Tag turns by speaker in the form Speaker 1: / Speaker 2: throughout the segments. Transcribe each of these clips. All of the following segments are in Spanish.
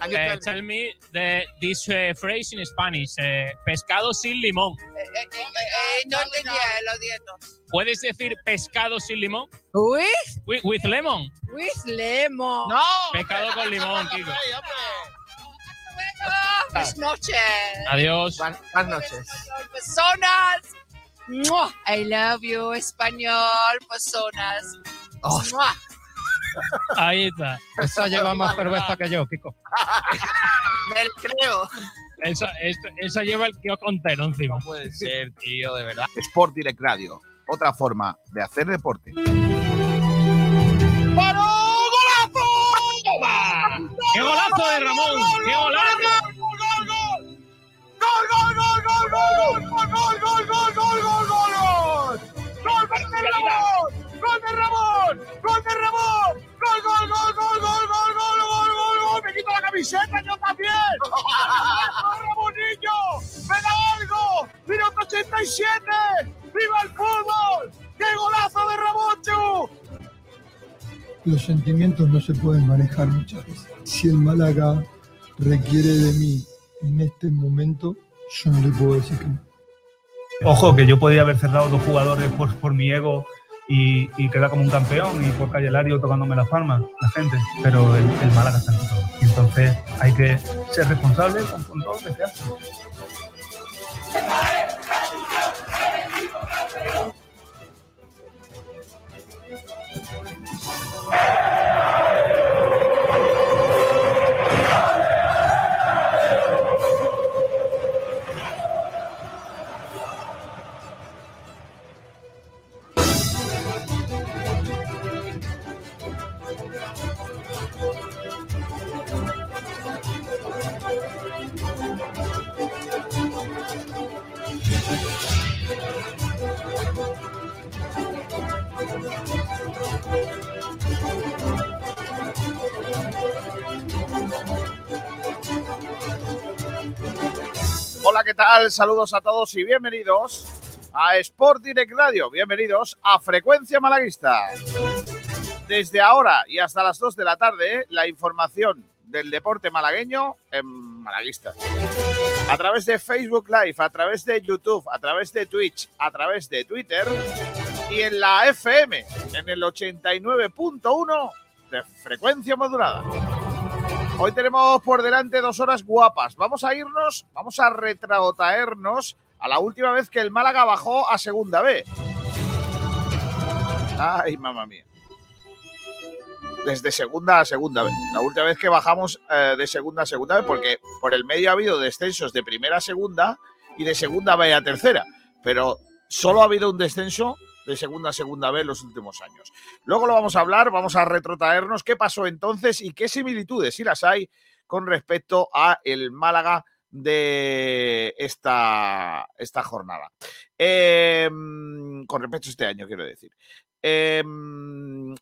Speaker 1: Can you
Speaker 2: Eh,
Speaker 1: tell me?
Speaker 2: tell me the, this uh, phrase in Spanish. eh, pescado sin limón.
Speaker 3: Eh, eh, eh, eh, no entendía, lo siento.
Speaker 2: ¿Puedes decir pescado sin limón?
Speaker 3: With,
Speaker 2: With, with lemon.
Speaker 3: with lemon.
Speaker 1: No.
Speaker 2: Pescado con limón, Kiko.
Speaker 1: Ay, hombre.
Speaker 3: Ah, Buenas noches.
Speaker 2: Adiós.
Speaker 1: Buenas buenas noches.
Speaker 3: Personas. Mua. I love you, español, personas.
Speaker 1: Oh.
Speaker 2: Ahí está.
Speaker 4: Esa lleva más cerveza que yo, Kiko.
Speaker 1: Me lo creo.
Speaker 2: Esa, esa, esa lleva el kiosco entero encima.
Speaker 5: puede ser, tío, de verdad.
Speaker 6: Sport Direct Radio, otra forma de hacer deporte.
Speaker 2: ¡Qué golazo de Ramón! ¡Qué golazo!
Speaker 7: Los sentimientos no se pueden manejar muchas veces. Si el Málaga requiere de mí en este momento, yo no le puedo decir que no.
Speaker 8: Ojo, que yo podía haber cerrado dos jugadores por, por mi ego y, y quedar como un campeón y por Calle Lario tocándome las palmas, la gente. Pero el, el Málaga está en todo. Entonces hay que ser responsable con, con todo lo que se hace.
Speaker 6: Hola, ¿qué tal? Saludos a todos y bienvenidos a Sport Direct Radio. Bienvenidos a Frecuencia Malaguista. Desde ahora y hasta las 2 de la tarde, la información del deporte malagueño en Malaguista. A través de Facebook Live, a través de YouTube, a través de Twitch, a través de Twitter y en la FM, en el 89.1 de frecuencia modulada. Hoy tenemos por delante dos horas guapas. Vamos a irnos, vamos a retrotraernos a la última vez que el Málaga bajó a Segunda B. Ay, mamá mía. Desde segunda a segunda B. La última vez que bajamos eh, de segunda a segunda B, porque por el medio ha habido descensos de primera a segunda y de segunda B a tercera. Pero solo ha habido un descenso de segunda a segunda en los últimos años. Luego lo vamos a hablar, vamos a retrotraernos qué pasó entonces y qué similitudes, si las hay, con respecto a el Málaga de esta, esta jornada. Eh, con respecto a este año, quiero decir. Eh,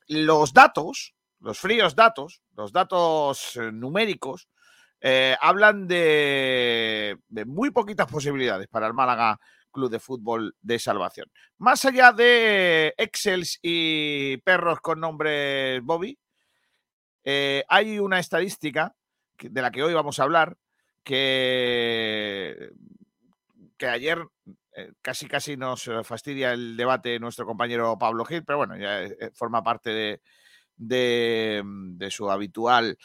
Speaker 6: los datos, los fríos datos, los datos eh, numéricos, eh, hablan de muy poquitas posibilidades para el Málaga Club de Fútbol de Salvación. Más allá de Excels y perros con nombres Bobby, eh, hay una estadística de la que hoy vamos a hablar que, que ayer eh, casi casi nos eh, fastidia el debate nuestro compañero Pablo Gil, pero bueno, ya forma parte de, de, mm, su habitual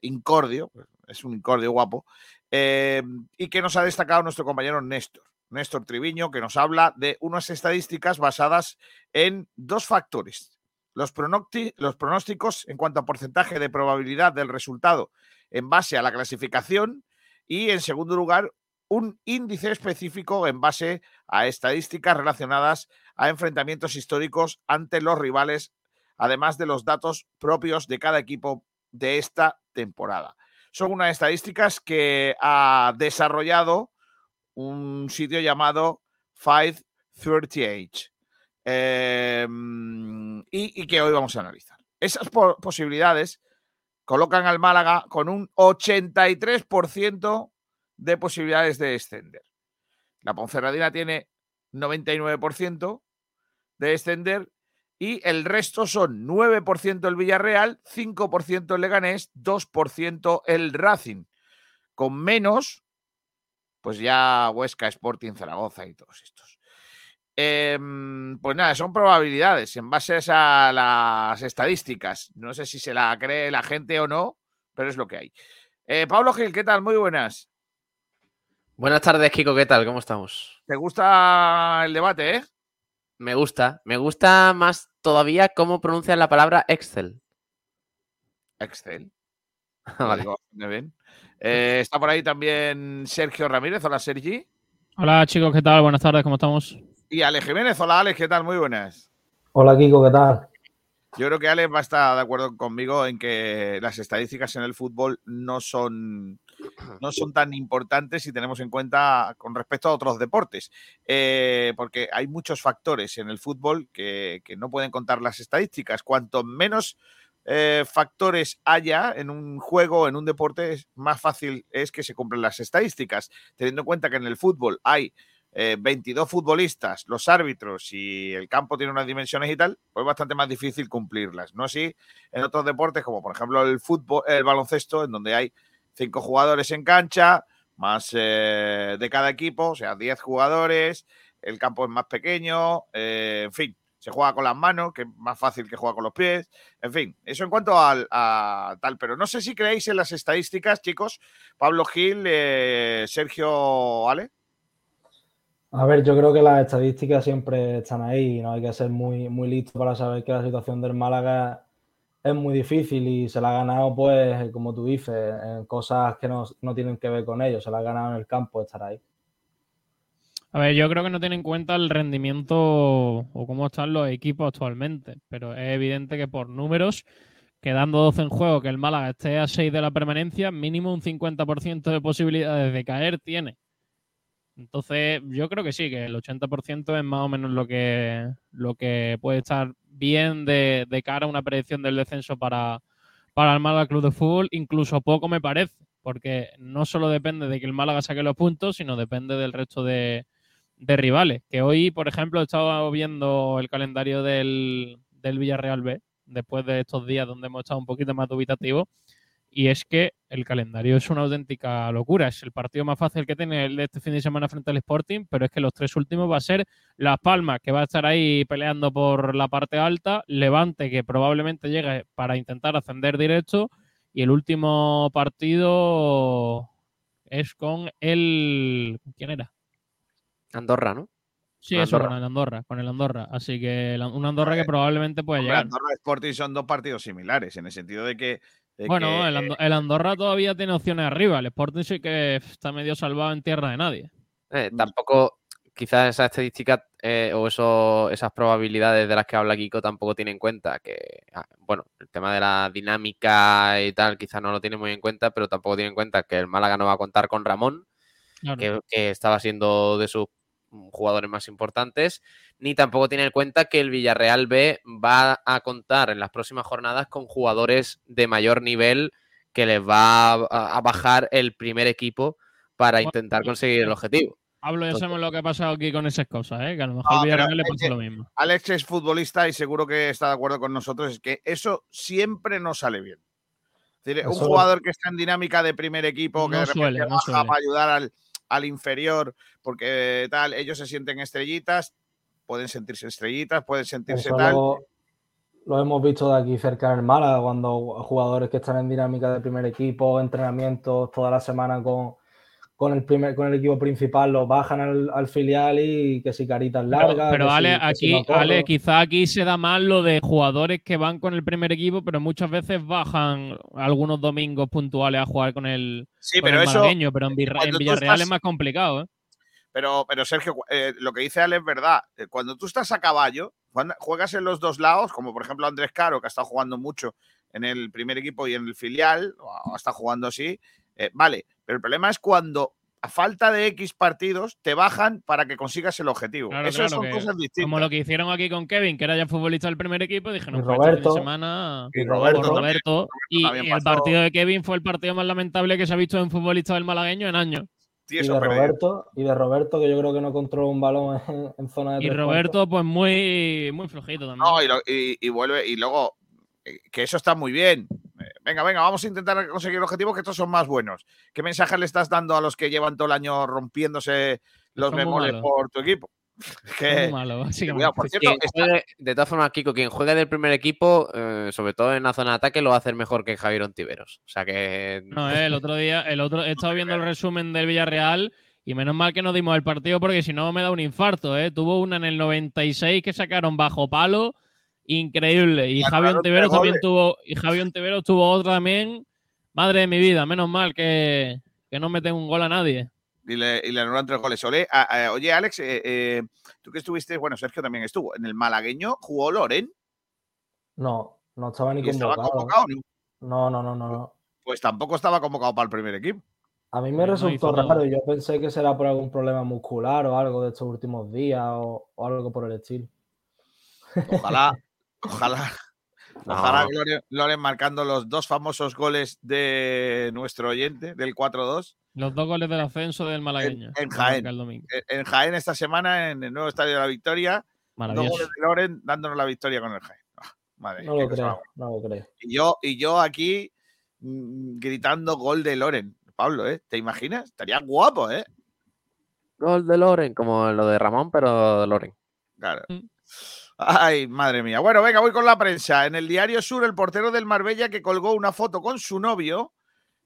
Speaker 6: incordio, es un incordio guapo, y que nos ha destacado nuestro compañero Néstor. Néstor Triviño, que nos habla de unas estadísticas basadas en dos factores. Los, los pronósticos en cuanto a porcentaje de probabilidad del resultado en base a la clasificación y, en segundo lugar, un índice específico en base a estadísticas relacionadas a enfrentamientos históricos ante los rivales, además de los datos propios de cada equipo de esta temporada. Son unas estadísticas que ha desarrollado un sitio llamado 538 eh, y, y que hoy vamos a analizar. Esas po- posibilidades colocan al Málaga con un 83% de posibilidades de descender. La Ponferradina tiene 99% de descender Y el resto son 9% el Villarreal, 5% el Leganés, 2% el Racing. Con menos, pues ya Huesca, Sporting, Zaragoza y todos estos. Em, pues nada, son probabilidades en base a las estadísticas. No sé si se la cree la gente o no, pero es lo que hay. Eh, Pablo Gil, ¿qué tal? Muy buenas.
Speaker 9: Buenas tardes, Kiko, ¿qué tal? ¿Cómo estamos?
Speaker 6: ¿Te gusta el debate, eh?
Speaker 9: Me gusta. Me gusta más todavía cómo pronuncias la palabra Excel.
Speaker 6: Excel.
Speaker 9: Vale.
Speaker 6: Digo bastante bien. Eh, está por ahí también Sergio Ramírez. Hola, Sergi.
Speaker 2: Hola chicos, ¿qué tal? Buenas tardes, ¿cómo estamos?
Speaker 6: Y Ale Jiménez. Hola, Alex. ¿Qué tal? Muy buenas.
Speaker 10: Hola Kiko, ¿qué tal?
Speaker 6: Yo creo que Alex va a estar de acuerdo conmigo en que las estadísticas en el fútbol no son, no son tan importantes si tenemos en cuenta con respecto a otros deportes. Eh, porque hay muchos factores en el fútbol que, que no pueden contar las estadísticas. Cuanto menos eh, factores haya en un juego, en un deporte, es más fácil es que se cumplan las estadísticas. Teniendo en cuenta que en el fútbol hay eh, 22 futbolistas, los árbitros y el campo tiene unas dimensiones y tal, pues es bastante más difícil cumplirlas. No así en otros deportes, como por ejemplo el fútbol, el baloncesto, en donde hay cinco jugadores en cancha, más eh, de cada equipo, o sea, 10 jugadores, el campo es más pequeño, eh, en fin, se juega con las manos, que es más fácil que juega con los pies, en fin, eso en cuanto al, a tal, pero no sé si creéis en las estadísticas, chicos, Pablo Gil, eh, Sergio Ale.
Speaker 10: A ver, yo creo que las estadísticas siempre están ahí y no hay que ser muy, muy listo para saber que la situación del Málaga es muy difícil y se la ha ganado, pues, como tú dices, en cosas que no, no tienen que ver con ello. Se la ha ganado en el campo estar ahí.
Speaker 2: A ver, yo creo que no tiene en cuenta el rendimiento o cómo están los equipos actualmente, pero es evidente que por números, quedando 12 en juego, que el Málaga esté a 6 de la permanencia, mínimo un 50% de posibilidades de caer tiene. Entonces, yo creo que sí, que el 80% es más o menos lo que, lo que puede estar bien de, de cara a una predicción del descenso para, para el Málaga Club de Fútbol, incluso poco me parece, porque no solo depende de que el Málaga saque los puntos, sino depende del resto de, de rivales. Que hoy, por ejemplo, he estado viendo el calendario del, del Villarreal B, después de estos días donde hemos estado un poquito más dubitativos, y es que el calendario es una auténtica locura. Es el partido más fácil que tiene el de este fin de semana frente al Sporting, pero es que los tres últimos va a ser Las Palmas, que va a estar ahí peleando por la parte alta, Levante, que probablemente llegue para intentar ascender directo, y el último partido es con el... ¿Quién era?
Speaker 9: Andorra, ¿no?
Speaker 2: Sí, eso,
Speaker 9: Andorra.
Speaker 2: con el Andorra, con el Andorra. Así que la- un Andorra que probablemente pueda
Speaker 6: Hombre,
Speaker 2: llegar.
Speaker 6: Andorra y Sporting son dos partidos similares, en el sentido de que. de
Speaker 2: Bueno,
Speaker 6: que,
Speaker 2: el,
Speaker 6: eh,
Speaker 2: el Andorra todavía tiene opciones arriba. El Sporting sí que está medio salvado en tierra de nadie.
Speaker 9: Eh, tampoco, quizás esas estadísticas eh, o eso, esas probabilidades de las que habla Kiko tampoco tiene en cuenta que, ah, bueno, el tema de la dinámica y tal, quizás no lo tiene muy en cuenta, pero tampoco tiene en cuenta que el Málaga no va a contar con Ramón,
Speaker 2: Claro.
Speaker 9: que, que estaba siendo de sus mm, jugadores más importantes, ni tampoco tiene en cuenta que el Villarreal B va a contar en las próximas jornadas con jugadores de mayor nivel que les va a, bajar el primer equipo para intentar conseguir el objetivo.
Speaker 2: Pablo, ya sabemos lo que ha pasado aquí con esas cosas, ¿eh? que a lo mejor
Speaker 6: No,
Speaker 2: Villarreal le pasa lo mismo.
Speaker 6: Alex es futbolista y seguro que está de acuerdo con nosotros, es que eso siempre no sale bien. Es decir, un jugador que está en dinámica de primer equipo, que
Speaker 2: No
Speaker 6: de repente
Speaker 2: suele, no
Speaker 6: baja
Speaker 2: suele.
Speaker 6: para ayudar al, al inferior, porque tal, ellos se sienten estrellitas, pueden sentirse estrellitas, pueden sentirse
Speaker 10: Eso
Speaker 6: tal.
Speaker 10: lo, lo hemos visto de aquí cerca en el Málaga, cuando jugadores que están en dinámica de primer equipo, entrenamientos toda la semana con, con, el, primer, con el equipo principal, los bajan al, al filial y que si caritas
Speaker 2: Pero,
Speaker 10: largas.
Speaker 2: pero
Speaker 10: si-
Speaker 2: Ale,
Speaker 10: si
Speaker 2: aquí,
Speaker 10: no corro.
Speaker 2: Ale, quizá aquí se da más lo de jugadores que van con el primer equipo, pero muchas veces bajan algunos domingos puntuales a jugar con el,
Speaker 6: Sí,
Speaker 2: con
Speaker 6: pero
Speaker 2: el
Speaker 6: eso,
Speaker 2: malagueño, pero en,
Speaker 6: tú
Speaker 2: Villarreal
Speaker 6: estás-
Speaker 2: es más complicado. ¿eh?
Speaker 6: Pero, pero Sergio, eh, lo que dice Ale es verdad. Eh, Cuando tú estás a caballo, cuando juegas en los dos lados, como por ejemplo Andrés Caro, que ha estado jugando mucho en el primer equipo y en el filial, o está jugando así, eh, vale. Pero el problema es cuando, a falta de X partidos, te bajan para que consigas el objetivo.
Speaker 2: Claro,
Speaker 6: Eso
Speaker 2: claro,
Speaker 6: son
Speaker 2: que-
Speaker 6: cosas distintas.
Speaker 2: Como lo que hicieron aquí con Kevin, que era ya futbolista del primer equipo, dijeron,
Speaker 10: Y
Speaker 2: pues este fin de
Speaker 10: Roberto.
Speaker 2: semana
Speaker 6: Y Roberto también.
Speaker 2: Roberto. Y, el
Speaker 6: pasó.
Speaker 2: partido de Kevin fue el partido más lamentable que se ha visto en futbolista del malagueño en años.
Speaker 10: Y de. Roberto, y de Roberto, que yo creo que no controla un balón en, en zona de
Speaker 2: Y Roberto, pues muy, muy flojito también.
Speaker 6: No, y, lo- y- y vuelve, y luego, eh, que eso está muy bien. Venga, venga, vamos a intentar conseguir objetivos que estos son más buenos. ¿Qué mensaje le estás dando a los que llevan todo el año rompiéndose los
Speaker 2: malos.
Speaker 6: por tu equipo?
Speaker 2: Muy
Speaker 6: Que,
Speaker 2: malo,
Speaker 6: cuidado, por cierto,
Speaker 9: juegue- de todas formas, Kiko, quien juegue del primer equipo, eh, sobre todo en la zona de ataque, lo va a hacer mejor que Javier Ontiveros. O sea que.
Speaker 2: No, eh, el otro día, el otro, he estado viendo el resumen del Villarreal y menos mal que no dimos el partido porque si no me da un infarto, ¿eh? Tuvo una en el 96 que sacaron bajo palo, increíble. Y Javi Ontiveros también tuvo, y Javi Ontiveros tuvo otra también. Madre de mi vida, menos mal que, que no meten un gol a nadie.
Speaker 6: y le, y le anulan tres goles. Ole, a- a- oye, Alex, eh, eh, tú que estuviste, bueno, Sergio también estuvo. En el malagueño jugó Loren
Speaker 10: No, no estaba ni
Speaker 6: y estaba
Speaker 10: convocado.
Speaker 6: convocado. ¿no?
Speaker 10: No, no, no, no, no.
Speaker 6: Pues tampoco estaba convocado para el primer equipo.
Speaker 10: A mí
Speaker 2: No
Speaker 10: me resultó
Speaker 2: nada.
Speaker 10: raro. Yo pensé que será por algún problema muscular o algo de estos últimos días o, o algo por el estilo.
Speaker 6: Ojalá, ojalá,
Speaker 9: No.
Speaker 6: ojalá Loren, Loren marcando los dos famosos goles de nuestro oyente, del 4-2.
Speaker 2: Los dos goles del ascenso del malagueño.
Speaker 6: en Jaén.
Speaker 2: el domingo.
Speaker 6: En- Jaén esta semana, en el nuevo estadio de la Victoria, dos goles de Loren dándonos la victoria con el Jaén. Ah, madre,
Speaker 10: No lo creo, no lo creo.
Speaker 6: Y yo, y yo aquí mm, gritando gol de Loren. Pablo, ¿eh? ¿Te imaginas? Estaría guapo, ¿eh?
Speaker 9: Gol de Loren, como lo de Ramón, pero de Loren.
Speaker 6: Claro.
Speaker 2: Mm.
Speaker 6: Ay, madre mía. Bueno, venga, voy con la prensa. En el diario Sur, el portero del Marbella que colgó una foto con su novio,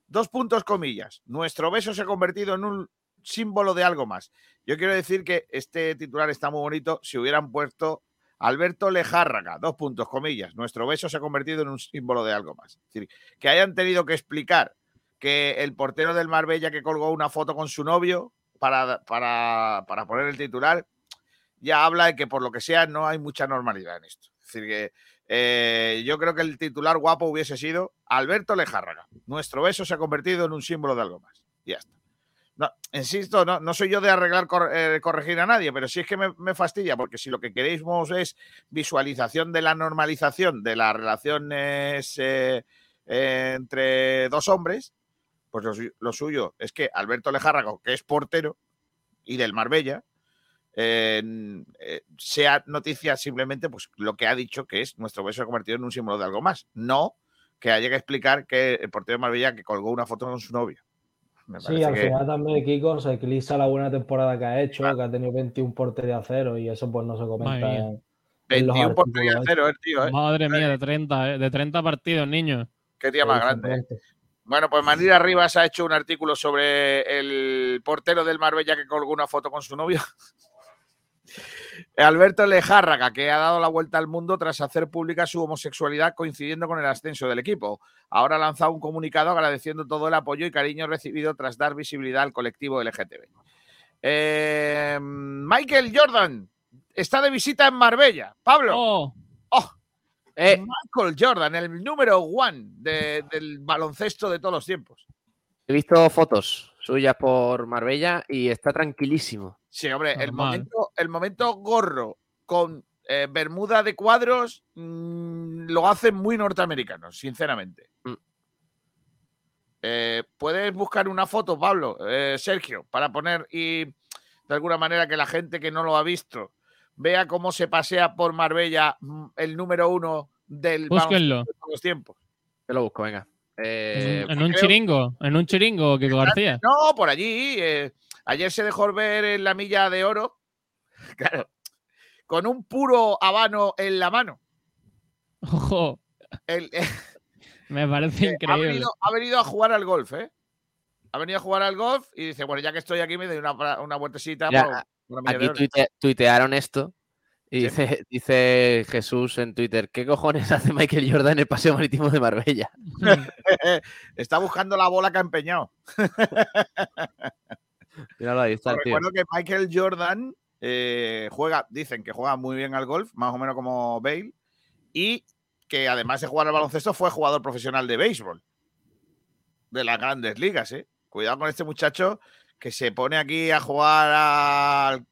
Speaker 6: dos puntos comillas. Nuestro beso se ha convertido en un símbolo de algo más. Yo quiero decir que este titular está muy bonito si hubieran puesto Alberto Lejárraga, dos puntos comillas. Nuestro beso se ha convertido en un símbolo de algo más. Es decir, que hayan tenido que explicar que el portero del Marbella que colgó una foto con su novio para, para, para poner el titular, ya habla de que por lo que sea no hay mucha normalidad en esto. Es decir, que eh, yo creo que el titular guapo hubiese sido Alberto Lejárraga. Nuestro beso se ha convertido en un símbolo de algo más. Ya está. No, insisto, no, soy yo de arreglar, eh, corregir a nadie, pero sí es que me, fastidia, porque si lo que queréis es visualización de la normalización de las relaciones eh, entre dos hombres, pues lo, lo suyo es que Alberto Lejárraga, que es portero y del Marbella, eh, eh, sea noticia simplemente pues lo que ha dicho que es nuestro beso se ha convertido en un símbolo de algo más. No que haya que explicar que el portero de Marbella que colgó una foto con su novia. Me
Speaker 10: Sí, al
Speaker 6: que-
Speaker 10: final también Kiko se eclipsa la buena temporada que ha hecho, que ha tenido 21 porterías a cero y eso pues no se comenta en, en los
Speaker 6: 21 portería
Speaker 10: artículos
Speaker 6: cero, el tío, ¿eh?
Speaker 2: Madre mía, de 30, eh, de 30 partidos, niño.
Speaker 6: Qué día más grande. ¿eh? Bueno, pues Manira Rivas ha hecho un artículo sobre el portero del Marbella que colgó una foto con su novio. Alberto Lejárraga, que ha dado la vuelta al mundo tras hacer pública su homosexualidad coincidiendo con el ascenso del equipo. Ahora ha lanzado un comunicado agradeciendo todo el apoyo y cariño recibido tras dar visibilidad al colectivo LGTB. Eh, Michael Jordan está de visita en Marbella. Pablo.
Speaker 2: Oh,
Speaker 6: ¡Oh!
Speaker 9: Eh,
Speaker 6: Michael Jordan, el número one de- del baloncesto de todos los tiempos.
Speaker 9: he visto fotos suyas por Marbella y está tranquilísimo.
Speaker 6: Sí, hombre, el momento, el momento gorro con eh, bermuda de cuadros mm, lo hacen muy norteamericanos, sinceramente.
Speaker 9: Mm.
Speaker 6: Eh, Puedes buscar una foto, Pablo, eh, Sergio, para poner y de alguna manera que la gente que no lo ha visto vea cómo se pasea por Marbella mm, el número uno del
Speaker 2: búsquenlo.
Speaker 6: de todos los tiempos.
Speaker 9: Te lo busco, venga. Eh,
Speaker 2: En un
Speaker 6: creo-
Speaker 2: chiringo, en un chiringo, Kiko García.
Speaker 6: No, por allí. Ayer se dejó ver en la milla de oro. Claro. Con un puro habano en la mano.
Speaker 2: Ojo,
Speaker 6: El- eh,
Speaker 2: me parece increíble.
Speaker 6: venido, ha venido a jugar al golf, ¿eh? Ha venido a jugar al golf y dice, bueno, ya que estoy aquí me doy una, una vueltecita
Speaker 9: Mira,
Speaker 6: por- milla
Speaker 9: Aquí tuite- tuitearon esto y
Speaker 6: Sí.
Speaker 9: dice, dice Jesús en Twitter, ¿qué cojones hace Michael Jordan en el Paseo Marítimo de Marbella?
Speaker 6: Está buscando la bola que ha empeñado.
Speaker 9: Míralo ahí, está el tío.
Speaker 6: Recuerdo que Michael Jordan eh, juega, dicen que juega muy bien al golf, más o menos como Bale, y que además de jugar al baloncesto fue jugador profesional de béisbol de las grandes ligas. ¿eh? Cuidado con este muchacho que se pone aquí a jugar al.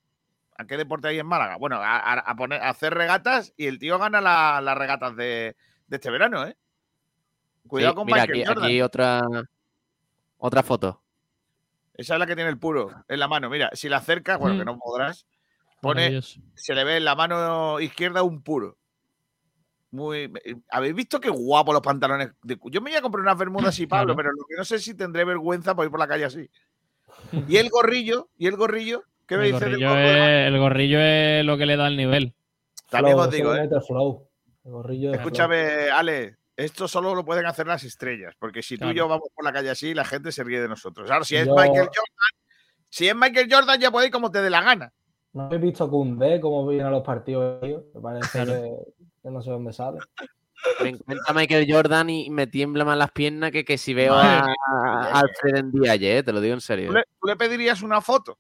Speaker 6: ¿A qué deporte hay en Málaga? Bueno, a, a- a poner, a hacer regatas y el tío gana la- las regatas de, de este verano, ¿eh? Cuidado
Speaker 9: Sí,
Speaker 6: con
Speaker 9: mira,
Speaker 6: Michael
Speaker 9: aquí,
Speaker 6: Jordan.
Speaker 9: aquí otra, otra foto.
Speaker 6: Esa es la que tiene el puro en la mano. Mira, si la acercas, bueno, que no podrás, pone, se le ve en la mano izquierda un puro. Muy, ¿Habéis visto qué guapo los pantalones? de Yo me voy a comprar unas bermudas y Pablo,
Speaker 2: Claro.
Speaker 6: pero lo que no sé si tendré vergüenza por ir por la calle así. Y el gorrillo, y el gorrillo, ¿qué me
Speaker 2: El
Speaker 6: dices del
Speaker 2: gorrillo, es, el gorrillo es lo que le da el nivel.
Speaker 6: También
Speaker 10: Flow,
Speaker 6: os digo, ¿eh?
Speaker 10: flow. El gorrillo de flow.
Speaker 6: Escúchame, Ale, esto solo lo pueden hacer las estrellas, porque si tú y yo vamos por la calle así, la gente se ríe de nosotros. Ahora, si es
Speaker 10: Yo-
Speaker 6: Michael Jordan, si es Michael Jordan, ya puede ir como te dé la gana.
Speaker 10: ¿No habéis visto Koundé cómo viene a los partidos? tío? Me parece que, que no sé dónde sale.
Speaker 9: Me encanta Michael Jordan y me tiembla más las piernas que, que si veo a, a Alfred en día eh, te lo digo en
Speaker 6: ¿Tú
Speaker 9: serio.
Speaker 6: le, tú le pedirías una foto?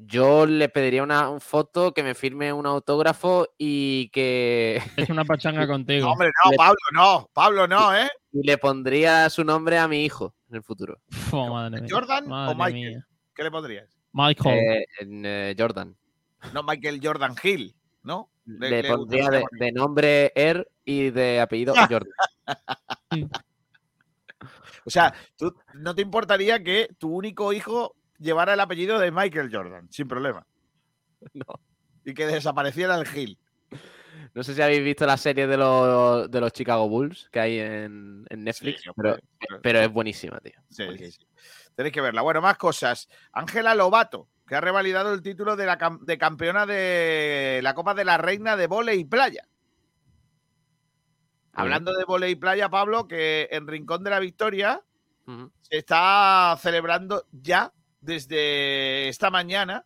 Speaker 9: Yo le pediría una un foto, que me firme un autógrafo y que
Speaker 2: Es una pachanga contigo.
Speaker 6: No, hombre, no,
Speaker 9: Le-
Speaker 6: Pablo, no, Pablo, no, ¿eh?
Speaker 9: y le pondría su nombre a mi hijo en el futuro.
Speaker 2: Fu, madre mía.
Speaker 6: ¿Jordan o Michael?
Speaker 2: mía.
Speaker 6: ¿Qué le pondrías?
Speaker 2: Michael.
Speaker 9: Eh, en, eh, Jordan.
Speaker 6: No, Michael Jordan Hill, ¿no? Le-
Speaker 9: Le,
Speaker 6: le
Speaker 9: pondría de, nombre Er y de apellido Jordan.
Speaker 6: O sea, ¿tú, ¿no te importaría que tu único hijo llevara el apellido de Michael Jordan, sin problema?
Speaker 9: No.
Speaker 6: Y que desapareciera el Hill.
Speaker 9: No sé si habéis visto la serie de los, de los Chicago Bulls que hay en, en Netflix,
Speaker 6: Sí,
Speaker 9: pero,
Speaker 6: pero-
Speaker 9: es buenísima, tío.
Speaker 6: Sí, sí,
Speaker 9: Buenísima.
Speaker 6: sí. Tenéis que verla. Bueno, más cosas. Ángela Lobato, que ha revalidado el título de, la de campeona de la Copa de la Reina de Volei y Playa. Hablando de volei y playa, Pablo, que en Rincón de la Victoria se está celebrando ya desde esta mañana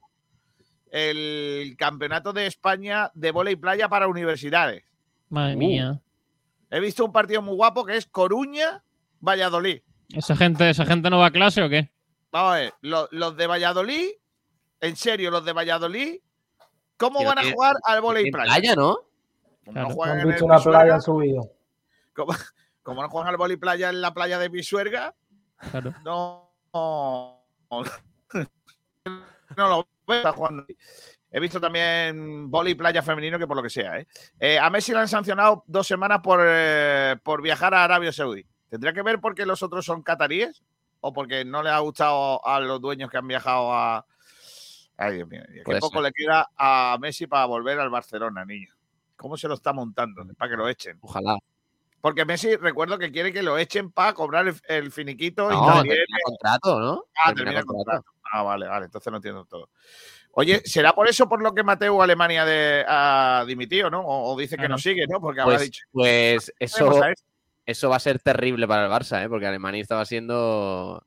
Speaker 6: el Campeonato de España de Volei y Playa para universidades.
Speaker 2: Madre
Speaker 9: Uh.
Speaker 2: mía.
Speaker 6: He visto un partido muy guapo que es Coruña-Valladolid.
Speaker 2: ¿Esa gente, ¿Esa gente no va a clase o qué?
Speaker 6: Vamos a ver, lo- los, de Valladolid, en serio, los de Valladolid, ¿cómo van a jugar al volei playa?
Speaker 9: playa, ¿no?
Speaker 6: Como
Speaker 2: Claro.
Speaker 6: no
Speaker 10: ¿No
Speaker 6: juegan
Speaker 10: han
Speaker 6: en el
Speaker 10: una playa
Speaker 6: Pisuerga,
Speaker 10: en su vida?
Speaker 6: como, como no juegan al volei y playa en la playa de Pisuerga,
Speaker 2: Claro.
Speaker 6: no, no, no lo veo está jugando. He visto también volei y playa femenino, que por lo que sea. ¿eh? Eh, a Messi le han sancionado dos semanas por, eh, por viajar a Arabia Saudí. ¿Tendría que ver porque los otros son cataríes? ¿O porque no le ha gustado a los dueños que han viajado a... Ay, Dios mío. Qué poco
Speaker 9: ser.
Speaker 6: le queda a Messi para volver al Barcelona, niño. ¿Cómo se lo está montando? Para que lo echen.
Speaker 9: Ojalá.
Speaker 6: Porque Messi, recuerdo que quiere que lo echen para cobrar el, el finiquito y
Speaker 9: No,
Speaker 6: también
Speaker 9: termina contrato, ¿no?
Speaker 6: Ah, termina el contrato. Ah, vale, vale, entonces no entiendo todo. Oye, ¿será por eso por lo que Mateo Alemania de, ha dimitido, no? O, o dice que
Speaker 2: Claro.
Speaker 6: no sigue, ¿no? Porque habrá
Speaker 9: Pues,
Speaker 6: dicho.
Speaker 9: pues
Speaker 6: "Tenemos
Speaker 9: eso,
Speaker 6: a este".
Speaker 9: eso va a ser terrible para el Barça, ¿eh? porque Alemania estaba siendo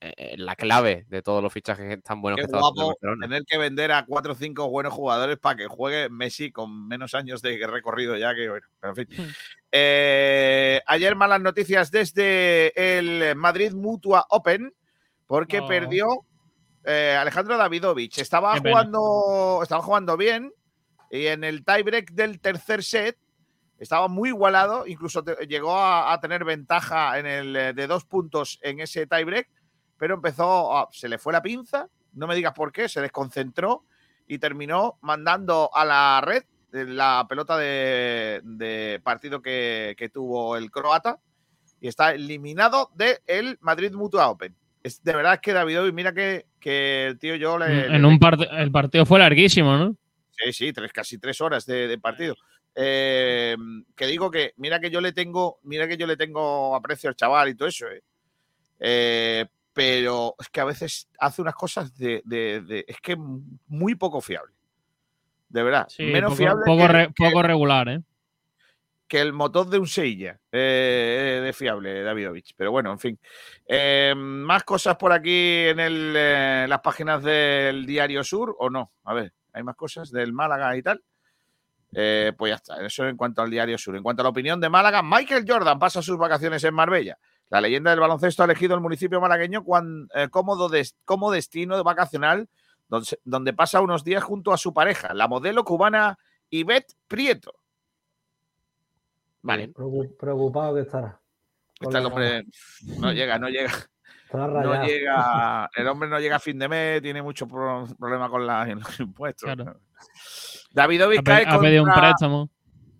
Speaker 9: eh, la clave de todos los fichajes tan buenos
Speaker 6: Qué
Speaker 9: que estaba
Speaker 6: guapo tener que vender a cuatro o cinco buenos jugadores para que juegue Messi con menos años de recorrido ya que, bueno, pero en fin.
Speaker 2: Hmm.
Speaker 6: Eh, ayer malas noticias desde el Madrid Mutua Open porque
Speaker 2: Oh.
Speaker 6: perdió eh, Alejandro Davidovich. Estaba
Speaker 2: Qué pena.
Speaker 6: jugando, estaba jugando bien y en el tiebreak del tercer set estaba muy igualado, incluso te- llegó a, a tener ventaja en el eh, de dos puntos en ese tiebreak, pero empezó, a- se le fue la pinza, no me digas por qué, se desconcentró y terminó mandando a la red eh, la pelota de, de partido que, que tuvo el croata y está eliminado del Madrid Mutua Open. Es, de verdad es que David, mira que, que el tío yo le,
Speaker 2: en
Speaker 6: le-
Speaker 2: un part- el partido fue larguísimo, ¿no?
Speaker 6: Sí, sí, tres, casi tres horas de, de partido. Eh, que digo que, mira que yo le tengo, mira que yo le tengo aprecio al chaval y todo eso, eh. Eh, pero es que a veces hace unas cosas de, de- de- es que muy poco fiable. De verdad.
Speaker 2: Sí,
Speaker 6: Menos
Speaker 2: poco,
Speaker 6: fiable
Speaker 2: poco
Speaker 6: que,
Speaker 2: re-
Speaker 6: que-
Speaker 2: poco regular, ¿eh?
Speaker 6: Que el motor de un Seilla eh, de fiable, Davidovich. Pero bueno, en fin. Eh, más cosas por aquí en el, eh, las páginas del Diario Sur, ¿o no? A ver, ¿hay más cosas del Málaga y tal? Eh, pues ya está, eso en cuanto al Diario Sur. En cuanto a la opinión de Málaga, Michael Jordan pasa sus vacaciones en Marbella. La leyenda del baloncesto ha elegido el municipio malagueño como destino vacacional, donde, pasa unos días junto a su pareja, la modelo cubana Ivette Prieto. Vale.
Speaker 10: Preocu- Preocupado que estará.
Speaker 6: Está el hombre, no llega, no llega, no llega, el hombre no llega a fin de mes, tiene mucho pro- problema con la- los impuestos.
Speaker 2: Claro.
Speaker 6: Davidovich
Speaker 2: Ha,
Speaker 6: cae,
Speaker 2: ha pedido un préstamo.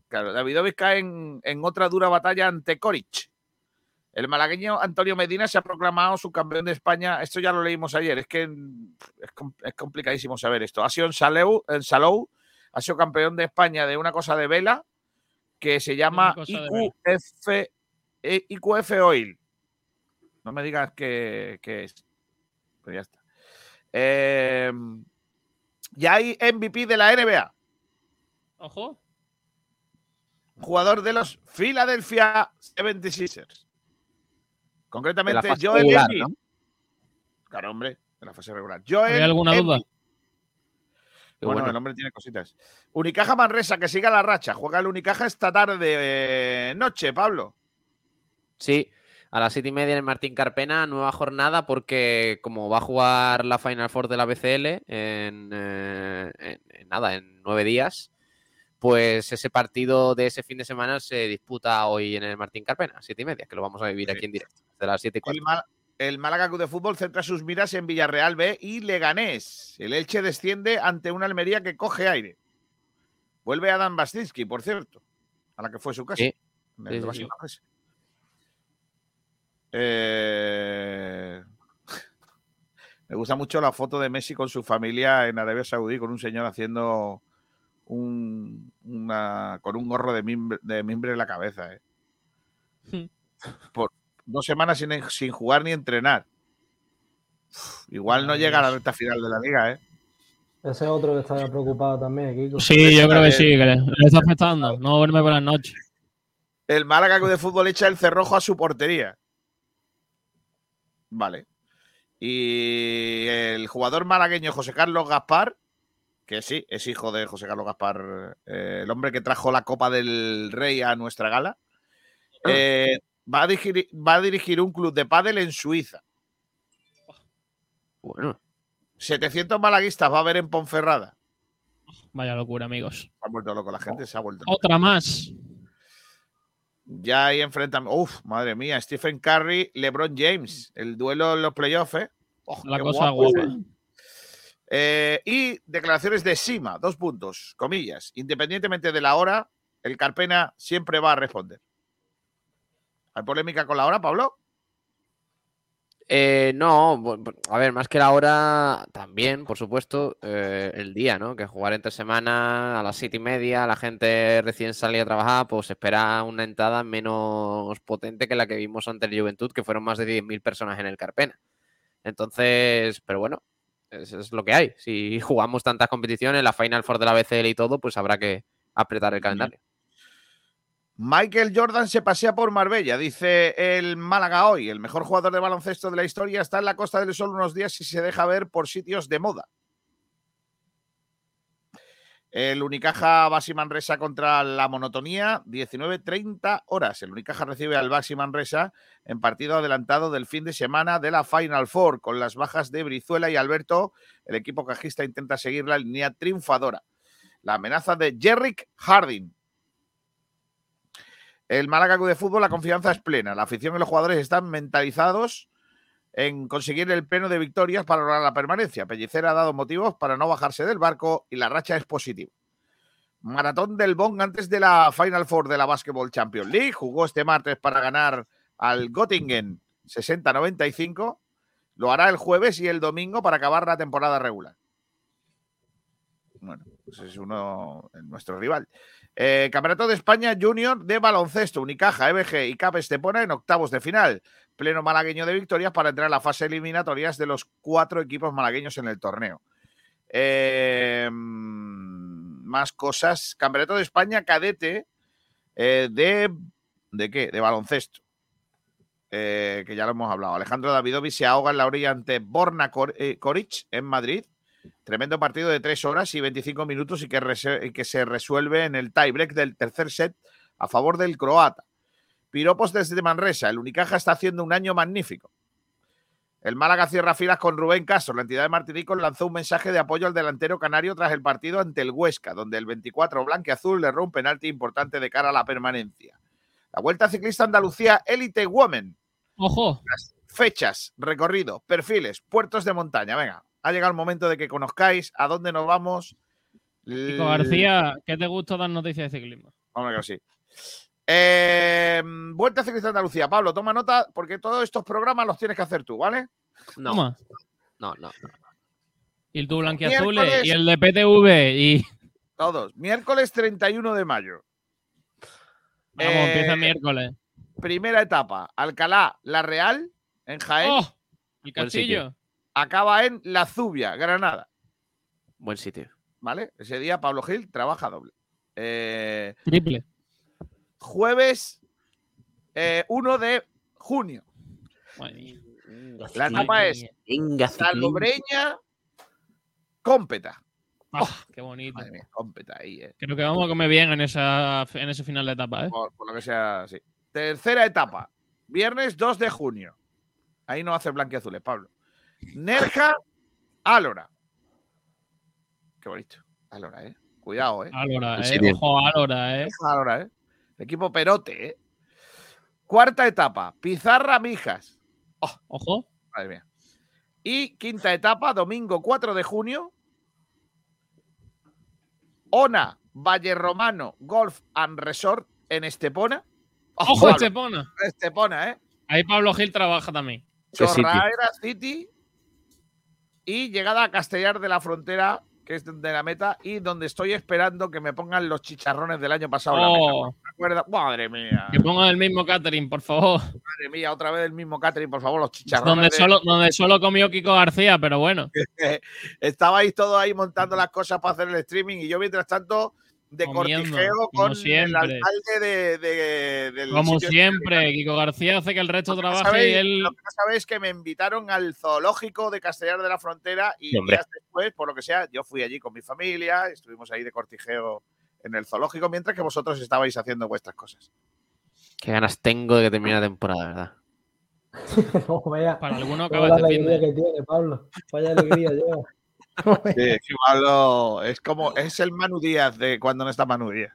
Speaker 6: claro, Davidovich cae en, en otra dura batalla ante Koric. El malagueño Antonio Medina se ha proclamado subcampeón de España. Esto ya lo leímos ayer. Es que es, com- es complicadísimo saber esto. Ha sido en Salou, en Salou, ha sido campeón de España de una cosa de vela que se llama. IQF, eh, IQF Oil. No me digas qué, qué es. Pues ya está. Eh, ya hay MVP de la NBA.
Speaker 2: Ojo.
Speaker 6: Jugador de los Philadelphia 76ers. Concretamente, Joel
Speaker 9: regular,
Speaker 6: Embiid.
Speaker 9: ¿no?
Speaker 6: Claro, hombre, de la fase regular. Joel
Speaker 2: ¿Había alguna
Speaker 6: Embiid.
Speaker 2: duda?
Speaker 6: Bueno,
Speaker 9: bueno.
Speaker 6: el hombre tiene cositas. Unicaja Manresa, que siga la racha. Juega el Unicaja esta tarde, eh, noche, Pablo.
Speaker 9: Sí, a las siete y media en el Martín Carpena, nueva jornada, porque como va a jugar la Final Four de la BCL en, eh, en- en nada, en nueve días, pues ese partido de ese fin de semana se disputa hoy en el Martín Carpena, siete y media, que lo vamos a vivir
Speaker 6: Sí.
Speaker 9: aquí en directo, de las siete y cuatro.
Speaker 6: El Málaga Club de Fútbol centra sus miras en Villarreal B y Leganés. El Elche desciende ante una Almería que coge aire. Vuelve Adam Bastinsky, por cierto, a la que fue su casa.
Speaker 9: Sí.
Speaker 6: en el
Speaker 9: Sí, sí,
Speaker 6: Basi
Speaker 9: sí.
Speaker 6: Manresa. Eh, Me gusta mucho la foto de Messi con su familia en Arabia Saudí, con un señor haciendo un, una, con un gorro de mimbre, de mimbre en la cabeza. ¿eh?
Speaker 2: Hmm.
Speaker 6: Por dos semanas sin, sin jugar ni entrenar. Uf, igual no llega a la recta final de la liga, ¿eh?
Speaker 10: Ese es otro que está preocupado también, Kiko.
Speaker 2: Sí, yo creo que sí, que le, le está afectando. No duerme por las noches.
Speaker 6: El Málaga de Fútbol echa el cerrojo a su portería. Vale. Y el jugador malagueño José Carlos Gaspar, que sí, es hijo de José Carlos Gaspar, eh, el hombre que trajo la Copa del Rey a nuestra gala, eh, va, a dirigir, va a dirigir un club de pádel en Suiza.
Speaker 9: Bueno,
Speaker 6: 700 malaguistas va a haber en Ponferrada.
Speaker 2: Vaya locura, amigos.
Speaker 6: Se ha vuelto loco la gente, se ha vuelto.
Speaker 2: Otra más.
Speaker 6: Ya hay enfrentamiento. Uf, madre mía, Stephen Curry, LeBron James, el duelo en los playoffs, ¿eh? Oh,
Speaker 2: La cosa
Speaker 6: guapo.
Speaker 2: guapa.
Speaker 6: Eh, y declaraciones de Sima, dos puntos, comillas. Independientemente de la hora, el Carpena siempre va a responder. ¿Hay polémica con la hora, Pablo?
Speaker 9: Eh, no, a ver, más que la hora, también, por supuesto, eh, el día, ¿no? Que jugar entre semana a las siete y media, la gente recién salía a trabajar, pues espera una entrada menos potente que la que vimos ante el Juventud, que fueron más de 10.000 personas en el Carpena. Entonces, pero bueno, eso es lo que hay. Si jugamos tantas competiciones, la Final Four de la BCL y todo, pues habrá que apretar el calendario.
Speaker 6: Michael Jordan se pasea por Marbella, dice el Málaga hoy. El mejor jugador de baloncesto de la historia está en la Costa del Sol unos días y se deja ver por sitios de moda. El Unicaja Basi Manresa contra la monotonía, 19-30 horas. El Unicaja recibe al Basi Manresa en partido adelantado del fin de semana de la Final Four. Con las bajas de Brizuela y Alberto, el equipo cajista intenta seguir la línea triunfadora. La amenaza de Jerrick Harding. El Málaga de Fútbol, la confianza es plena. La afición y los jugadores están mentalizados en conseguir el pleno de victorias para lograr la permanencia. Pellicer ha dado motivos para no bajarse del barco y la racha es positiva. Maratón del Bong antes de la Final Four de la Basketball Champions League. Jugó este martes para ganar al Göttingen 60-95. Lo hará el jueves y el domingo para acabar la temporada regular. Bueno, pues es uno nuestro rival. Eh, Campeonato de España Junior de baloncesto, Unicaja, EBG y CAP Estepona en octavos de final. Pleno malagueño de victorias para entrar a la fase eliminatorias de los cuatro equipos malagueños en el torneo. Eh, más cosas. Campeonato de España cadete eh, de. ¿De qué? De baloncesto. Eh, que ya lo hemos hablado. Alejandro Davidovi se ahoga en la orilla ante Borna Cor- Coric en Madrid. Tremendo partido de 3 horas y 25 minutos y que, que se resuelve en el tiebreak del tercer set a favor del croata. Piropos desde Manresa. El Unicaja está haciendo un año magnífico. El Málaga cierra filas con Rubén Castro. La entidad de Martinicos lanzó un mensaje de apoyo al delantero canario tras el partido ante el Huesca, donde el 24 blanqueazul le un penalti importante de cara a la permanencia. La Vuelta Ciclista Andalucía Elite Women.
Speaker 2: Ojo.
Speaker 6: Las fechas, recorrido, perfiles, puertos de montaña. Venga, ha llegado el momento de que conozcáis a dónde nos vamos.
Speaker 2: Kiko García, ¿qué te gusta dar noticias de ciclismo?
Speaker 6: Hombre, que sí. Eh, vuelta Ciclista Andalucía. Pablo, toma nota porque todos estos programas los tienes que hacer tú, ¿vale?
Speaker 9: No,
Speaker 2: Toma.
Speaker 9: no, no. no.
Speaker 2: Y el tu blanquiazules
Speaker 6: Miércoles.
Speaker 2: y el de PTV y.
Speaker 6: Todos. Miércoles 31 de mayo.
Speaker 2: Vamos,
Speaker 6: Eh,
Speaker 2: empieza miércoles.
Speaker 6: Primera etapa. Alcalá, La Real, en Jaén.
Speaker 2: ¡Oh! El castillo.
Speaker 6: Acaba en La Zubia, Granada.
Speaker 9: Buen sitio.
Speaker 6: ¿Vale? Ese día Pablo Gil trabaja doble. Eh,
Speaker 2: Triple.
Speaker 6: jueves eh, 1 de junio. La etapa es
Speaker 9: Venga,
Speaker 6: Salobreña, Cómpeta.
Speaker 2: Ah, qué bonito.
Speaker 6: Madre mía, Cómpeta ahí, eh.
Speaker 2: Creo que vamos a comer bien en, esa, en ese final de etapa, ¿eh?
Speaker 6: Por, por lo que sea, sí. Tercera etapa. Viernes 2 de junio. Ahí no hace blanquiazules, Pablo. Nerja, Álora. Qué bonito. Álora, eh. Cuidado, eh.
Speaker 2: Álora, ¿eh?
Speaker 9: sitio.
Speaker 2: Ojo, Álora, ¿eh?
Speaker 6: Álora, eh. El equipo Perote, eh. Cuarta etapa. Pizarra, Mijas.
Speaker 2: Ojo.
Speaker 6: Madre mía. Y quinta etapa, domingo 4 de junio. Ona, Valle Romano, Golf and Resort en Estepona.
Speaker 2: Ojo,
Speaker 6: Pablo,
Speaker 2: Estepona.
Speaker 6: Estepona, ¿eh?
Speaker 2: Ahí Pablo Gil trabaja también.
Speaker 6: Chorraera City. Y llegada a Castellar de la Frontera, que es de la meta, y donde estoy esperando que me pongan los chicharrones del año pasado. en la meta.
Speaker 2: Oh.
Speaker 6: Madre mía.
Speaker 2: que pongan el mismo catering, por favor.
Speaker 6: Madre mía, otra vez el mismo catering, por favor, los chicharrones.
Speaker 2: Donde
Speaker 6: de-
Speaker 2: solo, donde solo comió Kiko García, pero bueno.
Speaker 6: Estabais todos ahí montando las cosas para hacer el streaming y yo mientras tanto de
Speaker 2: Comiendo,
Speaker 6: cortijeo con el alcalde de, de- del
Speaker 2: Como
Speaker 6: este.
Speaker 2: siempre, Kiko García hace que el resto
Speaker 6: Lo
Speaker 2: trabaje
Speaker 6: sabéis-
Speaker 2: y él.
Speaker 6: Lo que no sabéis es que me invitaron al zoológico de Castellar de la Frontera y
Speaker 9: hombre.
Speaker 6: días después, por lo que sea, yo fui allí con mi familia, estuvimos ahí de cortijeo en el zoológico, mientras que vosotros estabais haciendo vuestras cosas.
Speaker 9: Qué ganas tengo de que termine la temporada, ¿verdad?
Speaker 10: No.
Speaker 2: Para alguno acaba de
Speaker 10: alegría
Speaker 2: de.
Speaker 10: que tiene, Pablo. Vaya alegría lleva.
Speaker 6: Sí, es que Pablo es como, es el Manu Díaz de cuando no está Manu Díaz.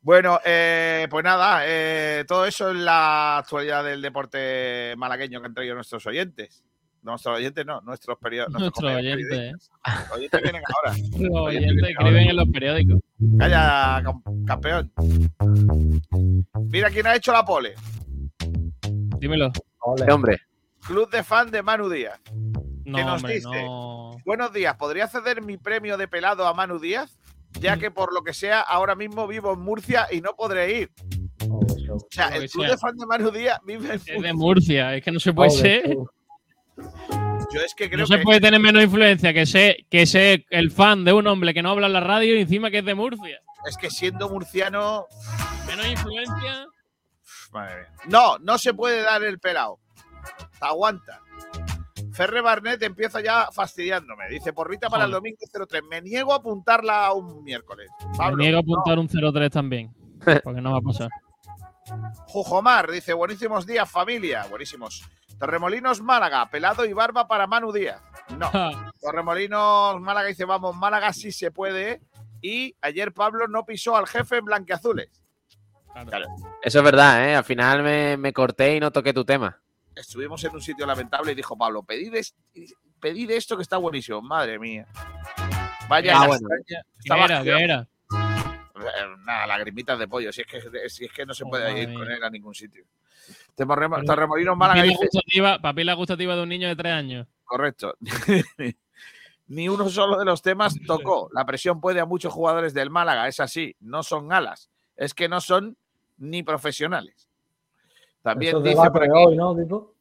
Speaker 6: Bueno, eh, pues nada, eh, todo eso es la actualidad del deporte malagueño que han traído nuestros oyentes. Nuestros oyentes no, nuestros periodistas.
Speaker 2: Nuestro oyente, ¿eh?
Speaker 6: Los oyentes vienen ahora.
Speaker 2: Los oyentes escriben en los periódicos.
Speaker 6: Calla, cam- campeón. Mira quién ha hecho la pole.
Speaker 2: Dímelo.
Speaker 10: Ole.
Speaker 9: Hombre.
Speaker 6: Club de fan de Manu Díaz.
Speaker 2: No,
Speaker 6: nos
Speaker 2: hombre,
Speaker 6: dice?
Speaker 2: no.
Speaker 6: Buenos días, ¿podría ceder mi premio de pelado a Manu Díaz? Ya que por lo que sea, ahora mismo vivo en Murcia y no podré ir. O sea, el
Speaker 2: que
Speaker 6: club
Speaker 2: sea.
Speaker 6: de fan de Manu Díaz vive en
Speaker 2: Es de
Speaker 6: Murcia.
Speaker 2: Murcia, es que no se puede ser.
Speaker 6: Yo es que creo
Speaker 2: No se
Speaker 6: que
Speaker 2: puede tener menos influencia que ser, que ser el fan de un hombre que no habla en la radio y encima que es de Murcia.
Speaker 6: es que siendo murciano,
Speaker 2: Menos influencia.
Speaker 6: madre mía. no, no se puede dar el pelado. Aguanta. Ferre Barnet empieza ya fastidiándome. Dice, porrita para el domingo 03. Me niego a apuntarla a un miércoles. Pablo,
Speaker 2: Me niego a
Speaker 6: no.
Speaker 2: apuntar un 0-3 también. Porque no va a pasar.
Speaker 6: Jujomar dice, buenísimos días, familia. Buenísimos. Torremolinos Málaga, pelado y barba para Manu Díaz. No. Torremolinos Málaga dice, vamos, Málaga sí se puede. Y ayer Pablo no pisó al jefe en blanqueazules. Claro.
Speaker 9: Eso es verdad, ¿eh? Al final me, me corté y no toqué tu tema.
Speaker 6: Estuvimos en un sitio lamentable y dijo Pablo, pedid, es- pedid esto que está buenísimo. Madre mía. Vaya
Speaker 9: Ah.
Speaker 2: ¿Qué
Speaker 6: Estaba
Speaker 2: era? ¿Qué era?
Speaker 6: Eh, Nada, lagrimitas de pollo. Si es que, si es que no se
Speaker 2: Oh,
Speaker 6: puede ir
Speaker 2: mía.
Speaker 6: con él a ningún sitio.
Speaker 2: Pero-
Speaker 6: Torremolinos Málaga
Speaker 2: Papila
Speaker 6: dice,
Speaker 2: gustativa, papila gustativa de un niño de 3 años.
Speaker 6: Correcto. Ni uno solo de los temas tocó. La presión puede a muchos jugadores del Málaga, es así, no son alas, es que no son ni profesionales. También
Speaker 10: Eso
Speaker 6: dice por aquí,
Speaker 10: hoy, ¿no,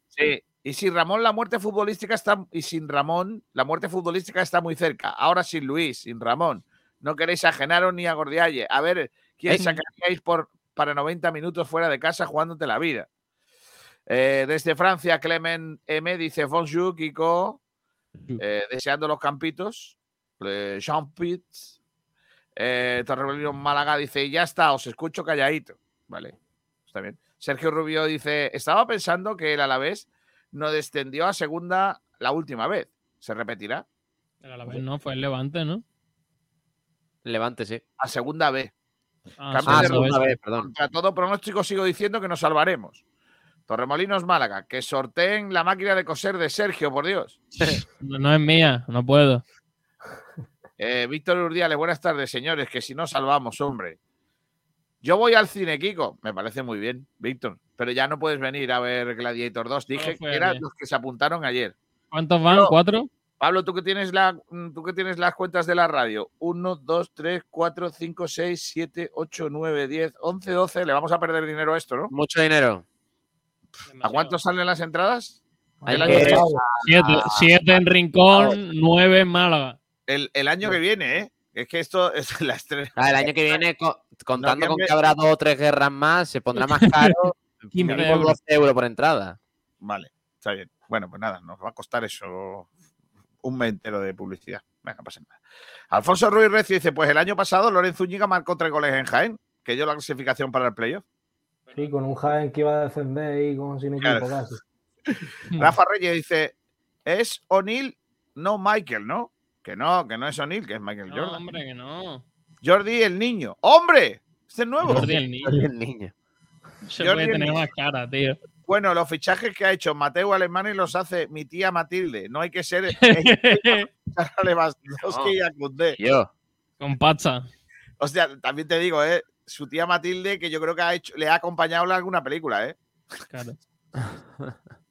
Speaker 6: sí, y sin Ramón la muerte futbolística está y sin Ramón la muerte futbolística está muy cerca. Ahora sin Luis, sin Ramón, no queréis a Genaro ni a Gordialle. A ver, ¿quién
Speaker 9: Ey.
Speaker 6: sacaríais por para 90 minutos fuera de casa jugándote la vida? Eh, desde Francia, Clement M dice Bonjour, Kiko. Eh, deseando los campitos. Eh, Jean Pitts. Eh, Málaga dice, ya está, os escucho calladito. Vale, está bien. Sergio Rubio dice, estaba pensando que el Alavés no descendió a segunda la última vez. ¿Se repetirá?
Speaker 2: Pero a la vez no, fue el Levante, ¿no?
Speaker 9: Levante, sí.
Speaker 6: A segunda vez.
Speaker 2: Ah,
Speaker 9: Ah,
Speaker 6: de
Speaker 2: segunda vez,
Speaker 9: perdón.
Speaker 6: Contra todo pronóstico sigo diciendo que nos salvaremos. Torremolinos Málaga, que sorteen la máquina de coser de Sergio, por Dios.
Speaker 2: No, no es mía, no puedo.
Speaker 6: Eh, Víctor Urdiales, buenas tardes, señores, que si no salvamos, hombre. Yo voy al cine, Kiko. Me parece muy bien, Víctor. Pero ya no puedes venir a ver Gladiator 2. Dije que eran
Speaker 2: ayer.
Speaker 6: los que se apuntaron ayer.
Speaker 2: ¿Cuántos van? ¿Cuatro?
Speaker 6: Pablo, tú que tienes la, mm, tú que tienes las cuentas de la radio. 1, 2, 3, 4, 5, 6, 7, 8, 9, 10, 11, 12. Le vamos a perder dinero a esto, ¿no?
Speaker 9: Mucho dinero.
Speaker 6: ¿A cuánto salen las entradas? El año,
Speaker 2: Siete, siete en Rincón, nueve en Málaga.
Speaker 6: el, el año que viene, ¿eh? Es que esto es la estrella.
Speaker 9: Ah, el año que viene, co- contando con que habrá dos o tres guerras más, se pondrá más caro.
Speaker 2: 15
Speaker 9: mínimo
Speaker 2: euros.
Speaker 9: 12 euros por entrada.
Speaker 6: Vale, está bien. Bueno, pues nada, nos va a costar eso un mes entero de publicidad. Venga, pasa nada. Alfonso Ruiz Recio dice: Pues el año pasado Lorenzo Úñiga marcó tres goles en Jaén, que dio la clasificación para el playoff.
Speaker 10: Sí, con un Jaén que iba a descender y con sin equipo
Speaker 6: Claro.
Speaker 10: casi.
Speaker 6: Rafa Reyes dice: Es O'Neill, no Michael, ¿no? Que no, que no es O'Neill, que es Michael
Speaker 2: No,
Speaker 6: Jordan.
Speaker 2: hombre, que no.
Speaker 6: Jordi el niño. ¡Hombre! Este es nuevo.
Speaker 2: Jordi el niño.
Speaker 9: El niño.
Speaker 2: Se
Speaker 6: Jordi
Speaker 2: puede
Speaker 6: el
Speaker 2: tener
Speaker 6: niño.
Speaker 2: más cara, tío.
Speaker 6: Bueno, los fichajes que ha hecho Mateo Alemán y los hace mi tía Matilde. No hay que ser Lewandowski y Koundé.
Speaker 9: Yo.
Speaker 2: Con Pacha.
Speaker 6: O sea, también te digo, ¿eh? Su tía Matilde, que yo creo que ha hecho, le ha acompañado en alguna película, ¿eh?
Speaker 2: Claro.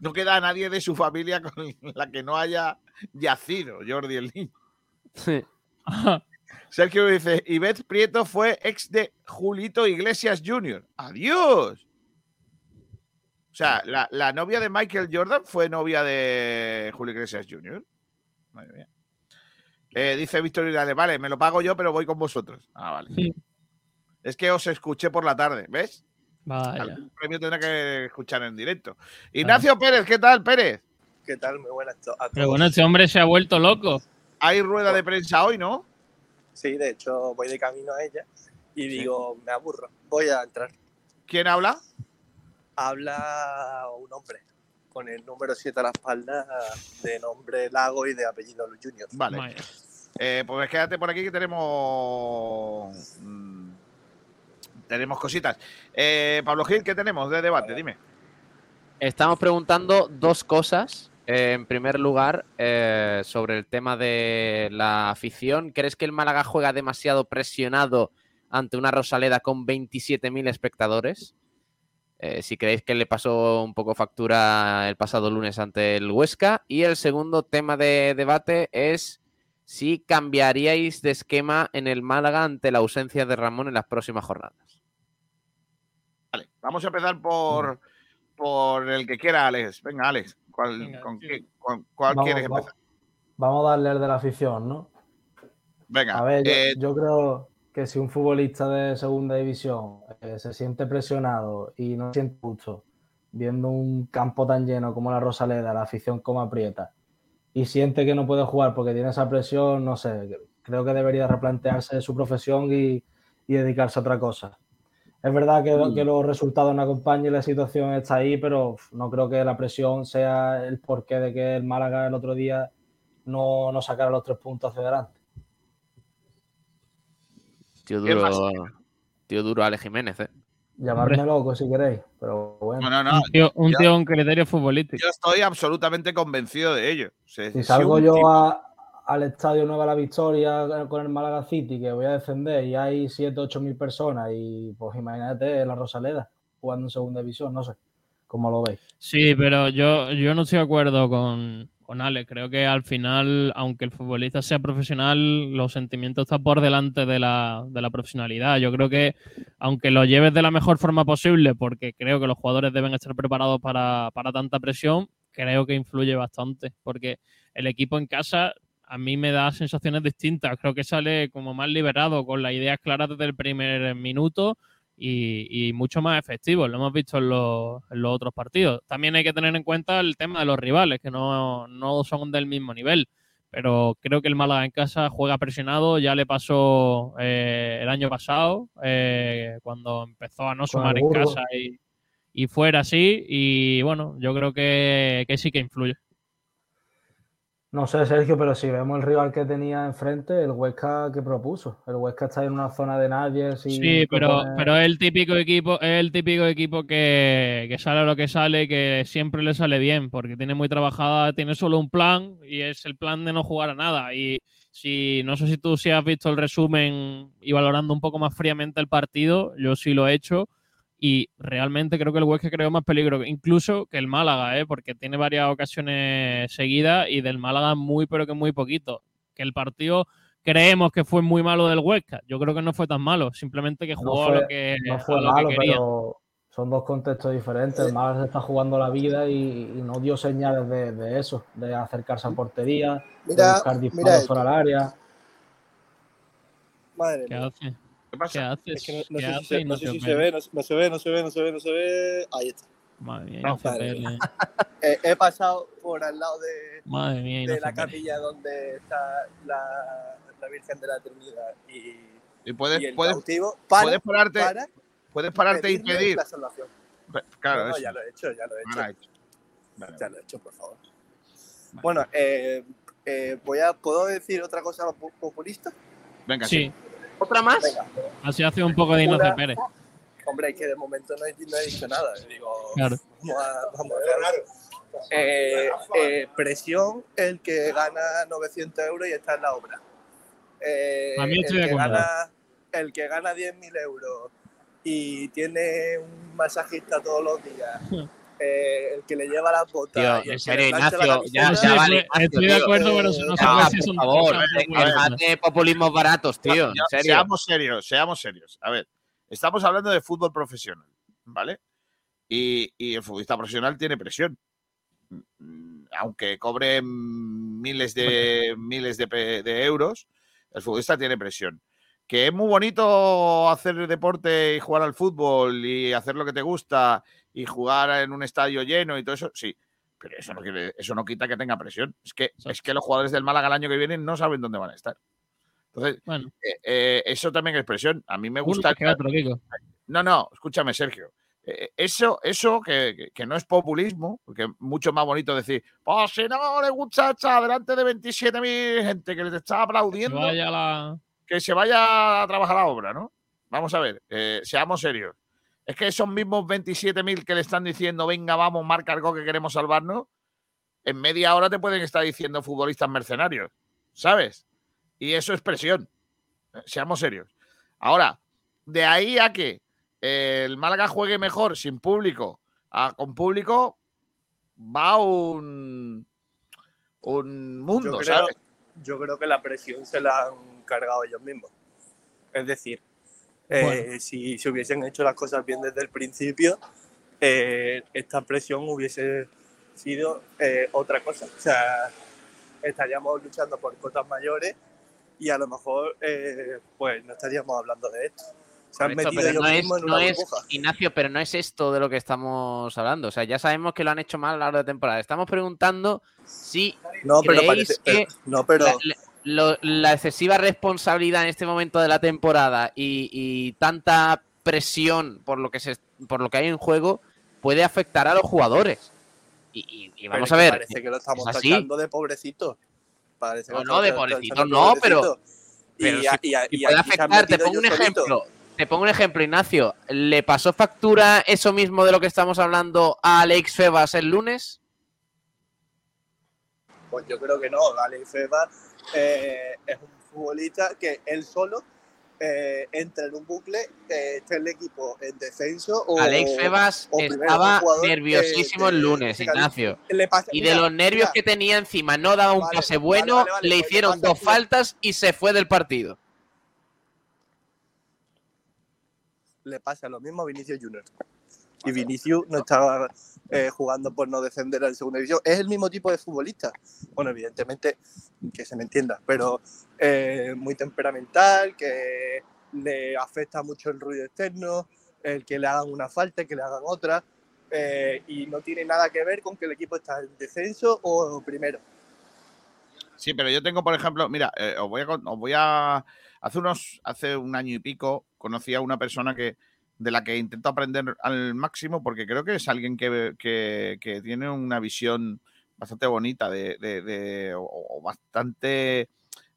Speaker 6: No queda nadie de su familia con la que no haya yacido Jordi el niño.
Speaker 9: Sí.
Speaker 6: Sergio dice, Ivette Prieto fue ex de Julito Iglesias Jr. ¡Adiós! O sea, la, la novia de Michael Jordan fue novia de Julio Iglesias Jr. Madre mía. Eh, dice Víctor Hidalgo, vale, me lo pago yo, pero voy con vosotros. Ah, vale. Es que os escuché por la tarde, ¿ves?
Speaker 2: Vaya.
Speaker 6: Algún premio tendrá que escuchar en directo. Ignacio Pérez, ¿qué tal, Pérez?
Speaker 11: ¿Qué tal? Muy buenas a todos.
Speaker 2: Pero bueno, este hombre se ha vuelto loco.
Speaker 6: Hay rueda de prensa hoy, ¿no?
Speaker 11: Sí, de hecho voy de camino a ella y digo, me aburro, voy a entrar.
Speaker 6: ¿Quién habla?
Speaker 11: Habla un hombre con el número 7 a la espalda de nombre Lago y de apellido Junior.
Speaker 6: Vale. Eh, pues quédate por aquí que tenemos. Tenemos cositas. Eh, Pablo Gil, ¿qué tenemos de debate? Dime.
Speaker 9: Estamos preguntando dos cosas. Eh, en primer lugar, eh, sobre el tema de la afición. ¿Crees que el Málaga juega demasiado presionado ante una Rosaleda con 27.000 espectadores? Si creéis que le pasó un poco factura el pasado lunes ante el Huesca. Y el segundo tema de debate es si cambiaríais de esquema en el Málaga ante la ausencia de Ramón en las próximas jornadas.
Speaker 6: Vale, vamos a empezar por, por el que quiera, Alex. Venga, Alex. ¿Cuál,
Speaker 2: Venga,
Speaker 6: con
Speaker 2: sí.
Speaker 6: qué- con cuál
Speaker 10: Vamos,
Speaker 6: quieres empezar?
Speaker 10: vamos a darle el de la afición, ¿no?
Speaker 6: Venga.
Speaker 10: A ver, yo,
Speaker 6: eh,
Speaker 10: yo creo que si un futbolista de segunda división eh, se siente presionado y no siente gusto viendo un campo tan lleno como la Rosaleda, la afición como aprieta, y siente que no puede jugar porque tiene esa presión, no sé, creo que debería replantearse su profesión y, y dedicarse a otra cosa. Es verdad que,
Speaker 6: Mm.
Speaker 10: que los resultados no acompañan y la situación está ahí, pero no creo que la presión sea el porqué de que el Málaga el otro día no, no sacara los tres puntos hacia adelante.
Speaker 9: Tío duro, tío duro Ale Jiménez, ¿eh?
Speaker 10: Llamarme loco si queréis, pero bueno.
Speaker 6: no, no, no.
Speaker 2: Un tío, un
Speaker 6: yo-
Speaker 2: tío con criterio futbolístico.
Speaker 6: Yo estoy absolutamente convencido de ello. O sea,
Speaker 10: Si salgo yo
Speaker 6: tipo-
Speaker 10: a- al Estadio Nueva La Victoria con el Málaga City, que voy a defender, y hay 7, 8 mil personas, y pues imagínate la Rosaleda jugando en segunda división, no sé, ¿cómo lo veis?
Speaker 2: Sí, pero yo, yo no estoy de acuerdo con, con Alex. Creo que al final, aunque el futbolista sea profesional, los sentimientos están por delante de la, de la profesionalidad. Yo creo que, aunque lo lleves de la mejor forma posible, porque creo que los jugadores deben estar preparados para, para tanta presión, creo que influye bastante. Porque el equipo en casa a mí me da sensaciones distintas. Creo que sale como más liberado, con las ideas claras desde el primer minuto y, y mucho más efectivo. Lo hemos visto en los, en los otros partidos. También hay que tener en cuenta el tema de los rivales, que no, no son del mismo nivel. Pero creo que el Málaga en casa juega presionado. Ya le pasó eh, el año pasado, eh, cuando empezó a no sumar en casa y, y fuera así. Y bueno, yo creo que, que sí que influye.
Speaker 10: No sé, Sergio, pero si vemos el rival que tenía enfrente, el Huesca que propuso. El Huesca está en una zona de nadie.
Speaker 2: Sí, pero, pero es el típico equipo, es el típico equipo que, que sale lo que sale y que siempre le sale bien, porque tiene muy trabajada, tiene solo un plan y es el plan de no jugar a nada. Y si no sé si tú si has visto el resumen y valorando un poco más fríamente el partido, yo sí lo he hecho. Y realmente creo que el Huesca creó más peligro, incluso que el Málaga, ¿eh? porque tiene varias ocasiones seguidas y del Málaga muy, pero que muy poquito. Que el partido creemos que fue muy malo del Huesca. Yo creo que no fue tan malo, simplemente que
Speaker 10: No
Speaker 2: jugó
Speaker 10: fue,
Speaker 2: lo que,
Speaker 10: no
Speaker 2: a
Speaker 10: fue
Speaker 2: lo que
Speaker 10: malo,
Speaker 2: quería.
Speaker 10: pero son dos contextos diferentes. El Málaga se está jugando la vida y, y no dio señales de, de eso, de acercarse a portería,
Speaker 11: Mira,
Speaker 10: de buscar disparos fuera del área.
Speaker 11: Madre
Speaker 2: ¿Qué
Speaker 11: mía.
Speaker 6: ¿Qué pasa?
Speaker 2: ¿Qué haces?
Speaker 11: Es que no, no
Speaker 2: ¿Qué
Speaker 11: sé si, se, no sé
Speaker 2: Ignacio
Speaker 11: si se
Speaker 2: Pérez?
Speaker 11: ve, no, no se ve, no se ve, no se ve, no se ve. Ahí está.
Speaker 2: Madre mía,
Speaker 11: madre
Speaker 2: Pérez.
Speaker 11: Eh, he pasado por al lado de,
Speaker 2: Madre mía,
Speaker 11: de la capilla donde está la, la Virgen de la Trinidad y,
Speaker 6: Y puedes,
Speaker 11: y el
Speaker 6: puedes,
Speaker 11: cautivo para,
Speaker 6: puedes pararte,
Speaker 11: para
Speaker 6: puedes pararte y pedir.
Speaker 11: la salvación.
Speaker 6: Claro,
Speaker 11: No, ya lo he hecho, ya lo he hecho.
Speaker 6: Ahora hecho. Vale,
Speaker 11: Ya lo he hecho, por favor. Bueno, eh, eh, voy a, ¿puedo decir otra cosa po- populista?
Speaker 6: Venga,
Speaker 2: Sí,
Speaker 9: ¿Otra más?
Speaker 11: Venga.
Speaker 2: así hace un poco de
Speaker 11: Una-
Speaker 2: Pérez.
Speaker 11: Hombre, es que de momento no he, no he dicho nada. Digo,
Speaker 2: Claro.
Speaker 11: vamos a, vamos a ver. Eh, eh, presión, el que gana 900 euros y está en la obra. Eh,
Speaker 2: A mí estoy
Speaker 11: el,
Speaker 2: de
Speaker 11: que gana, el que gana 10.000 euros y tiene un masajista todos los días. eh, el que le lleva las botas.
Speaker 9: Tío, en serio, Ignacio, ya, vale.
Speaker 2: estoy-
Speaker 9: Ignacio,
Speaker 2: estoy de acuerdo, pero no se puede
Speaker 9: por favor, de populismos baratos, tío.
Speaker 6: Ya-
Speaker 9: En serio.
Speaker 6: Seamos serios, seamos serios. A ver, estamos hablando de fútbol profesional, ¿vale? Y, y el futbolista profesional tiene presión. Mm, Aunque cobre miles de miles de euros, el futbolista tiene presión. Que es muy bonito hacer deporte y jugar al fútbol y hacer lo que te gusta y jugar en un estadio lleno y todo eso, sí. Pero eso no, quiere- eso no quita que tenga presión. Es que, es que los jugadores del Málaga el año que viene no saben dónde van a estar. Entonces,
Speaker 2: Bueno,
Speaker 6: eh, eh, eso también es presión. A mí me gusta.
Speaker 2: que otro.
Speaker 6: No, no, escúchame, Sergio. Eh, eso, eso que, que- no es populismo, porque es mucho más bonito decir, pues si no le gusta delante de 27.000 gente que le está
Speaker 2: Que
Speaker 6: aplaudiendo,
Speaker 2: vaya la...
Speaker 6: que se vaya a trabajar la obra, ¿no? Vamos a ver, seamos serios. Es que esos mismos 27.000 que le están diciendo, venga, vamos, marca algo que queremos salvarnos, en media hora te pueden estar diciendo futbolistas mercenarios, ¿sabes? Y eso es presión. Eh, Seamos serios. Ahora, de ahí a que eh, el Málaga juegue mejor sin público, a con público, va un, un mundo,
Speaker 11: yo creo,
Speaker 6: ¿sabes?
Speaker 11: yo creo que la presión se la han cargado ellos mismos. Es decir, eh,
Speaker 2: Bueno.
Speaker 11: si se hubiesen hecho las cosas bien desde el principio, eh, esta presión hubiese sido eh, otra cosa. O sea, estaríamos luchando por cotas mayores y a lo mejor eh, pues no estaríamos hablando de esto. Se han
Speaker 9: Correcto,
Speaker 11: metido ellos
Speaker 9: no es,
Speaker 11: mismos en
Speaker 9: no
Speaker 11: una
Speaker 9: es-
Speaker 11: burbuja.
Speaker 9: Ignacio, pero no es esto de lo que estamos hablando. O sea, ya sabemos que lo han hecho mal a lo largo de temporada. Estamos preguntando si
Speaker 11: No, pero
Speaker 9: ¿creéis
Speaker 11: parece, pero-
Speaker 9: que
Speaker 11: no, pero
Speaker 9: la, la- lo- la excesiva responsabilidad en este momento de la temporada y, y tanta presión por lo que se por lo que hay en juego puede afectar a los jugadores. Y, y- y
Speaker 11: pero
Speaker 9: vamos a ver.
Speaker 11: Parece que lo estamos
Speaker 9: es
Speaker 11: tachando de pobrecitos. Parece que
Speaker 9: No, no, de
Speaker 11: tachando
Speaker 9: no, pero-
Speaker 11: y,
Speaker 9: si- si puede afectar, te pongo un ejemplo. Te pongo un ejemplo, Ignacio. ¿Le pasó factura eso mismo de lo que estamos hablando a Alex Febas el lunes?
Speaker 11: Pues yo creo que no. Alex Feba eh, es un futbolista que él solo eh, entra en un bucle, eh, está el equipo en descenso o...
Speaker 9: Alex Febas
Speaker 11: o
Speaker 9: estaba nerviosísimo
Speaker 11: de-
Speaker 9: el lunes,
Speaker 11: de-
Speaker 9: Ignacio.
Speaker 11: Pasa-
Speaker 9: Y
Speaker 11: mira,
Speaker 9: de los nervios
Speaker 11: mira,
Speaker 9: que tenía encima, no daba un
Speaker 11: Vale,
Speaker 9: pase bueno,
Speaker 11: vale, vale,
Speaker 9: le hicieron dos
Speaker 11: tío.
Speaker 9: faltas y se fue del partido.
Speaker 11: le pasa lo mismo a Vinicius Junior. Y Vinicius no estaba eh, jugando por no descender a la segunda división. Es el mismo tipo de futbolista. Bueno, evidentemente, que se me entienda, pero eh, muy temperamental, que le afecta mucho el ruido externo, el que le hagan una falta, que le hagan otra, eh, y no tiene nada que ver con que el equipo está en descenso o primero.
Speaker 6: Sí, pero yo tengo, por ejemplo, mira, os voy a, os voy a hace unos, hace un año y pico, conocí a una persona que de la que intento aprender al máximo porque creo que es alguien que, que- que tiene una visión bastante bonita, de, de- o, bastante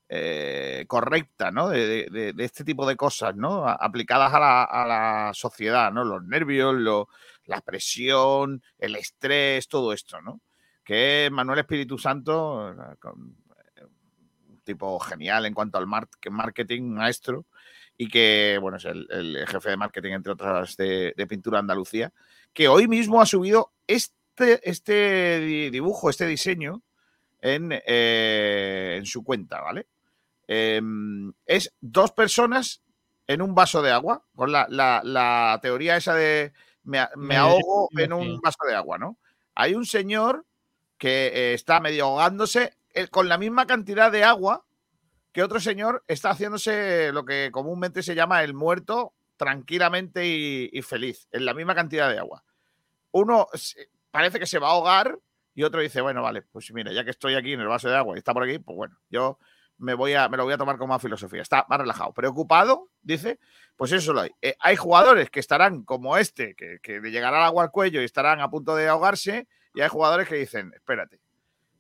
Speaker 6: eh, correcta, ¿no? De, de- este tipo de cosas, ¿no? Aplicadas a la, a la sociedad, ¿no? Los nervios, lo- la presión, el estrés, todo esto, ¿no? Que Manuel Espíritu Santo, eh, eh, un tipo genial en cuanto al mar- marketing, maestro, y que, bueno, es el, el jefe de marketing, entre otras, de, de Pintura Andalucía, que hoy mismo ha subido este, este di- dibujo, este diseño, en, eh, en su cuenta, ¿vale? Em, es dos personas en un vaso de agua, con la, la- la teoría esa de me, me
Speaker 2: Me-
Speaker 6: ahogo en un vaso de agua, ¿no? Hay un señor que eh, está medio ahogándose eh, con la misma cantidad de agua que otro señor está haciéndose lo que comúnmente se llama el muerto tranquilamente y, feliz, en la misma cantidad de agua. Uno parece que se va a ahogar y otro dice, bueno, vale, pues mira, ya que estoy aquí en el vaso de agua y está por aquí, pues bueno, yo me, voy a, me lo voy a tomar con más filosofía. Está más relajado. Preocupado, dice, pues eso lo hay. Eh, hay jugadores que estarán como este, que, que le llegará el agua al cuello y estarán a punto de ahogarse, y hay jugadores que dicen, espérate,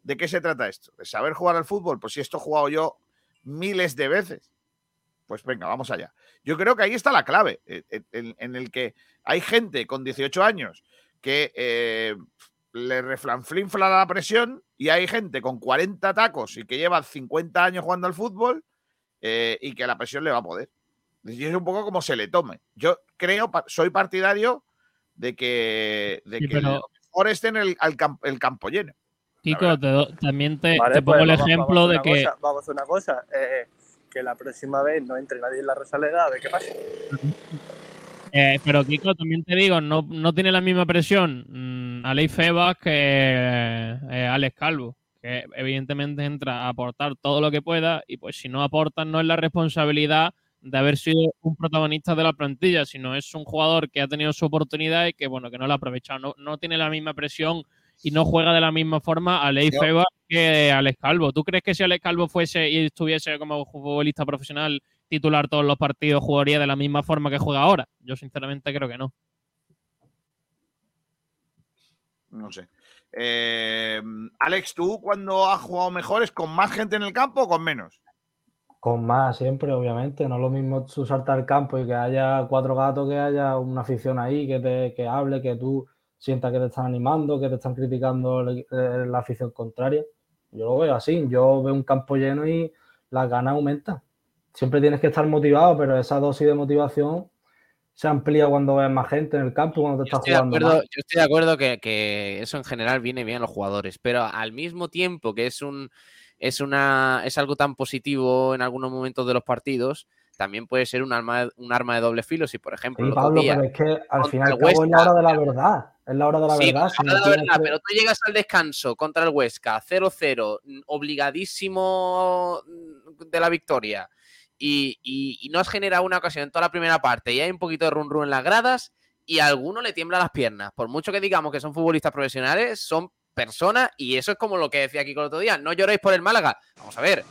Speaker 6: ¿de qué se trata esto? ¿De saber jugar al fútbol? Pues si esto he jugado yo miles de veces. Pues venga, vamos allá. Yo creo que ahí está la clave, eh, eh, en, en el que hay gente con 18 años que eh, le reflanflinfla la presión y hay gente con 40 tacos y que lleva 50 años jugando al fútbol eh, y que la presión le va a poder. Y es un poco como se le tome. Yo creo, soy partidario de que, de
Speaker 2: Sí,
Speaker 6: que
Speaker 2: pero-
Speaker 6: mejor esté en el, el campo lleno.
Speaker 2: Kiko, te do- también te,
Speaker 11: Vale,
Speaker 2: te pongo
Speaker 11: pues
Speaker 2: el
Speaker 11: vamos-
Speaker 2: ejemplo de que
Speaker 11: cosa, vamos a hacer una cosa. eh, que la próxima vez no entre nadie en la Rosaleda, a ver qué pasa.
Speaker 2: Eh, pero Kiko, también te digo, no, no tiene la misma presión mm, Aleix Febas que eh, Alex Calvo, que evidentemente entra a aportar todo lo que pueda y pues si no aportan no es la responsabilidad de haber sido un protagonista de la plantilla, sino es un jugador que ha tenido su oportunidad y que bueno, que no la ha aprovechado, no, no tiene la misma presión y no juega de la misma forma Aleix
Speaker 6: Yo-
Speaker 2: Febas que Alex Calvo. ¿Tú crees que si Alex Calvo fuese y estuviese como futbolista profesional titular todos los partidos, jugaría de la misma forma que juega ahora? Yo sinceramente creo que no.
Speaker 6: No sé. Eh, Alex, ¿tú cuando has jugado mejor es con más gente en el campo o con menos?
Speaker 10: Con más siempre, obviamente. No es lo mismo tú saltar al campo y que haya cuatro gatos, que haya una afición ahí, que te que hable, que tú sientas que te están animando, que te están criticando eh, la afición contraria. Yo lo veo así. Yo veo un campo lleno y las ganas aumentan. Siempre tienes que estar motivado, pero esa dosis de motivación se amplía cuando ves más gente en el campo cuando te
Speaker 9: Yo
Speaker 10: estás
Speaker 9: estoy de
Speaker 10: jugando
Speaker 9: acuerdo,
Speaker 10: más.
Speaker 9: yo estoy de acuerdo que, que eso en general viene bien a los jugadores, pero al mismo tiempo que es un es una es algo tan positivo en algunos momentos de los partidos, también puede ser un arma un arma de doble filo. Si por ejemplo
Speaker 10: Sí,
Speaker 9: el otro
Speaker 10: Pablo,
Speaker 9: día-
Speaker 10: pero es que al
Speaker 9: contra
Speaker 10: fin y al
Speaker 9: el
Speaker 10: cabo es la hora de la verdad. Es la hora de la
Speaker 9: Sí,
Speaker 10: verdad. Si no
Speaker 9: la verdad,
Speaker 10: que-
Speaker 9: pero tú llegas al descanso contra el Huesca 0-0, mm, obligadísimo mm, de la victoria, y, y- y no has generado una ocasión en toda la primera parte, y hay un poquito de run run en las gradas, y a alguno le tiembla las piernas. Por mucho que digamos que son futbolistas profesionales, son personas, y eso es como lo que decía aquí el otro día, no lloréis por el Málaga. Vamos a ver,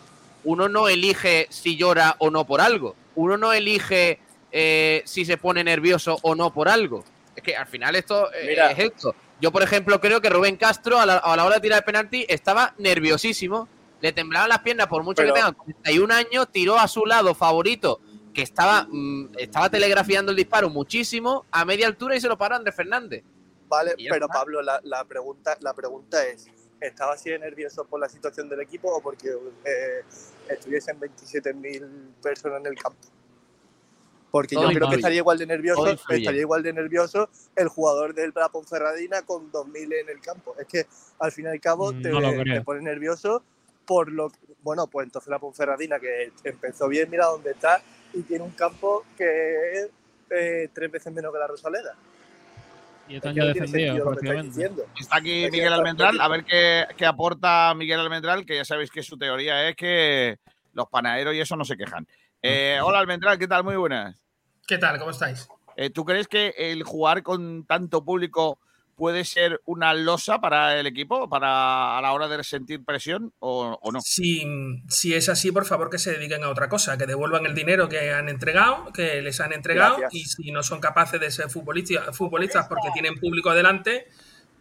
Speaker 9: uno no elige si llora o no por algo, uno no elige eh, si se pone nervioso o no por algo. Es que al final esto eh,
Speaker 11: Mira.
Speaker 9: es esto. Yo, por ejemplo, creo que Rubén Castro a la, a la hora de tirar el penalti estaba nerviosísimo. Le temblaban las piernas por mucho
Speaker 11: Pero-
Speaker 9: que tenga 41 años. Tiró a su lado favorito, que estaba, mm, estaba telegrafiando el disparo muchísimo, a media altura y se lo paró Andrés Fernández.
Speaker 11: Vale, pero. Pablo, la, la pregunta, la pregunta es, ¿estaba así de nervioso por la situación del equipo o porque eh, estuviesen 27.000 personas en el campo? Porque
Speaker 9: Todo
Speaker 11: yo creo que estaría igual de nervioso, estaría igual de nervioso el jugador del la Ponferradina con 2.000 en el campo. Es que al fin y al cabo te,
Speaker 2: No lo creo.
Speaker 11: te pone nervioso por lo que- bueno, pues entonces la Ponferradina que empezó bien, mira dónde está y tiene un campo que es eh, tres veces menos que la Rosaleda.
Speaker 2: Y
Speaker 11: Es
Speaker 2: están
Speaker 11: que no.
Speaker 6: Está aquí
Speaker 11: Es
Speaker 6: Miguel Almendral, a ver qué, qué aporta Miguel Almendral, que ya sabéis que su teoría es que los panaderos y eso no se quejan. Eh, hola Almendral, ¿qué tal? Muy buenas.
Speaker 12: ¿Qué tal? ¿Cómo estáis?
Speaker 6: Eh, ¿Tú crees que el jugar con tanto público puede ser una losa para el equipo, para a la hora de sentir presión o, o no?
Speaker 12: Si, si es así, por favor que se dediquen a otra cosa, que devuelvan el dinero que han entregado, que les han entregado,
Speaker 11: Gracias.
Speaker 12: y si no son capaces de ser futbolistas, futbolistas porque tienen público delante,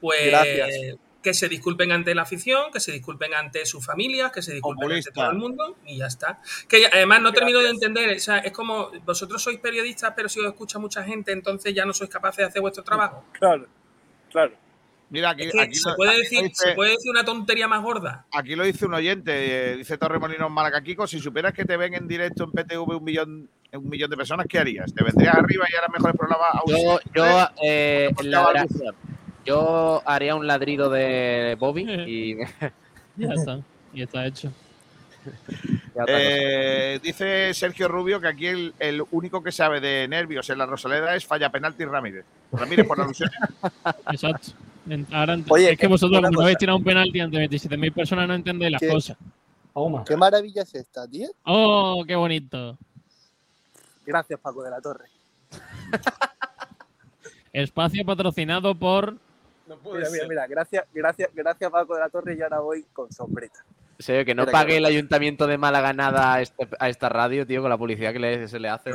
Speaker 12: pues
Speaker 11: Gracias.
Speaker 12: que se disculpen ante la afición, que se disculpen ante sus familias, que se disculpen
Speaker 6: Populista.
Speaker 12: ante todo el mundo y ya está. Que además no termino de entender, o sea, es como vosotros sois periodistas, pero si os escucha mucha gente, entonces ya no sois capaces de hacer vuestro trabajo.
Speaker 11: Claro, claro.
Speaker 6: Mira, aquí,
Speaker 12: Es que
Speaker 6: aquí
Speaker 12: se
Speaker 6: lo-
Speaker 12: puede
Speaker 6: aquí
Speaker 12: decir,
Speaker 6: dice-
Speaker 12: se puede decir una tontería más gorda.
Speaker 6: Aquí lo dice un oyente, eh, dice Torremolinos Malacaquico, si supieras que te ven en directo en PTV un millón, un millón de personas, ¿qué harías? ¿Te vendrías arriba y harás mejores programas?
Speaker 9: Yo, yo, eh, yo haría un ladrido de Bobby y
Speaker 2: Ya está. Y está hecho.
Speaker 6: Eh, dice Sergio Rubio que aquí el, el único que sabe de nervios en la Rosaleda es falla penalti Ramírez. Ramírez por alusión.
Speaker 2: Exacto. Ahora
Speaker 11: Oye,
Speaker 2: es que vosotros
Speaker 11: cosa.
Speaker 2: vez tirado un penalti ante 27.000 personas no entendéis las
Speaker 11: ¿Qué?
Speaker 2: cosas.
Speaker 11: ¿Qué maravilla es esta, tío?
Speaker 2: ¡Oh, qué bonito!
Speaker 11: Gracias, Paco de la Torre.
Speaker 2: Espacio patrocinado por.
Speaker 11: Mira, mira, mira. Gracias, gracias, gracias, Paco de la Torre. Y ahora voy con sombrita.
Speaker 9: Se ve que no pague
Speaker 11: que-
Speaker 9: el ayuntamiento de Málaga nada a, este- a esta radio, tío, con la publicidad que le- se le hace.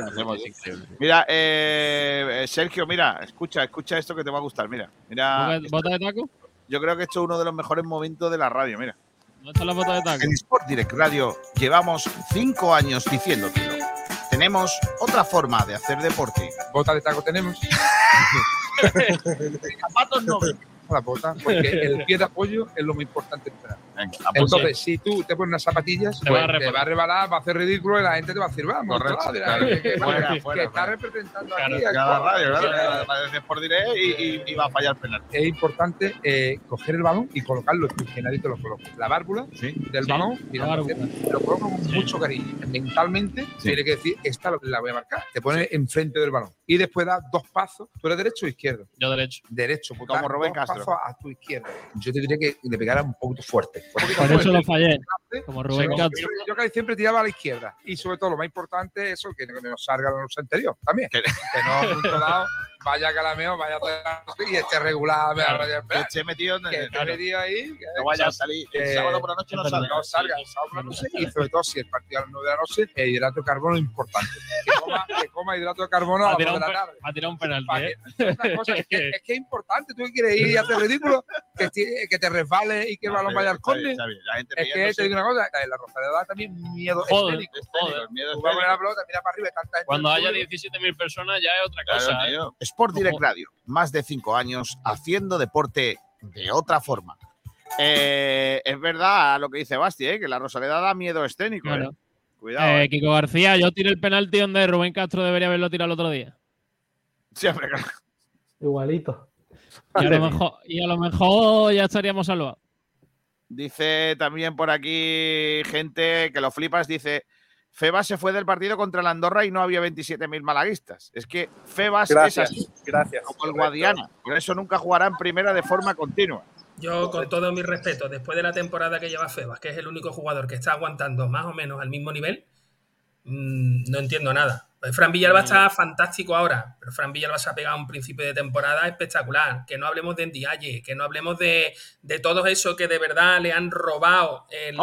Speaker 6: Mira, eh, eh, Sergio, mira, escucha, escucha esto que te va a gustar. Mira, mira.
Speaker 2: ¿Bota- ¿Bota de taco?
Speaker 6: Yo creo que esto es uno de los mejores momentos de la radio. Mira.
Speaker 2: ¿Dónde está la bota de taco?
Speaker 6: En Sport Direct Radio llevamos cinco años diciéndotelo. Tenemos otra forma de hacer deporte.
Speaker 13: Bota de taco tenemos.
Speaker 6: Zapatos no.
Speaker 13: La bota, porque el pie de apoyo es lo muy importante.
Speaker 6: Venga,
Speaker 13: Entonces, si tú te pones unas zapatillas,
Speaker 2: Te
Speaker 13: pues
Speaker 2: va a
Speaker 13: te
Speaker 2: rebalar.
Speaker 13: va a rebalar, va a hacer ridículo y la gente te va a decir, vamos,
Speaker 6: Correcto, claro.
Speaker 13: que, que-
Speaker 6: Fuera,
Speaker 13: que
Speaker 6: fuera,
Speaker 13: está representando
Speaker 2: Claro,
Speaker 13: aquí. a
Speaker 6: Cada radio, claro, Sport Direct y, y, y va a fallar penal.
Speaker 13: Es importante eh, coger el balón y colocarlo que nadie te lo coloca. La válvula
Speaker 6: Sí.
Speaker 13: del
Speaker 2: Sí,
Speaker 13: balón,
Speaker 2: la
Speaker 13: lo coloco con
Speaker 2: Sí.
Speaker 13: mucho cariño. Mentalmente
Speaker 6: Sí.
Speaker 13: tiene que decir, esta la voy a marcar. Te pones enfrente del balón y después das dos pasos. ¿Tú eres derecho o izquierdo?
Speaker 2: Yo derecho.
Speaker 13: Derecho, pues
Speaker 6: Como Rubén Castro.
Speaker 13: A tu izquierda. Yo te diría que le pegara un poquito fuerte. Un poquito
Speaker 2: Por eso
Speaker 13: fuerte.
Speaker 2: lo fallé. Como Rubén
Speaker 13: Sí,
Speaker 2: Castro.
Speaker 13: Yo, yo casi siempre tiraba a la izquierda. Y sobre todo, lo más importante es eso, que, que nos salga la luz anterior también.
Speaker 6: Que-
Speaker 13: Que no, momento dado, vaya calameo, vaya a y esté regular,
Speaker 6: Que esté metido en
Speaker 13: que
Speaker 6: el.
Speaker 13: esté metido ahí. que-
Speaker 6: No vaya a salir. El
Speaker 13: Eh,
Speaker 6: sábado por la noche no salga.
Speaker 13: no salga el sábado por la noche y sobre todo si el partido a las 9 de la noche, el hidrato de carbono es importante. Que coma, que coma hidrato de carbono a
Speaker 2: Ha
Speaker 13: las 2
Speaker 2: tirado
Speaker 13: de
Speaker 2: un,
Speaker 13: la tarde.
Speaker 2: ha tirado un penalti, ¿eh?
Speaker 13: cosa, es, que, es que es importante, tú que quieres ir y hacer ridículo, que, que te resbales y que el
Speaker 6: No,
Speaker 13: balón vaya al córner. Es que te digo una cosa, en la Rosaleda da también miedo
Speaker 2: Joder,
Speaker 13: escénico.
Speaker 2: joder.
Speaker 6: Miedo
Speaker 13: Tú vas a poner
Speaker 6: escénico.
Speaker 13: la pelota, mira para arriba tanta gente
Speaker 2: Cuando haya
Speaker 13: público.
Speaker 2: 17.000 personas ya es otra
Speaker 6: Claro,
Speaker 2: cosa, ¿eh?
Speaker 6: tío. Sport Direct. Radio, más de cinco años haciendo deporte de otra forma. Eh, es verdad lo que dice Basti, ¿eh? que la Rosaleda da miedo escénico. ¿eh? Cuidado.
Speaker 2: Eh,
Speaker 6: ¿eh?
Speaker 2: Kiko García, yo tiré el penalti donde Rubén Castro debería haberlo tirado el otro día.
Speaker 6: Siempre, claro.
Speaker 10: Igualito.
Speaker 2: Y a lo mejor, y a lo mejor ya estaríamos salvados.
Speaker 6: Dice también por aquí gente que lo flipas, dice, Febas se fue del partido contra la Andorra y no había 27.000 malaguistas. Es que Febas
Speaker 11: Gracias,
Speaker 6: es así,
Speaker 11: gracias.
Speaker 6: como el. Guadiana. Por eso nunca jugará en primera de forma continua.
Speaker 12: Yo, con todo mi respeto, después de la temporada que lleva Febas, que es el único jugador que está aguantando más o menos al mismo nivel, mm, no entiendo nada. Pues Fran Villalba está fantástico ahora, pero Fran Villalba se ha pegado un principio de temporada espectacular. Que no hablemos de Ndiaye, que no hablemos de, de todos esos que de verdad le han robado el-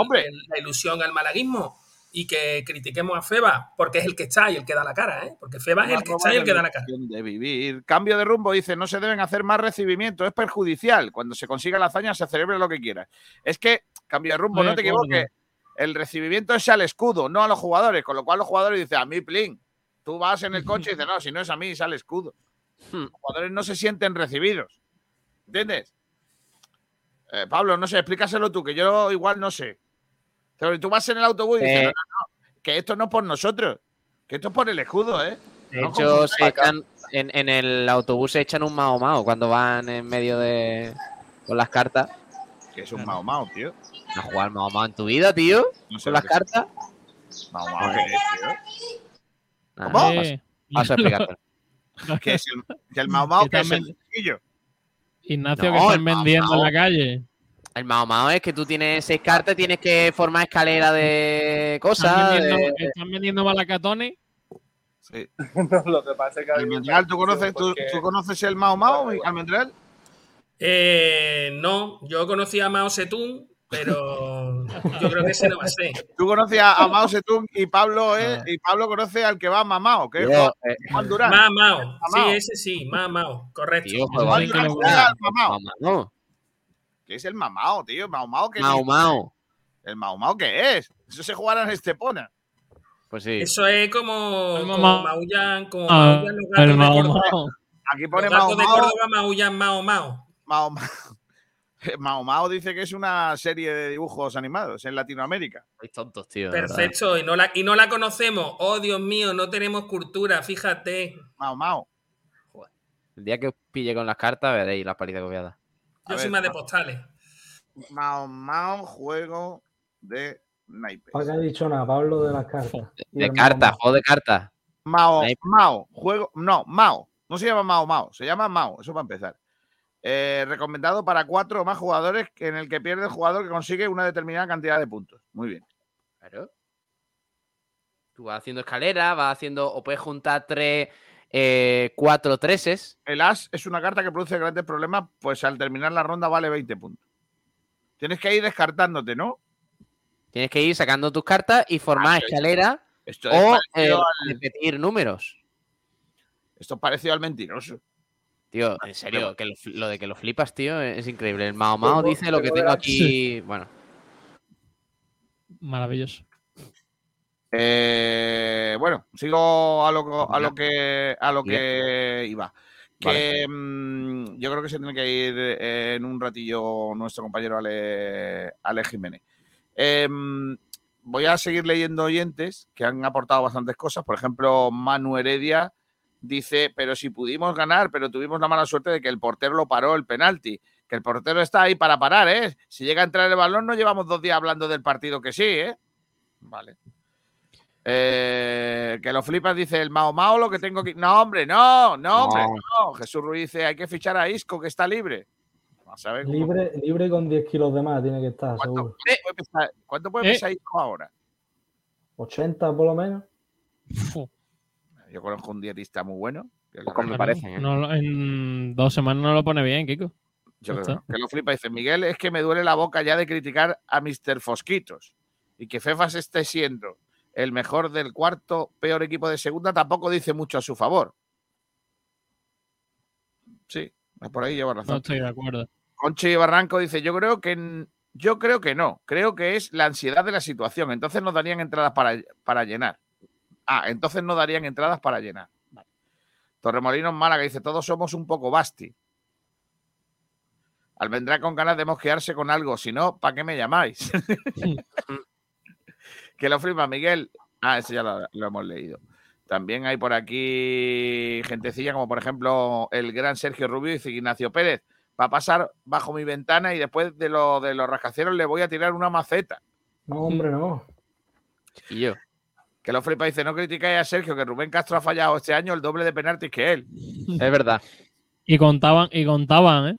Speaker 12: la ilusión al malaguismo y que critiquemos a Febas porque es el que está y el que da la cara, ¿eh? Porque Febas es el que está y el que da la cara.
Speaker 6: De vivir. Cambio de rumbo, dice, no se deben hacer más recibimientos, es perjudicial. Cuando se consiga la hazaña se celebre lo que quieras. Es que, cambio de rumbo, no te equivoques. El recibimiento es al escudo, no a los jugadores. Con lo cual los jugadores dicen, a mí, plin. Tú vas en el coche y dices, no, si no es a mí, es al escudo.
Speaker 9: Hmm.
Speaker 6: Los jugadores no se sienten recibidos. ¿Entiendes? Eh, Pablo, no sé, explícaselo tú, que yo igual no sé. Pero tú vas en el autobús y dices,
Speaker 9: Eh.
Speaker 6: no, no, no, que esto no es por nosotros, que esto es por el escudo, ¿eh?
Speaker 9: De
Speaker 6: No
Speaker 9: hecho,
Speaker 6: confundáis.
Speaker 9: se echan, en, en el autobús se echan un mao mao cuando van en medio de. con las cartas.
Speaker 6: Que es un Mao Mao, tío.
Speaker 9: ¿A jugar mao mao en tu vida, tío?
Speaker 6: No sé
Speaker 9: ¿Con
Speaker 6: lo
Speaker 9: las
Speaker 6: que
Speaker 9: cartas?
Speaker 6: Mao Mao, ¿qué es, tío?
Speaker 9: Nada,
Speaker 6: ¿Cómo?
Speaker 2: Eh,
Speaker 9: paso a explicártelo.
Speaker 6: Que es el, que el Mao Mao, que
Speaker 2: Que
Speaker 6: es el.
Speaker 2: Ignacio,
Speaker 9: No,
Speaker 2: que están vendiendo en la calle.
Speaker 9: El mao mao es que tú tienes seis cartas, tienes que formar escalera de
Speaker 2: Están
Speaker 9: cosas.
Speaker 2: vendiendo,
Speaker 9: de-
Speaker 2: están vendiendo malacatones.
Speaker 6: Sí.
Speaker 11: No, lo que pasa es que.
Speaker 6: Almendral, ¿tú conoces, tú,
Speaker 11: porque-
Speaker 6: tú conoces el Mao Mao, Almendral?
Speaker 12: Eh, no, yo conocí a Mao Zedong, pero yo creo que ese no va a ser.
Speaker 6: Tú conoces a, Mao Zedong y Pablo, eh,
Speaker 2: Ah.
Speaker 6: y Pablo conoce al que va Mamao, que es
Speaker 9: Yo,
Speaker 6: Juan,
Speaker 9: eh,
Speaker 6: Juan Durán.
Speaker 12: Ma Mao, sí,
Speaker 6: Mao.
Speaker 12: ese sí, Ma Mao, correcto.
Speaker 9: tío,
Speaker 2: Eso
Speaker 9: juego
Speaker 2: sí
Speaker 9: al
Speaker 2: que lo
Speaker 9: Mao
Speaker 6: juega al Mao.
Speaker 9: Mao.
Speaker 6: ¿Qué es el Mamao, tío? ¿Mao Mao qué
Speaker 9: Mau
Speaker 6: es?
Speaker 9: Mau.
Speaker 6: ¿El Mao Mao qué es? Eso se jugará en Estepona.
Speaker 9: Pues sí.
Speaker 12: Eso es como,
Speaker 2: El
Speaker 12: como maullan, como
Speaker 2: Ah,
Speaker 12: maullan los gatos
Speaker 2: el
Speaker 12: de
Speaker 2: Mao
Speaker 12: Córdoba.
Speaker 2: Mao.
Speaker 6: Aquí pone
Speaker 12: Los
Speaker 6: Mao
Speaker 12: gatos de
Speaker 6: Mao.
Speaker 12: Córdoba maullan Mao Mao.
Speaker 6: Mao Mao. Mao Mao dice que es una serie de dibujos animados en Latinoamérica.
Speaker 9: Sois tontos, tío.
Speaker 12: Perfecto, y no, la, y no la conocemos. Oh, Dios mío, no tenemos cultura, fíjate.
Speaker 6: Mao Mao.
Speaker 9: El día que os pille con las cartas veréis las palizas copiadas.
Speaker 12: Yo soy más de postales.
Speaker 6: Mao Mao, juego de naipes.
Speaker 10: ¿Para qué ha dicho nada, Pablo, de las cartas?
Speaker 9: De cartas, juego de cartas.
Speaker 6: Mao. Mao, juego. No, Mao. No se llama Mao Mao, se llama Mao. Eso para empezar. Eh, recomendado para cuatro o más jugadores que- en el que pierde el jugador que consigue una determinada cantidad de puntos. Muy bien.
Speaker 9: Claro. Tú vas haciendo escalera, vas haciendo. O puedes juntar tres, eh, cuatro treses.
Speaker 6: El as es una carta que produce grandes problemas, pues al terminar la ronda vale 20 puntos. Tienes que ir descartándote, ¿no?
Speaker 9: Tienes que ir sacando tus cartas y formar
Speaker 6: Ah,
Speaker 9: escalera
Speaker 6: Esto es
Speaker 9: o eh,
Speaker 6: al-
Speaker 9: repetir números.
Speaker 6: Esto es parecido al mentiroso.
Speaker 9: Tío, en serio, que lo, lo de que lo flipas, tío, es increíble. El Mao Mao dice lo que tengo aquí. Bueno,
Speaker 2: Maravilloso.
Speaker 6: Eh, bueno, sigo a lo, a lo que a lo que iba. Que mm, yo creo que se tiene que ir eh, en un ratillo nuestro compañero Ale, Ale Jiménez. Em, voy a seguir leyendo oyentes que han aportado bastantes cosas. Por ejemplo, Manu Heredia dice, pero si pudimos ganar, pero tuvimos la mala suerte de que el portero lo paró el penalti. Que el portero está ahí para parar, ¿eh? Si llega a entrar el balón, no llevamos dos días hablando del partido que sí, ¿eh? Vale. Eh, que lo flipas, dice el Mao Mao, lo que tengo que. No, hombre, no, no, hombre,
Speaker 9: No.
Speaker 6: no. Jesús Ruiz dice, hay que fichar a Isco, que está libre. Vamos a ver cómo-
Speaker 10: Libre, libre con 10 kilos de más tiene que estar,
Speaker 6: ¿Cuánto,
Speaker 10: seguro.
Speaker 6: puede pesar, cuánto puede
Speaker 2: Eh.
Speaker 6: pesar Isco ahora?
Speaker 10: 80 por lo menos.
Speaker 6: Yo conozco un dietista muy bueno. que
Speaker 9: me
Speaker 2: Claro,
Speaker 9: parecen, ¿eh?
Speaker 2: no en dos semanas no lo pone bien, Kiko.
Speaker 6: yo creo que lo flipa. Dice, Miguel, es que me duele la boca ya de criticar a Mr. Fosquitos. Y que Fefas esté siendo el mejor del cuarto peor equipo de segunda tampoco dice mucho a su favor. Sí, por ahí lleva razón.
Speaker 2: No estoy de acuerdo.
Speaker 6: Conchi Barranco dice, yo creo que yo creo que no, creo que es la ansiedad de la situación, entonces no darían entradas para, para llenar. Ah, entonces no darían entradas para llenar. Vale. Torremolinos Málaga dice, todos somos un poco basti. Almendrá con ganas de mosquearse con algo, si no, ¿para qué me llamáis? que lo flipa Miguel. Ah, ese ya lo, lo hemos leído. También hay por aquí gentecilla, como por ejemplo el gran Sergio Rubio, dice Ignacio Pérez, va a pasar bajo mi ventana y después de, lo, de los rascacielos le voy a tirar una maceta.
Speaker 10: No, hombre, no.
Speaker 9: Y yo.
Speaker 6: Que lo flipa dice, no criticáis a Sergio, que Rubén Castro ha fallado este año el doble de penaltis que él.
Speaker 9: Es verdad.
Speaker 2: Y contaban, y contaban, ¿eh?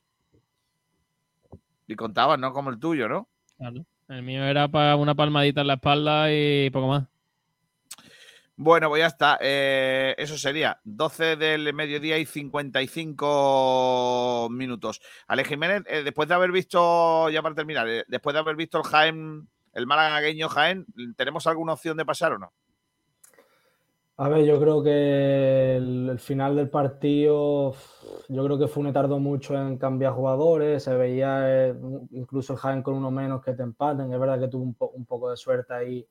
Speaker 6: Y contaban, no como el tuyo, ¿no?
Speaker 2: Claro. El mío era para una palmadita en la espalda y poco más.
Speaker 6: Bueno, pues ya está. Eh, eso sería 12 del mediodía y 55 minutos. Ale Jiménez, eh, después de haber visto, ya para terminar, eh, después de haber visto el Jaén, el malagueño Jaén, ¿tenemos alguna opción de pasar o no?
Speaker 10: A ver, yo creo que el, final del partido, yo creo que Fune tardó mucho en cambiar jugadores, se veía eh, incluso el Jaén con uno menos que te empaten, es verdad que tuvo un, po- un poco de suerte ahí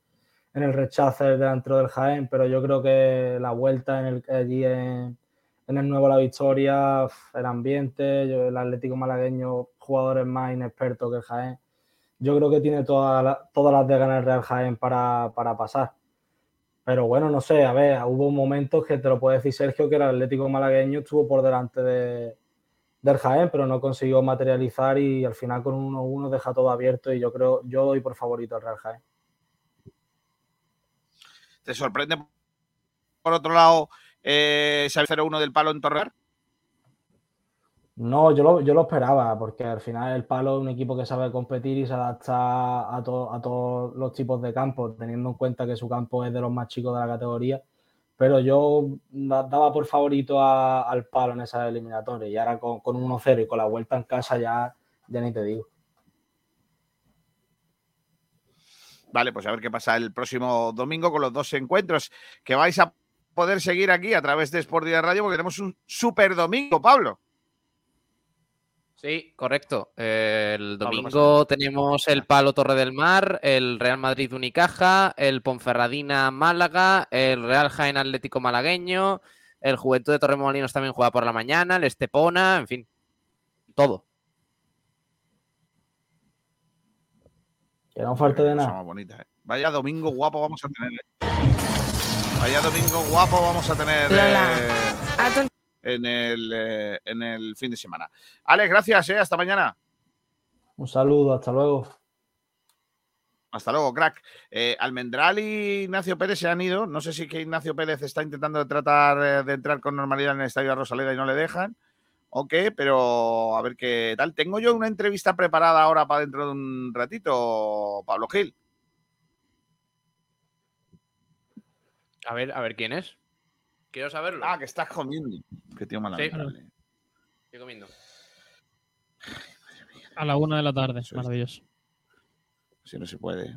Speaker 10: en el rechazo del del Jaén, pero yo creo que la vuelta en el, allí en, el Nuevo La Victoria, el ambiente, yo- el Atlético malagueño, jugadores más inexpertos que el Jaén, yo creo que tiene toda la- todas las de ganar el Real Jaén para pasar. Pero bueno, no sé, a ver, hubo momentos que te lo puede decir Sergio que el Atlético malagueño estuvo por delante de, del Jaén, pero no consiguió materializar y al final con un 1-1 deja todo abierto y yo creo, yo doy por favorito al Real Jaén.
Speaker 6: ¿Te sorprende, por otro lado, eh, ese 0-1 del palo en Torrear?
Speaker 10: No, yo lo, yo lo esperaba, porque al final el Palo es un equipo que sabe competir y se adapta a, to- a todos los tipos de campos, teniendo en cuenta que su campo es de los más chicos de la categoría. Pero yo da- daba por favorito al Palo en esa eliminatoria y ahora con, con un 1-0 y con la vuelta en casa ya, ya ni te digo.
Speaker 6: Vale, pues a ver qué pasa el próximo domingo con los dos encuentros que vais a poder seguir aquí a través de Sport Direct Radio porque tenemos un super domingo, Pablo.
Speaker 9: Sí, correcto. Eh, El domingo tenemos el Palo Torre del Mar, el Real Madrid Unicaja, el Ponferradina Málaga, el Real Jaén Atlético Malagueño, el Juventud de Torremolinos también juega por la mañana, el Estepona, en fin, todo.
Speaker 10: Que no falte de nada.
Speaker 6: más bonita, ¿eh? Vaya domingo guapo vamos a tener. ¿eh? Vaya domingo guapo vamos a tener eh, en, el, eh, en el fin de semana. Alex, gracias, ¿eh? hasta mañana.
Speaker 10: Un saludo, hasta luego.
Speaker 6: Hasta luego, crack. Eh, Almendral y Ignacio Pérez se han ido. No sé si que Ignacio Pérez está intentando tratar eh, de entrar con normalidad en el estadio de Rosaleda y no le dejan. O qué, pero a ver qué tal. Tengo yo una entrevista preparada ahora para dentro de un ratito, Pablo Gil.
Speaker 9: A ver, a ver quién es. Quiero saberlo.
Speaker 6: Ah, que estás comiendo. Qué tío mala
Speaker 9: Sí. Estoy comiendo.
Speaker 2: A la una de la tarde. Maravilloso.
Speaker 6: Si no se puede.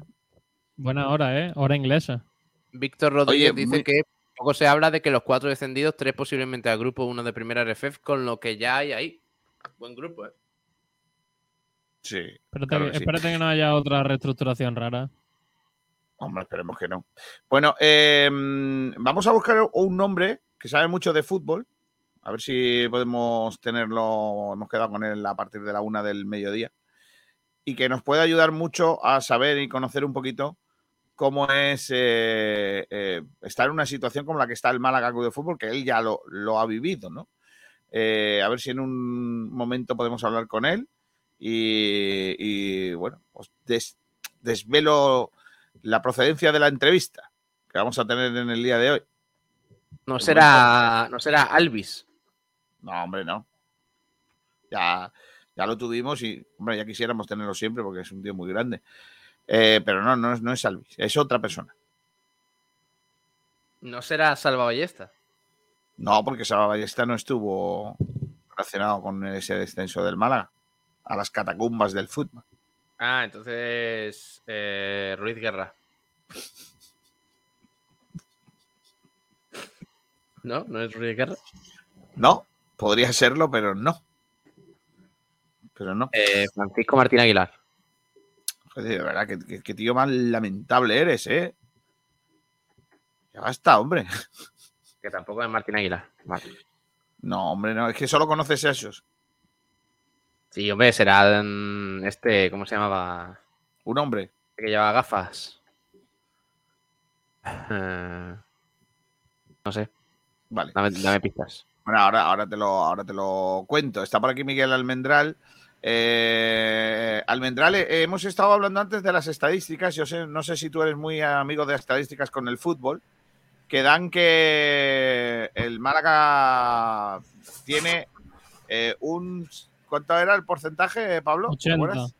Speaker 2: Buena hora, ¿eh? Hora inglesa.
Speaker 9: Víctor Rodríguez
Speaker 6: Oye,
Speaker 9: dice
Speaker 6: muy-
Speaker 9: que poco se habla de que los cuatro descendidos, tres posiblemente al grupo, uno de primera RFF, con lo que ya hay ahí. Buen grupo, ¿eh?
Speaker 6: Sí.
Speaker 2: Espérate,
Speaker 6: claro
Speaker 2: que,
Speaker 6: que sí.
Speaker 2: espérate que no haya otra reestructuración rara.
Speaker 6: Hombre, esperemos que no. Bueno, eh, vamos a buscar un nombre que sabe mucho de fútbol. A ver si podemos tenerlo. Hemos quedado con él a partir de la una del mediodía. Y que nos puede ayudar mucho a saber y conocer un poquito cómo es eh, eh, estar en una situación como la que está el Málaga de Fútbol, que él ya lo, ha vivido, ¿no? Eh, a ver si en un momento podemos hablar con él. Y, bueno, os des- desvelo la procedencia de la entrevista que vamos a tener en el día de hoy.
Speaker 9: No será, no será Alvis.
Speaker 6: No, hombre, no. Ya, ya lo tuvimos y, hombre, ya quisiéramos tenerlo siempre porque es un tío muy grande. Eh, pero no, no es, no es Alvis, es otra persona.
Speaker 9: No será Salva Ballesta.
Speaker 6: No, porque Salva Ballesta no estuvo relacionado con ese descenso del Málaga a las catacumbas del fútbol.
Speaker 9: Ah, entonces eh, Ruiz Guerra. ¿No? ¿No es Ruiz Guerra?
Speaker 6: No, podría serlo, pero no. Pero no.
Speaker 9: Eh, Francisco Martín Aguilar.
Speaker 6: Joder, de verdad, qué, qué- qué tío más lamentable eres, ¿eh? Ya basta, hombre.
Speaker 9: Que tampoco es Martín Aguilar. Vale.
Speaker 6: No, hombre, no, es que solo conoces a esos.
Speaker 9: Sí, hombre, será mm, este, ¿cómo se llamaba?
Speaker 6: Un hombre.
Speaker 9: Que llevaba gafas. Eh, no sé.
Speaker 6: Vale.
Speaker 9: Dame, dame pistas.
Speaker 6: Bueno, ahora, ahora, te lo, ahora te lo cuento. Está por aquí Miguel Almendral. Eh, Almendral, eh, hemos estado hablando antes de las estadísticas. Yo sé, no sé si tú eres muy amigo de estadísticas con el fútbol. Que dan que el Málaga tiene eh, un. ¿Cuánto era el porcentaje, Pablo? ¿Te
Speaker 2: 80.
Speaker 6: acuerdas?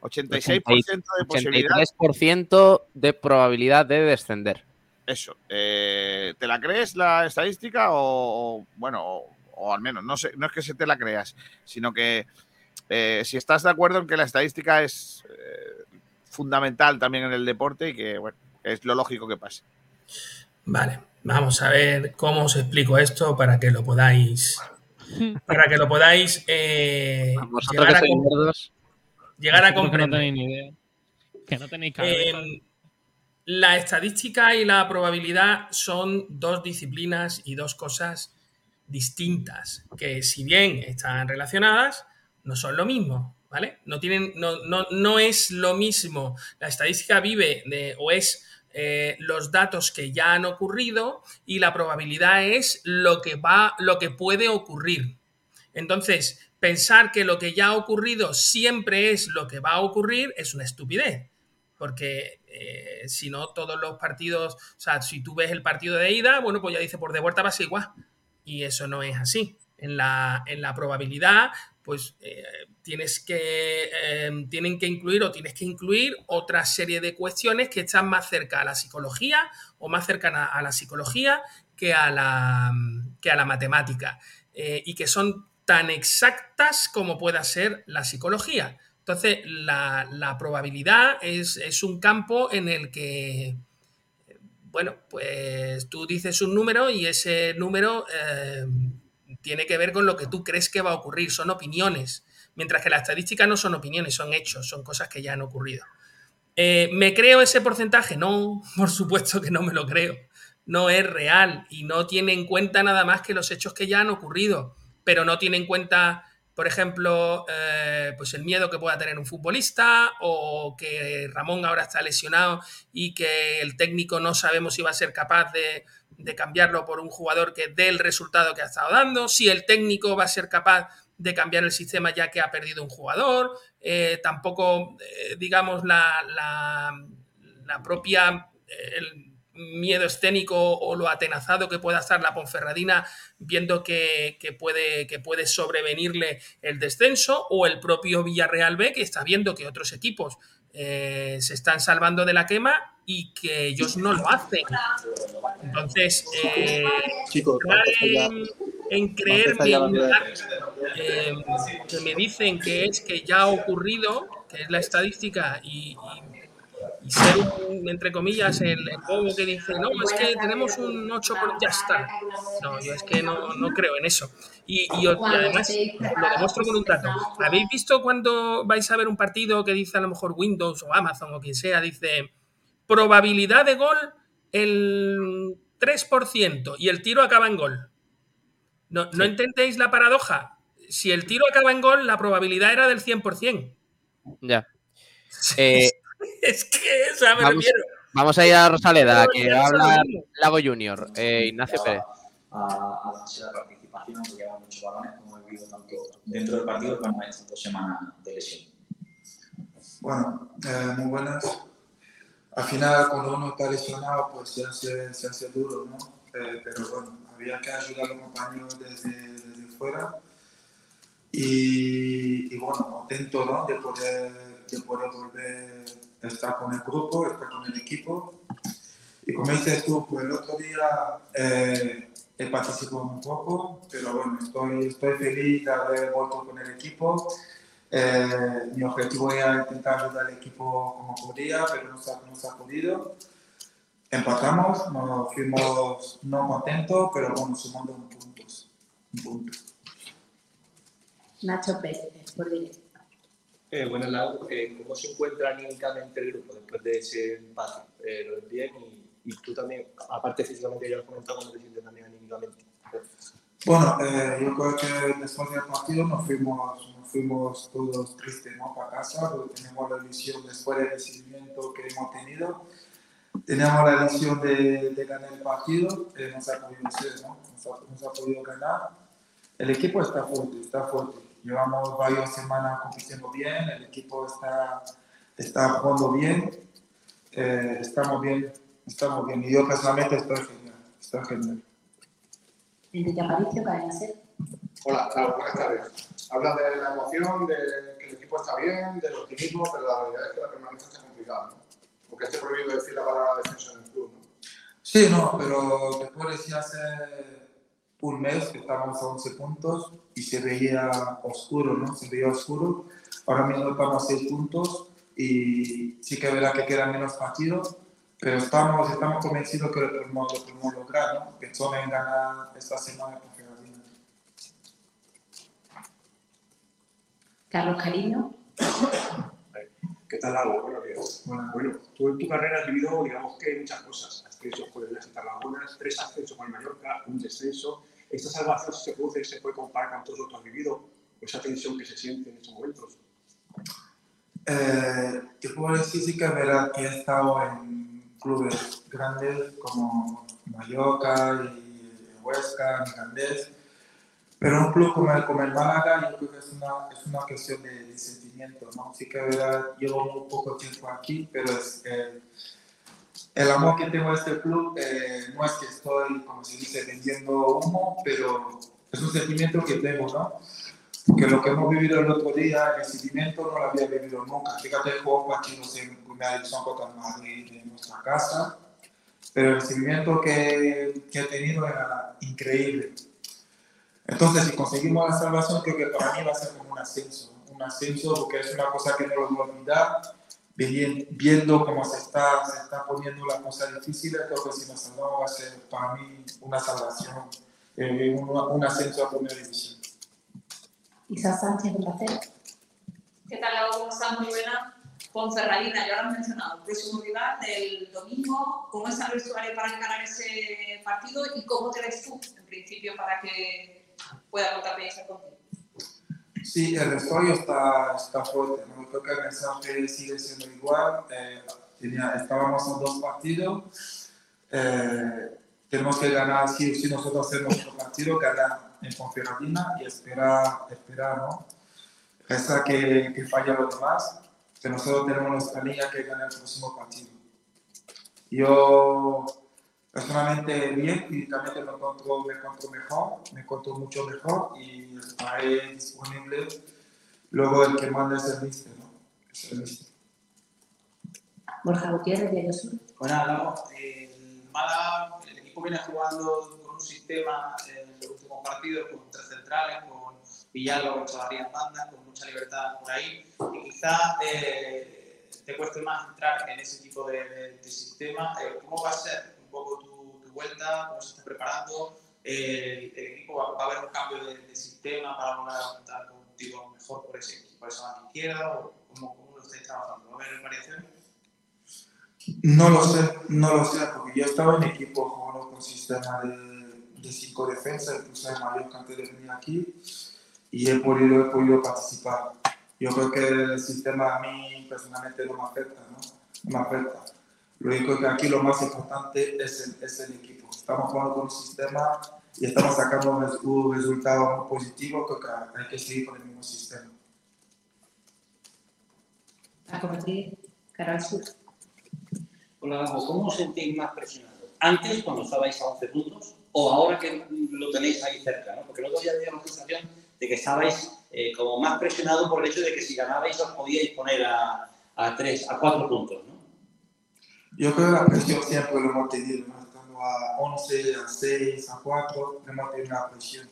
Speaker 6: 86% de posibilidad.
Speaker 9: 83% de probabilidad de descender.
Speaker 6: Eso. eh, ¿Te la crees la estadística o, o, bueno, o, o al menos, no sé, no es que se te la creas, sino que eh, si estás de acuerdo en que la estadística es eh, fundamental también en el deporte y que, bueno, es lo lógico que pase.
Speaker 12: Vale, vamos a ver cómo os explico esto para que lo podáis. Para que lo podáis eh, llegar,
Speaker 9: que
Speaker 12: a,
Speaker 9: gordos.
Speaker 12: llegar a
Speaker 2: que no tenéis ni idea. Que no tenéis cabeza.
Speaker 12: Eh, la estadística y la probabilidad son dos disciplinas y dos cosas distintas, que si bien están relacionadas, no son lo mismo, ¿vale? No, tienen, no, no, no es lo mismo. La estadística vive de, o es eh, los datos que ya han ocurrido y la probabilidad es lo que va, lo que puede ocurrir. Entonces, pensar que lo que ya ha ocurrido siempre es lo que va a ocurrir es una estupidez. Porque eh, si no, todos los partidos, o sea, si tú ves el partido de ida, bueno, pues ya dice por de vuelta va igual. Y eso no es así. En la, en la probabilidad, pues eh, tienes que, eh, tienen que incluir o tienes que incluir otra serie de cuestiones que están más cerca a la psicología o más cercana a la psicología que a la, que a la matemática. eh, y que son tan exactas como pueda ser la psicología. Entonces, la, la probabilidad es, es un campo en el que, bueno, pues tú dices un número y ese número eh, tiene que ver con lo que tú crees que va a ocurrir, son opiniones. Mientras que la estadística no son opiniones, son hechos, son cosas que ya han ocurrido. Eh, ¿Me creo ese porcentaje? No, por supuesto que no me lo creo. No es real y no tiene en cuenta nada más que los hechos que ya han ocurrido, pero no tiene en cuenta, por ejemplo, eh, pues el miedo que pueda tener un futbolista o que Ramón ahora está lesionado y que el técnico no sabemos si va a ser capaz de, de cambiarlo por un jugador que dé el resultado que ha estado dando, si el técnico va a ser capaz de cambiar el sistema ya que ha perdido un jugador, eh, tampoco, eh, digamos, la, la, la propia, eh, el miedo escénico o lo atenazado que pueda estar la Ponferradina viendo que, que puede, que puede sobrevenirle el descenso o el propio Villarreal B que está viendo que otros equipos eh, se están salvando de la quema y que ellos no lo hacen. Entonces, eh,
Speaker 11: Chicos,
Speaker 12: en, en creerme eh, que me dicen que es que ya ha ocurrido, que es la estadística y ser un, entre comillas, el, el que dice, no, es que tenemos un 8 por ya está. No, yo es que no, no creo en eso. Y, y- y además lo demuestro con un dato. ¿Habéis visto cuando vais a ver un partido que dice a lo mejor Windows o Amazon o quien sea, dice probabilidad de gol el 3% y el tiro acaba en gol? ¿No, ¿no entendéis la paradoja? Si el tiro acaba en gol, la probabilidad era del 100%.
Speaker 9: Ya. Eh,
Speaker 12: Es que, o sea, me
Speaker 9: vamos,
Speaker 12: refiero.
Speaker 9: vamos a ir a Rosaleda, que va a hablar. Lago Junior. Eh, Ignacio Pérez.
Speaker 14: a, a la participación, porque lleva muchos balones, como he visto tanto dentro del partido como estas dos semanas de lesión.
Speaker 15: Bueno, eh, muy buenas. Al final, cuando uno está lesionado, pues se hace, se hace duro, ¿no? Eh, pero bueno, había que ayudar a los compañeros desde, desde fuera. Y, y bueno, contento, ¿no? De poder, de poder volver a estar con el grupo, estar con el equipo. Y como dices tú, pues el otro día eh, he participado un poco, pero bueno, estoy, estoy feliz de haber vuelto con el equipo. Eh, mi objetivo era intentar ayudar al equipo como podía, pero no se no se ha podido. Empatamos, nos fuimos no contentos, pero bueno, sumando un puntos. Un punto.
Speaker 16: Nacho Pérez, por directo.
Speaker 17: Eh, buenas, Lau. Eh, ¿Cómo se encuentra anímicamente el grupo después de ese empate? Eh, ¿Lo ves bien? Y, y tú también, aparte físicamente, ya lo has comentado, ¿cómo te sientes también anímicamente?
Speaker 15: Bueno, eh, yo creo que después del partido nos fuimos, nos fuimos todos tristes ¿no? para casa, porque teníamos la ilusión después del recibimiento que hemos tenido. Teníamos la ilusión de, de ganar el partido, no se ha podido hacer, ¿no? No se ha, no se ha podido ganar. El equipo está fuerte, está fuerte. Llevamos varias semanas compitiendo bien, el equipo está, está jugando bien, eh, estamos bien, estamos bien. Y yo personalmente estoy genial, estoy genial.
Speaker 16: Enrique Aparicio, cadena ser.
Speaker 18: Hola, claro, buenas tardes. Hablas de la emoción, de que el equipo está bien, del optimismo, pero la realidad es que la permanencia está complicada, ¿no? Porque esté prohibido decir la palabra defensa en el club, ¿no?
Speaker 15: Sí, no, pero puedo decir hace un mes que estábamos a 11 puntos y se veía oscuro, ¿no? Se veía oscuro. Ahora mismo estamos a 6 puntos y sí que verdad que quedan menos partidos, pero estamos, estamos convencidos que lo podemos, lo podemos lograr, ¿no? Que Sonen gana esta semana.
Speaker 16: Carlos Cariño.
Speaker 17: ¿Qué tal, Lago? Buenos días. Bueno, tú en tu carrera has vivido, digamos que muchas cosas. Ascensos con el Las Tarragonas, tres ascensos con el Mallorca, un descenso. ¿Esta salvación se produce se puede comparar con todo lo que has vivido? ¿O esa tensión que se siente en estos momentos?
Speaker 15: Eh, te puedo decir que es verdad que he estado en clubes grandes como Mallorca y Huesca, Mirandés, pero un club como el, como el Málaga yo creo que es una, es una cuestión de, de sentimiento, ¿no? Sí que es verdad, llevo muy poco tiempo aquí, pero es, eh, el amor que tengo a este club eh, no es que estoy, como se dice, vendiendo humo, pero es un sentimiento que tengo, ¿no? Porque lo que hemos vivido el otro día, el recibimiento, no lo había vivido nunca. Fíjate, jugó partidos en primera división contra el Madrid en nuestra casa, pero el recibimiento que, que he tenido era increíble. Entonces, si conseguimos la salvación, creo que para mí va a ser como un ascenso, un ascenso, porque es una cosa que no lo voy a olvidar. Vien- Viendo cómo se está, se está poniendo la cosa difícil, creo que si nos salvamos va a ser para mí una salvación eh, un, un ascenso a primera división.
Speaker 16: Isa Sánchez de Cero.
Speaker 19: ¿Qué tal, Lago? ¿Cómo estás? Muy buena. Ponferradina, ya lo has mencionado, de su rival del domingo. ¿Cómo está el vestuario para encarar ese partido y cómo te ves tú, en principio, para que pueda contar Pellicer contigo?
Speaker 15: Sí, el vestuario está, está fuerte. ¿no? Creo que el mensaje sigue siendo igual. Eh, tenía, estábamos en dos partidos. Eh, tenemos que ganar, o sí, nosotros hacemos nuestro partido, ganar en Ponferradina y esperar, esperar ¿no? Resta que, que falle los demás, que nosotros tenemos nuestra línea que ganar el próximo partido. Yo personalmente bien, físicamente me encuentro, me encuentro mejor, me encuentro mucho mejor y estaré disponible. Luego el que manda es el mister, ¿no? Es el mister.
Speaker 16: Borja Gutiérrez, Diario Sur.
Speaker 20: Bueno, Lago, el Málaga, el equipo viene jugando con un sistema en los últimos partidos, con tres centrales, con Villalba, con Chavarría en banda, con mucha libertad por ahí. Y quizá eh, te cueste más entrar en ese tipo de, de- de sistema. Eh, ¿Cómo va a ser poco tu, tu vuelta? ¿Cómo se está preparando? Eh, el equipo va, va a haber un cambio de, de sistema para volver a contar contigo mejor por ese por esa banda izquierda? ¿O cómo, cómo lo estáis trabajando? ¿Va a haber variaciones?
Speaker 15: No lo sé, no lo sé, porque yo estaba en equipo jugando con sistema de, de cinco defensas, incluso en Mallorca antes de venir aquí, y he podido, he podido participar. Yo creo que el sistema a mí personalmente no me afecta. No me afecta. Lo único que aquí lo más importante es el, es el equipo. Estamos jugando con un sistema y estamos sacando un, res- un resultado muy positivo, creo que hay que seguir con el mismo sistema.
Speaker 16: Rodríguez, Cara al Sur.
Speaker 21: Hola, ¿cómo os sentís más presionados? ¿Antes, cuando estabais a 11 puntos, o ahora que lo tenéis ahí cerca? ¿no? Porque el otro día había la sensación de que estabais eh, como más presionados por el hecho de que si ganabais os podíais poner a, a 3, a 4 puntos. ¿no?
Speaker 15: Yo creo que la presión siempre lo hemos tenido, ¿no? estando a 11, a 6, a 4, hemos tenido una presión.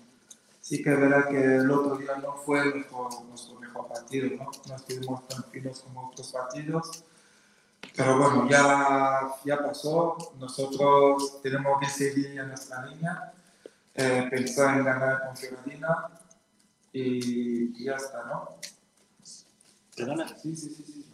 Speaker 15: Sí que es verdad que el otro día no fue nuestro, nuestro mejor partido, ¿no? no estuvimos tan finos como otros partidos, pero bueno, ya, ya pasó, nosotros tenemos que seguir en nuestra línea, eh, pensar en ganar con Fiorentina y, y ya está, ¿no?
Speaker 21: Perdona.
Speaker 15: Sí, sí, sí. sí.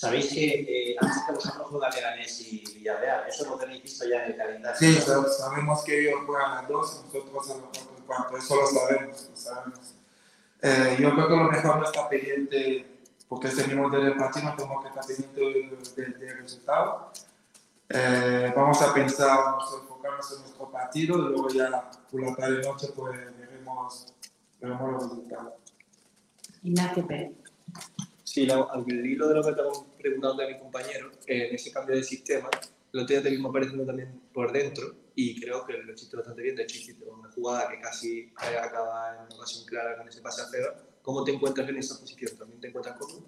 Speaker 21: Sabéis que eh, antes que vosotros juega Leganés y Villarreal, eso lo tenéis visto ya en el calendario.
Speaker 15: Sí, sab- sabemos que ellos juegan a las 2 y nosotros a 4 y cuarto, eso lo sabemos, lo sabemos. Eh, yo creo que lo mejor no está pendiente, porque es el mismo del partido, no tenemos que estar pendiente del del- del resultado. Eh, vamos a pensar, vamos a enfocarnos en nuestro partido y luego ya por la tarde noche pues veremos, veremos los resultados.
Speaker 16: Ignacio Pérez.
Speaker 22: Sí, la- al hilo de lo que estamos preguntando a mi compañero, eh, en ese cambio de sistema, el otro día te vimos apareciendo también por dentro y creo que lo hiciste bastante bien. De hecho, hiciste una jugada que casi acaba en una ocasión clara con ese pase a Feba. ¿Cómo te encuentras en esa posición? ¿También te encuentras cómodo?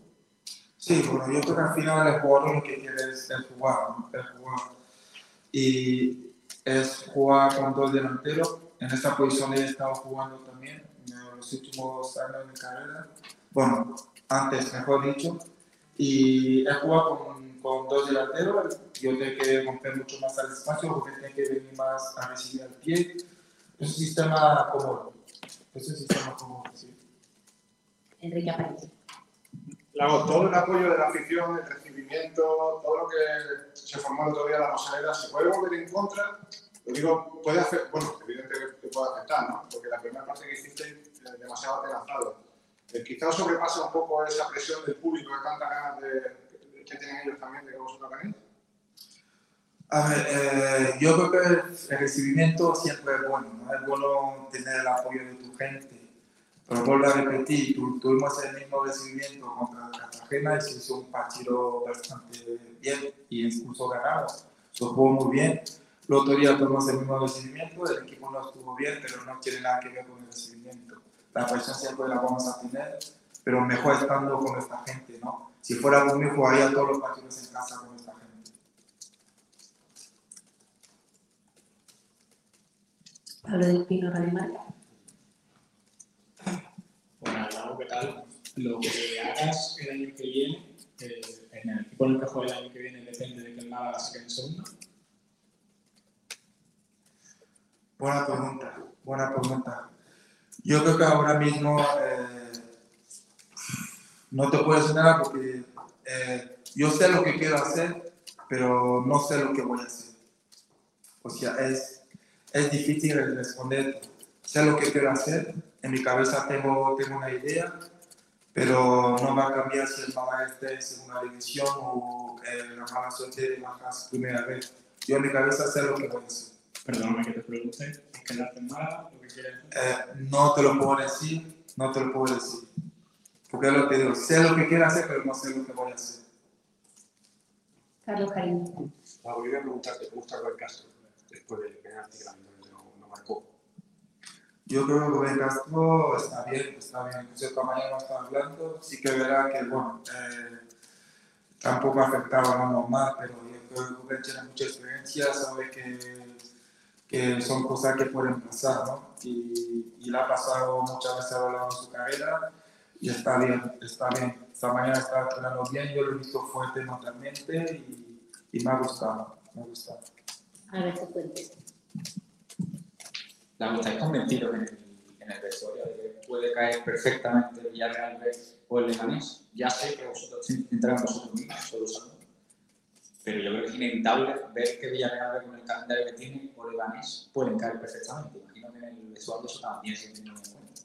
Speaker 15: Sí, bueno, yo creo que al final el jugador lo que quiere es, es jugar, es jugar. Y es jugar con dos delanteros. En esta posición he estado jugando también en los últimos años de mi carrera. Bueno, antes, mejor dicho. Y he jugado con, con dos delanteros. Yo tengo que romper mucho más al espacio porque tengo que venir más a recibir al pie. Es un sistema cómodo. Es un sistema cómodo, sí.
Speaker 16: Enrique Aparicio.
Speaker 18: Lago, todo el apoyo de la afición, el recibimiento, todo lo que se formó el otro día en la Rosaleda, ¿se puede volver en contra? Lo digo, puede hacer, bueno, evidentemente puede afectar, ¿no? Porque la primera parte que hiciste eh, demasiado atenazado. Eh, quizás sobrepasa un poco esa presión del público de tantas ganas de, de- que tienen ellos también de que vosotros ganéis.
Speaker 15: A ver, eh, yo creo que el recibimiento siempre es bueno, ¿no? Es bueno tener el apoyo de tu gente. Pero vuelvo a repetir, tu- tuvimos el mismo recibimiento contra Cartagena y se hizo un partido bastante bien y incluso ganamos. Se jugó muy bien. El otro día tuvimos el mismo recibimiento, el equipo no estuvo bien, pero no tiene nada que ver con el recibimiento. La presión siempre la vamos a tener, pero mejor estando con esta gente, ¿no? Si fuera mí, jugaría todos los partidos en casa con esta gente.
Speaker 16: Pablo del Pino, Marca.
Speaker 23: Bueno, Lago, ¿qué tal? Lo que hagas el año que viene, eh, en el equipo en el que juegue el año que viene, depende de que el Málaga se quede en segundo.
Speaker 15: Buena pregunta, buena pregunta. Yo creo que ahora mismo eh, no te puedo decir nada porque eh, yo sé lo que quiero hacer, pero no sé lo que voy a hacer. O sea, es, es difícil responder. Sé lo que quiero hacer, en mi cabeza tengo, tengo una idea, pero no va a cambiar si el Málaga esté en segunda división o eh, la mala suerte de bajar primera vez. Yo en mi cabeza sé lo que voy a hacer.
Speaker 23: Perdóname que te pregunte, ¿es quedarte en Málaga? ¿Lo que quieres hacer?
Speaker 15: Eh, no te lo puedo decir, no te lo puedo decir. Porque es lo que digo, sé lo que quiero hacer, pero no sé lo que voy a hacer.
Speaker 16: Carlos Cariño.
Speaker 17: Ah, volví a preguntarte cómo está Rubén Castro después del penalti que lamentablemente no, no marcó.
Speaker 15: Yo creo que Rubén Castro está bien, está bien. Incluso mañana estaba hablando, sí que verá que, bueno, eh, tampoco afectaba a normal, pero yo creo que Rubén tiene mucha experiencia, sabe que, que son cosas que pueden pasar, ¿no? Y, y le ha pasado muchas veces a lo largo de su carrera y está bien, está bien. Esta mañana estaba entrenando bien, yo lo he visto fuerte mentalmente y, y me ha gustado, me ha gustado.
Speaker 16: Alberto Fuentes.
Speaker 14: La ¿Estáis convencidos en el, en el vestuario de que puede caer perfectamente Villarreal B o el Leganés? Ya sé que vosotros entran vosotros mismos, solo saben. Pero yo creo que es inevitable ver que Villarreal con el calendario que tiene o Leganés pueden caer perfectamente. Imagino que en el vestuario eso también se tiene en cuenta.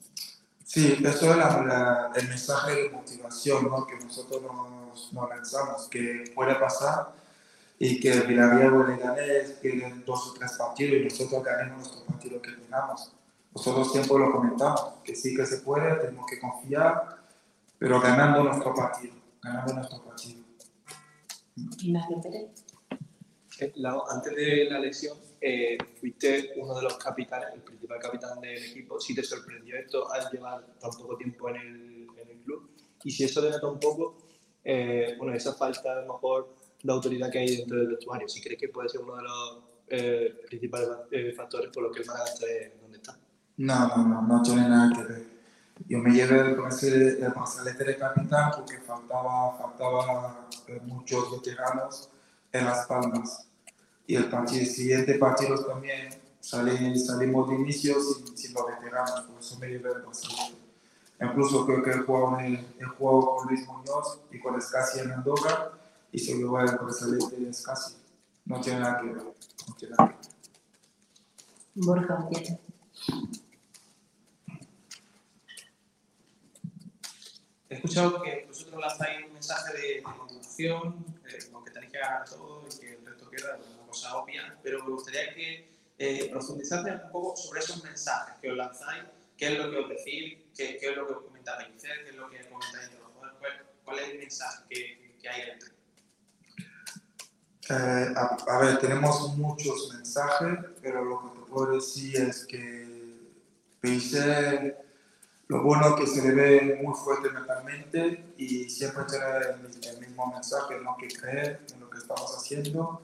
Speaker 15: Sí, eso es la- la- el mensaje de motivación ¿no? que nosotros nos, nos lanzamos, que puede pasar y que Villarreal o Leganés pierden dos o tres partidos y nosotros ganemos nuestros partidos que tengamos. Nosotros siempre lo comentamos, que sí que se puede, tenemos que confiar, pero ganando nuestro partido, ganando nuestro partido.
Speaker 16: Ignacio Pérez.
Speaker 22: Lau, antes de la lesión, eh, fuiste uno de los capitanes, el principal capitán del equipo. Si te sorprendió esto al llevar tan poco tiempo en el, en el club y si eso denota un poco, eh, bueno, esa falta a lo mejor de autoridad que hay dentro del vestuario, si crees que puede ser uno de los eh, principales eh, factores por los que el Málaga esté donde está.
Speaker 15: No, no, no, no tiene nada que ver. Yo me llevé el brazalete, el brazalete de capitán porque faltaba, faltaba eh, muchos veteranos en las palmas. Y el partido, siguiente partido también salí- salimos de inicio sin, sin los veteranos, por eso me llevé el brazalete. Incluso creo que he jugado, el- he jugado con Luis Muñoz y con Escasi en Andorra y se llevó el brazalete de Escasi. No tiene nada que ver. No tiene nada que ver.
Speaker 16: Borja Gutiérrez.
Speaker 20: He escuchado que vosotros lanzáis un mensaje de, de motivación, eh, como que tenéis que ganar todo y que el resto queda una cosa obvia, pero me gustaría que eh, profundizases un poco sobre esos mensajes que os lanzáis, qué es lo que os decís, qué, qué es lo que os Pellicer, qué es lo que comentáis cuál, cuál es el mensaje que, que hay dentro.
Speaker 15: Eh, a, a ver, tenemos muchos mensajes, pero lo que te puedo decir es que pensé lo bueno que se le ve muy fuerte mentalmente y siempre tener el, mismo mensaje, no que creer en lo que estamos haciendo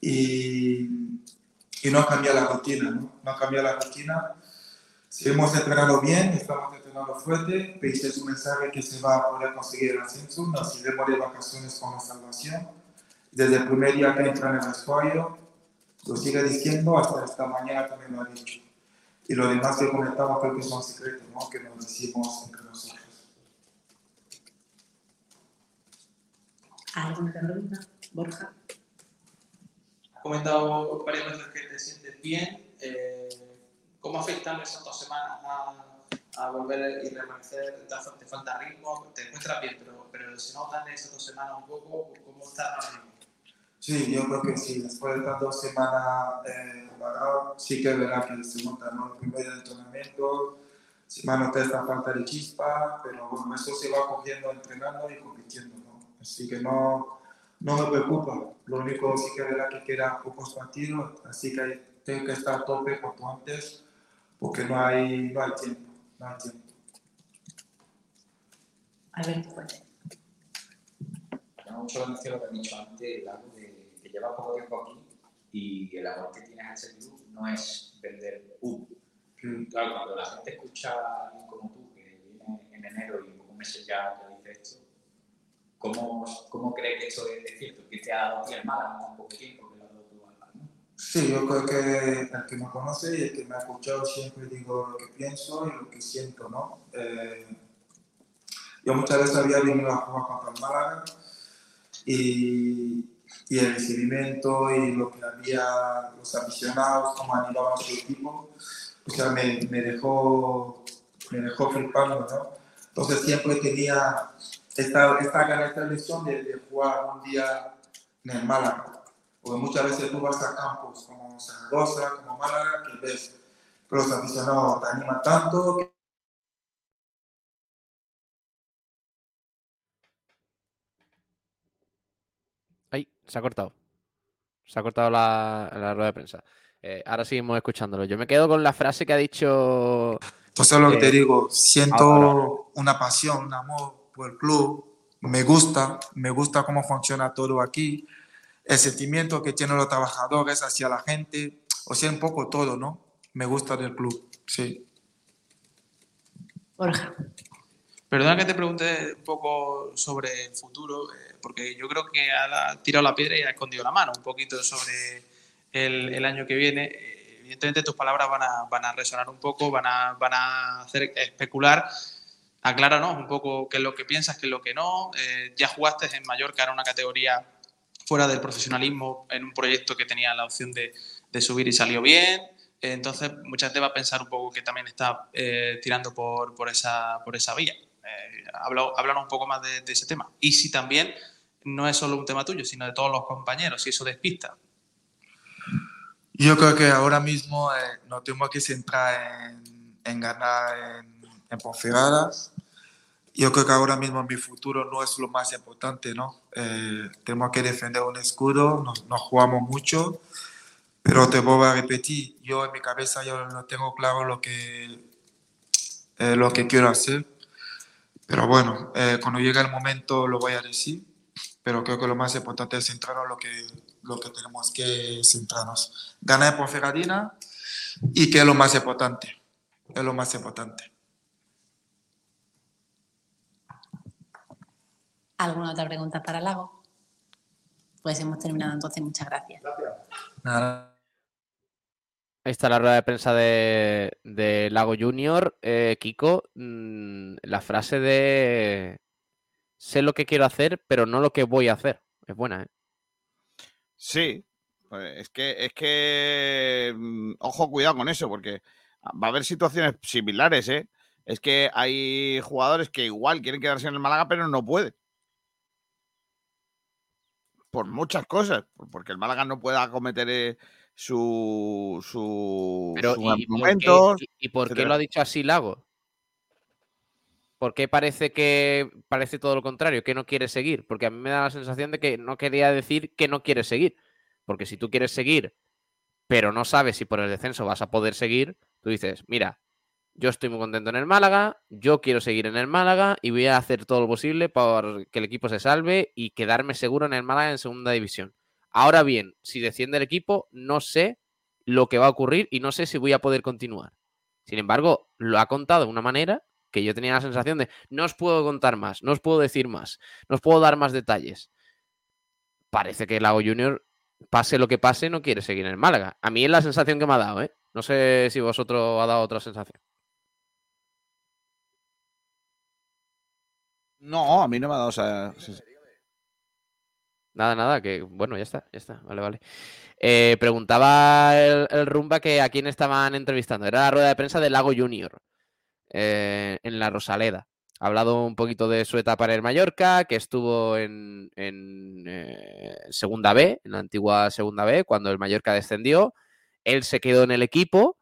Speaker 15: y, y no cambiar la rutina, ¿no? No cambiar la rutina. Si hemos entrenado bien, estamos entrenando fuerte, pensé es mensaje que se va a poder conseguir el ascenso, nos iremos de vacaciones con la salvación desde el primer día que entra en el vestuario, lo sigue diciendo, hasta esta mañana también lo ha dicho. Y lo demás que comentaba creo que son secretos, ¿no? que nos decimos entre nosotros.
Speaker 16: ¿Alguna pregunta? Borja.
Speaker 20: Has comentado varias veces que te sientes bien. eh, ¿Cómo afectan esas dos semanas a, a volver y reaparecer? ¿Te, fa- te falta ritmo? ¿Te encuentras bien? Pero, pero se notan esas dos semanas un poco cómo estás ahora mismo.
Speaker 15: Sí, yo creo que sí, después de estas dos semanas eh, parado, sí que es verdad que se nota, ¿no? El primer entrenamiento, se me nota esta falta de chispa, pero bueno, eso se va cogiendo entrenando y compitiendo, ¿no? Así que no, no me preocupa. Lo único sí que es verdad que quedan pocos partidos, así que tengo que estar a tope cuanto antes, porque no hay, no hay tiempo, no hay tiempo.
Speaker 16: Alberto
Speaker 14: llama mucho la atención lo que has dicho antes, Lago, de que llevas poco tiempo aquí y el amor que tienes a ese club no es vender humo. Claro, cuando la gente escucha a alguien como tú, que viene en enero y en pocos meses ya te dice esto, ¿cómo, cómo crees que esto es cierto? ¿Qué te ha dado ti el Málaga tan poco tiempo que lo has dado tú al?
Speaker 15: Sí, yo creo que el que me conoce y el que me ha escuchado siempre digo lo que pienso y lo que siento, ¿no? Eh, yo muchas veces había venido a jugar contra el Málaga y, y el recibimiento y lo que había los aficionados, cómo animaban su equipo, o sea, me, me dejó, me dejó flipando, ¿no? Entonces siempre tenía esta, esta ganas, esta ilusión de, de jugar un día en el Málaga. Porque muchas veces tú vas a campos como Zaragoza, como Málaga, que ves que los aficionados te animan tanto que
Speaker 9: Ahí, se ha cortado. Se ha cortado la, la rueda de prensa. Eh, ahora seguimos escuchándolo. Yo me quedo con la frase que ha dicho.
Speaker 15: Entonces lo que te
Speaker 9: eh,
Speaker 15: digo, siento
Speaker 9: ahora.
Speaker 15: una pasión, un amor por el club, me gusta, me gusta cómo funciona todo aquí, el sentimiento que tienen los trabajadores hacia la gente, o sea, un poco todo, ¿no? Me gusta del club, sí.
Speaker 16: Borja.
Speaker 21: Perdona que te pregunte un poco sobre el futuro, eh, porque yo creo que ha tirado la piedra y ha escondido la mano un poquito sobre el, el año que viene. Eh, Evidentemente tus palabras van a, van a resonar un poco, van a, van a hacer especular. Acláranos un poco qué es lo que piensas, qué es lo que no. Eh, ya jugaste en Mallorca, era una categoría fuera del profesionalismo, en un proyecto que tenía la opción de, de subir y salió bien. Entonces, mucha gente va a pensar un poco que también está eh, tirando por, por, esa, por esa vía. Eh, háblanos un poco más de, de ese tema. Y si también no es solo un tema tuyo, sino de todos los compañeros, si eso despista.
Speaker 15: Yo creo que ahora mismo eh, nos tenemos que centrar en, en ganar en, en. Yo creo que ahora mismo mi futuro no es lo más importante, ¿no? Eh, tenemos que defender un escudo, nos, nos jugamos mucho, pero te voy a repetir, yo en mi cabeza yo no tengo claro lo que, eh, lo que quiero hacer, pero bueno, eh, cuando llegue el momento lo voy a decir, pero creo que lo más importante es centrarnos en lo que, lo que tenemos que centrarnos. Ganar en Ponferradina y que es lo más importante, es lo más importante.
Speaker 16: ¿Alguna otra pregunta para Lago? Pues hemos terminado entonces, muchas gracias.
Speaker 15: Nada.
Speaker 9: Ahí está la rueda de prensa de, de Lago Junior. Eh, Kiko, mm, la frase de sé lo que quiero hacer, pero no lo que voy a hacer. Es buena, ¿eh?
Speaker 6: Sí, pues es que, es que, mm, ojo, cuidado con eso, porque va a haber situaciones similares, ¿eh? Es que hay jugadores que igual quieren quedarse en el Málaga, pero no pueden. Por muchas cosas, por- porque el Málaga no pueda acometer eh, su, su,
Speaker 9: Pero,
Speaker 6: sus
Speaker 9: ¿y, y por qué,
Speaker 6: argumentos,
Speaker 9: y- y por qué lo ha dicho así Lago? ¿Por qué parece que parece todo lo contrario, que no quiere seguir? Porque a mí me da la sensación de que no quería decir que no quiere seguir. Porque si tú quieres seguir, pero no sabes si por el descenso vas a poder seguir, tú dices, mira, yo estoy muy contento en el Málaga, yo quiero seguir en el Málaga y voy a hacer todo lo posible para que el equipo se salve y quedarme seguro en el Málaga en segunda división. Ahora bien, si desciende el equipo, no sé lo que va a ocurrir y no sé si voy a poder continuar. Sin embargo, lo ha contado de una manera que yo tenía la sensación de no os puedo contar más, no os puedo decir más, no os puedo dar más detalles. Parece que Lago Junior, pase lo que pase, no quiere seguir en el Málaga. A mí es la sensación que me ha dado, ¿eh? No sé si vosotros ha dado otra sensación.
Speaker 6: No, a mí no me ha dado esa. sí.
Speaker 9: Nada, nada, que bueno, ya está, ya está, vale, vale. Eh, preguntaba el, Rumba que a quién estaban entrevistando. Era la rueda de prensa de Lago Junior eh, en la Rosaleda. Ha hablado un poquito de su etapa en el Mallorca, que estuvo en, en, eh, Segunda B, en la antigua Segunda B, cuando el Mallorca descendió. Él se quedó en el equipo,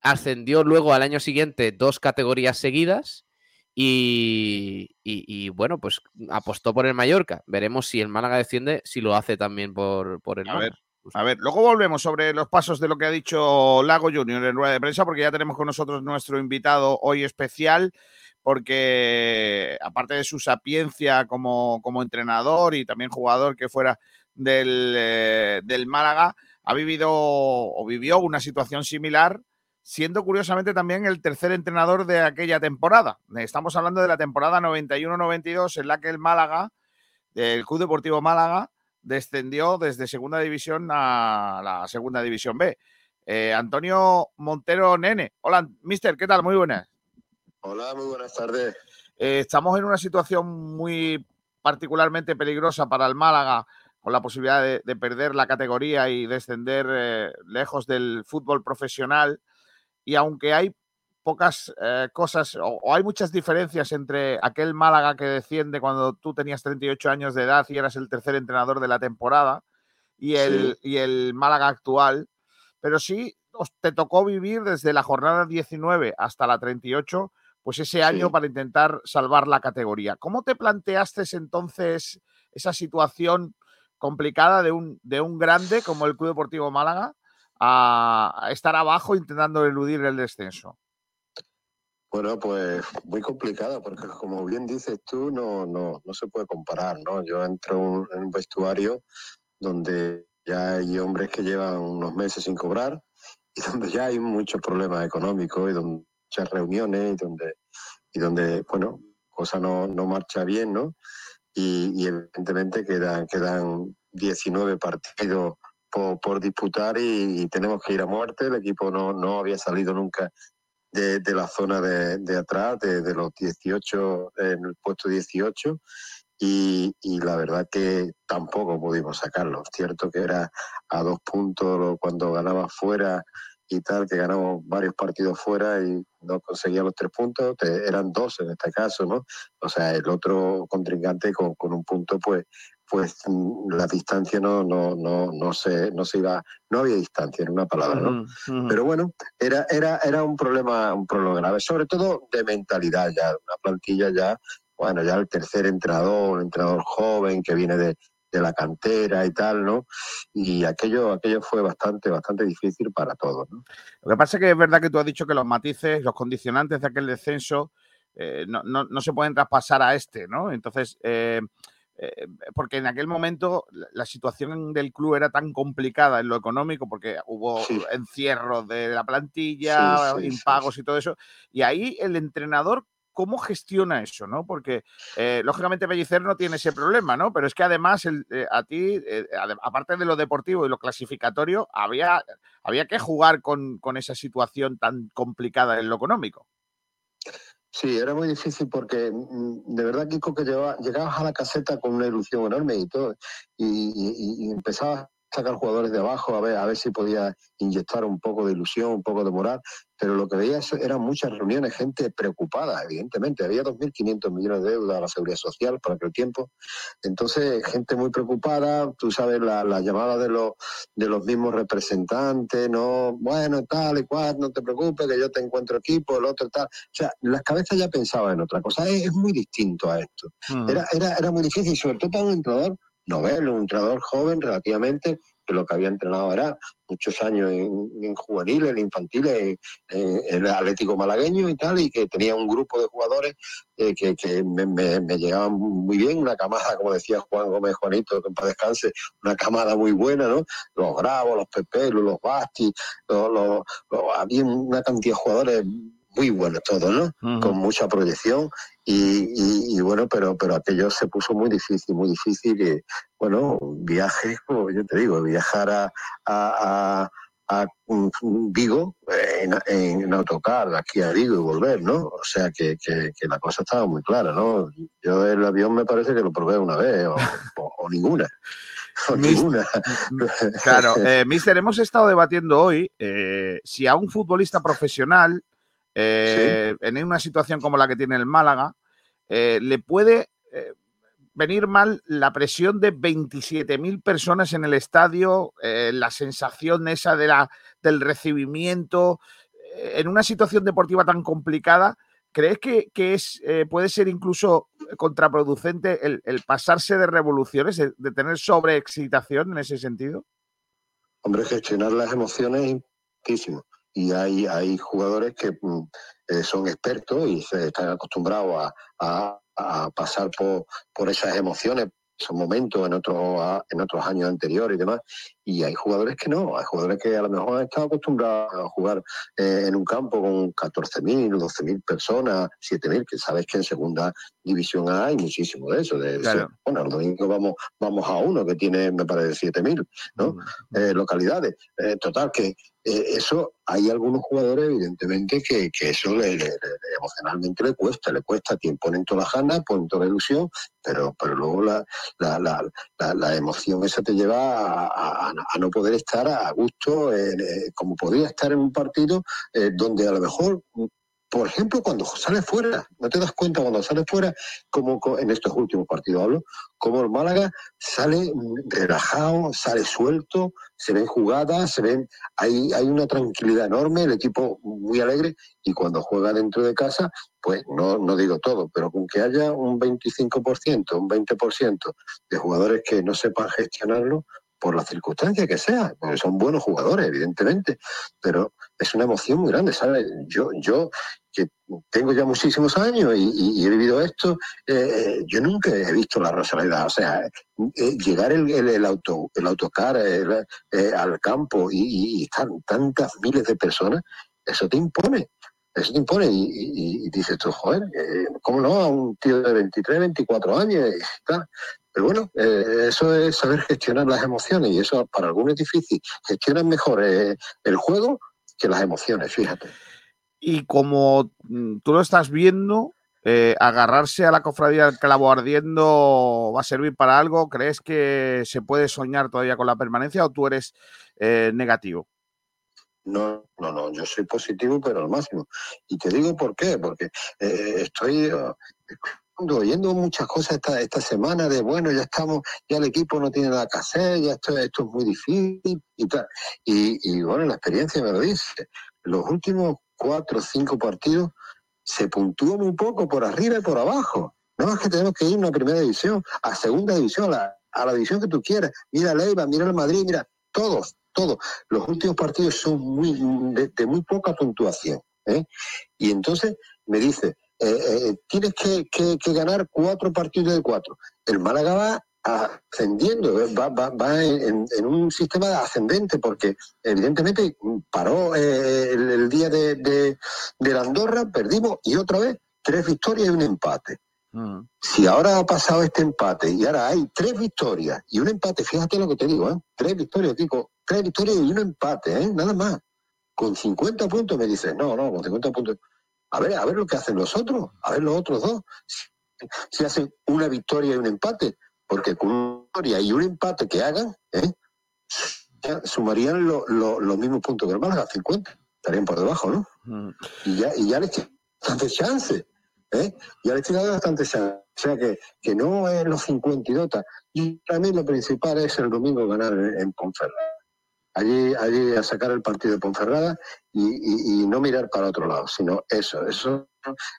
Speaker 9: ascendió luego al año siguiente dos categorías seguidas y, y- y, bueno, pues apostó por el Mallorca. Veremos si el Málaga desciende, si lo hace también por, por el
Speaker 6: A
Speaker 9: Málaga.
Speaker 6: ver, a ver, luego volvemos sobre los pasos de lo que ha dicho Lago Junior en rueda de prensa, porque ya tenemos con nosotros nuestro invitado hoy especial, porque aparte de su sapiencia como, como entrenador y también jugador que fuera del, eh, del Málaga, ha vivido o vivió una situación similar, siendo curiosamente también el tercer entrenador de aquella temporada. Estamos hablando de la temporada 91-92 en la que el Málaga, el Club Deportivo Málaga, descendió desde segunda división a la segunda división B. Eh, Antonio Montero Nene. Hola, mister, ¿qué tal? Muy buenas.
Speaker 24: Hola, muy buenas tardes.
Speaker 6: Eh, estamos en una situación muy particularmente peligrosa para el Málaga, con la posibilidad de, de perder la categoría y descender eh, lejos del fútbol profesional. Y aunque hay pocas eh, cosas, o, o hay muchas diferencias entre aquel Málaga que desciende cuando tú tenías 38 años de edad y eras el tercer entrenador de la temporada, y el, y el Málaga actual, pero sí os- te tocó vivir desde la jornada 19 hasta la 38, pues ese año para intentar salvar la categoría. ¿Cómo te planteaste entonces esa situación complicada de un, de un grande como el Club Deportivo Málaga a, estar abajo intentando eludir el descenso?
Speaker 24: Bueno, pues muy complicada, porque como bien dices tú, no, no, no se puede comparar, ¿no? Yo entro un- en un vestuario donde ya hay hombres que llevan unos meses sin cobrar y donde ya hay muchos problemas económicos y donde muchas reuniones y donde, y donde bueno, cosa no, no marcha bien, ¿no? Y, y evidentemente quedan, quedan 19 partidos por, disputar y, tenemos que ir a muerte. El equipo no, no había salido nunca de, la zona de, atrás, de, los 18, en el puesto 18, y, la verdad que tampoco pudimos sacarlo. Cierto que era a dos puntos cuando ganaba fuera y tal, que ganamos varios partidos fuera y no conseguía los tres puntos, eran dos en este caso, ¿no? O sea, el otro contrincante con, con un punto, pues pues mm, la distancia no, no, no, no, se, no se iba, no había distancia en una palabra, ¿no? Pero bueno, era, era, era un problema, un problema grave, sobre todo de mentalidad ya, una plantilla ya, bueno, ya el tercer entrenador, un entrenador joven que viene de, de la cantera y tal, ¿no? Y aquello, aquello fue bastante, bastante difícil para todos, ¿no?
Speaker 6: Lo que pasa es que es verdad que tú has dicho que los matices, los condicionantes de aquel descenso eh, no, no- no se pueden traspasar a este, ¿no? Entonces, eh, eh, porque en aquel momento la, situación del club era tan complicada en lo económico, porque hubo encierro de la plantilla,
Speaker 24: Sí, sí, sí,
Speaker 6: impagos y todo eso, y ahí el entrenador. ¿Cómo gestiona eso? ¿no? Porque, eh, lógicamente, Pellicer no tiene ese problema, ¿no? Pero es que además, el- eh, a ti, eh, aparte de lo deportivo y lo clasificatorio, había, había que jugar con, con esa situación tan complicada en lo económico.
Speaker 24: Sí, era muy difícil porque mm, de verdad, Kiko, que llevaba- llegabas a la caseta con una ilusión enorme y todo, y, y- y empezabas sacar jugadores de abajo a ver, a ver si podía inyectar un poco de ilusión, un poco de moral, pero lo que veías eran muchas reuniones, gente preocupada, evidentemente, había 2.500 millones de deuda a la seguridad social por aquel tiempo, entonces gente muy preocupada, tú sabes, la, la llamada de los, de los mismos representantes, no, bueno, tal y cual, no te preocupes, que yo te encuentro equipo, el otro tal, o sea, las cabezas ya pensaban en otra cosa, es, es muy distinto a esto. Era, era, era muy difícil, sobre todo para un entrenador novel, un entrenador joven relativamente, que lo que había entrenado era muchos años en, en juveniles, en infantiles, en, el Atlético Malagueño y tal, y que tenía un grupo de jugadores eh, que, que me, me- llegaban muy bien, una camada, como decía Juan Gómez Juanito, paz descanse, una camada muy buena, ¿no? Los Bravos, los Pepelos, los Basti, los- los- había una cantidad de jugadores muy buenos todos, ¿no? Con mucha proyección y, y- y bueno, pero, pero aquello se puso muy difícil, muy difícil y bueno, viajes, como yo te digo, viajar a, a, a- a, mm, Vigo eh, en, en autocar de aquí a Vigo y volver, ¿no? O sea que, que- que la cosa estaba muy clara, ¿no? Yo el avión me parece que lo probé una vez o, o- o ninguna. O ninguna.
Speaker 6: Claro, eh, Mister, hemos estado debatiendo hoy eh, si a un futbolista profesional, eh, en una situación como la que tiene el Málaga, eh, le puede eh, venir mal la presión de 27.000 personas en el estadio, la sensación esa de la, del recibimiento, en una situación deportiva tan complicada. ¿Crees que, que es, puede ser incluso contraproducente el, el pasarse de revoluciones, de, de tener sobreexcitación en ese sentido?
Speaker 24: Hombre, gestionar las emociones es importantísimo. Y hay, hay jugadores que mm, eh, son expertos y se están acostumbrados a, a- a pasar por, por esas emociones esos momentos en otros a- en otros años anteriores y demás. Y hay jugadores que no, hay jugadores que a lo mejor han estado acostumbrados a jugar eh, en un campo con 14.000, 12.000 personas, 7.000, que sabes que en segunda división A hay muchísimo de eso. De,
Speaker 6: Claro.
Speaker 24: Bueno, el domingo vamos, vamos a uno que tiene, me parece, 7.000 ¿no? Eh, localidades. Eh, total, que eh, eso hay algunos jugadores, evidentemente, que, eso le, emocionalmente le cuesta, le cuesta tiempo. Ponen toda la ganas, ponen toda la ilusión, pero, pero luego la, la, la, la, emoción esa te lleva a, no poder estar a gusto, eh, como podría estar en un partido eh, donde a lo mejor por ejemplo, cuando sale fuera, no te das cuenta cuando sale fuera, como co- en estos últimos partidos hablo, como el Málaga sale relajado, sale suelto, se ven jugadas, se ven, hay, hay una tranquilidad enorme, el equipo muy alegre, y cuando juega dentro de casa, pues no, no digo todo, pero con que haya un 25%, un 20% de jugadores que no sepan gestionarlo, por la circunstancia que sea, porque son buenos jugadores, evidentemente, pero es una emoción muy grande, ¿sabes? Yo, yo que tengo ya muchísimos años y, he vivido esto, eh, yo nunca he visto la Rosaleda, o sea, eh, llegar el, el, auto, el autocar eh, al campo y, y- estar tantas miles de personas, eso te impone. Eso te impone y, dices tú, joder, ¿cómo no? A un tío de 23, 24 años y tal. Pero bueno, eh, eso es saber gestionar las emociones y eso para algunos es difícil. Gestionan mejor eh, el juego que las emociones, fíjate.
Speaker 6: Y como mm, tú lo estás viendo, eh, agarrarse a la cofradía del clavo ardiendo va a servir para algo. ¿Crees que se puede soñar todavía con la permanencia o tú eres negativo?
Speaker 24: No, no, no, yo soy positivo, pero al máximo. Y te digo por qué, porque estoy oyendo muchas cosas esta, esta semana de, bueno, ya estamos, ya el equipo no tiene nada que hacer, ya esto, esto es muy difícil y tal. Y, bueno, la experiencia me lo dice. Los últimos cuatro o cinco partidos se puntúa muy poco por arriba y por abajo. No más que tenemos que ir a una primera división, a segunda división, a la, a la división que tú quieras. Mira Leiva, mira el Madrid, mira, todos, todos. Los últimos partidos son muy de, de muy poca puntuación. ¿eh? Y entonces me dice, eh, eh, tienes que, que- que ganar cuatro partidos de cuatro. El Málaga va ascendiendo, ¿eh? va, va- va en, en un sistema ascendente, porque evidentemente paró eh, el, el día de, de, de la Andorra, perdimos y otra vez tres victorias y un empate. Si ahora ha pasado este empate y ahora hay tres victorias y un empate, fíjate lo que te digo, ¿eh? tres victorias, digo, tres victorias y un empate, ¿eh? nada más. Con 50 puntos me dices, no, no, con 50 puntos. A ver, a ver lo que hacen los otros, a ver los otros dos. Si, hacen una victoria y un empate, porque con una victoria y un empate que hagan, ¿eh? sumarían lo- lo- los mismos puntos que el Málaga, 50, estarían por debajo, ¿no? Y ya, y ya les queda bastante chance, ¿eh? Ya les queda bastante chance. O sea que, que no es los 52. tal. Y para mí lo principal es el domingo ganar en, en Ponferrada. Allí, allí a sacar el partido de Ponferrada y, y- no mirar para otro lado, sino eso, eso,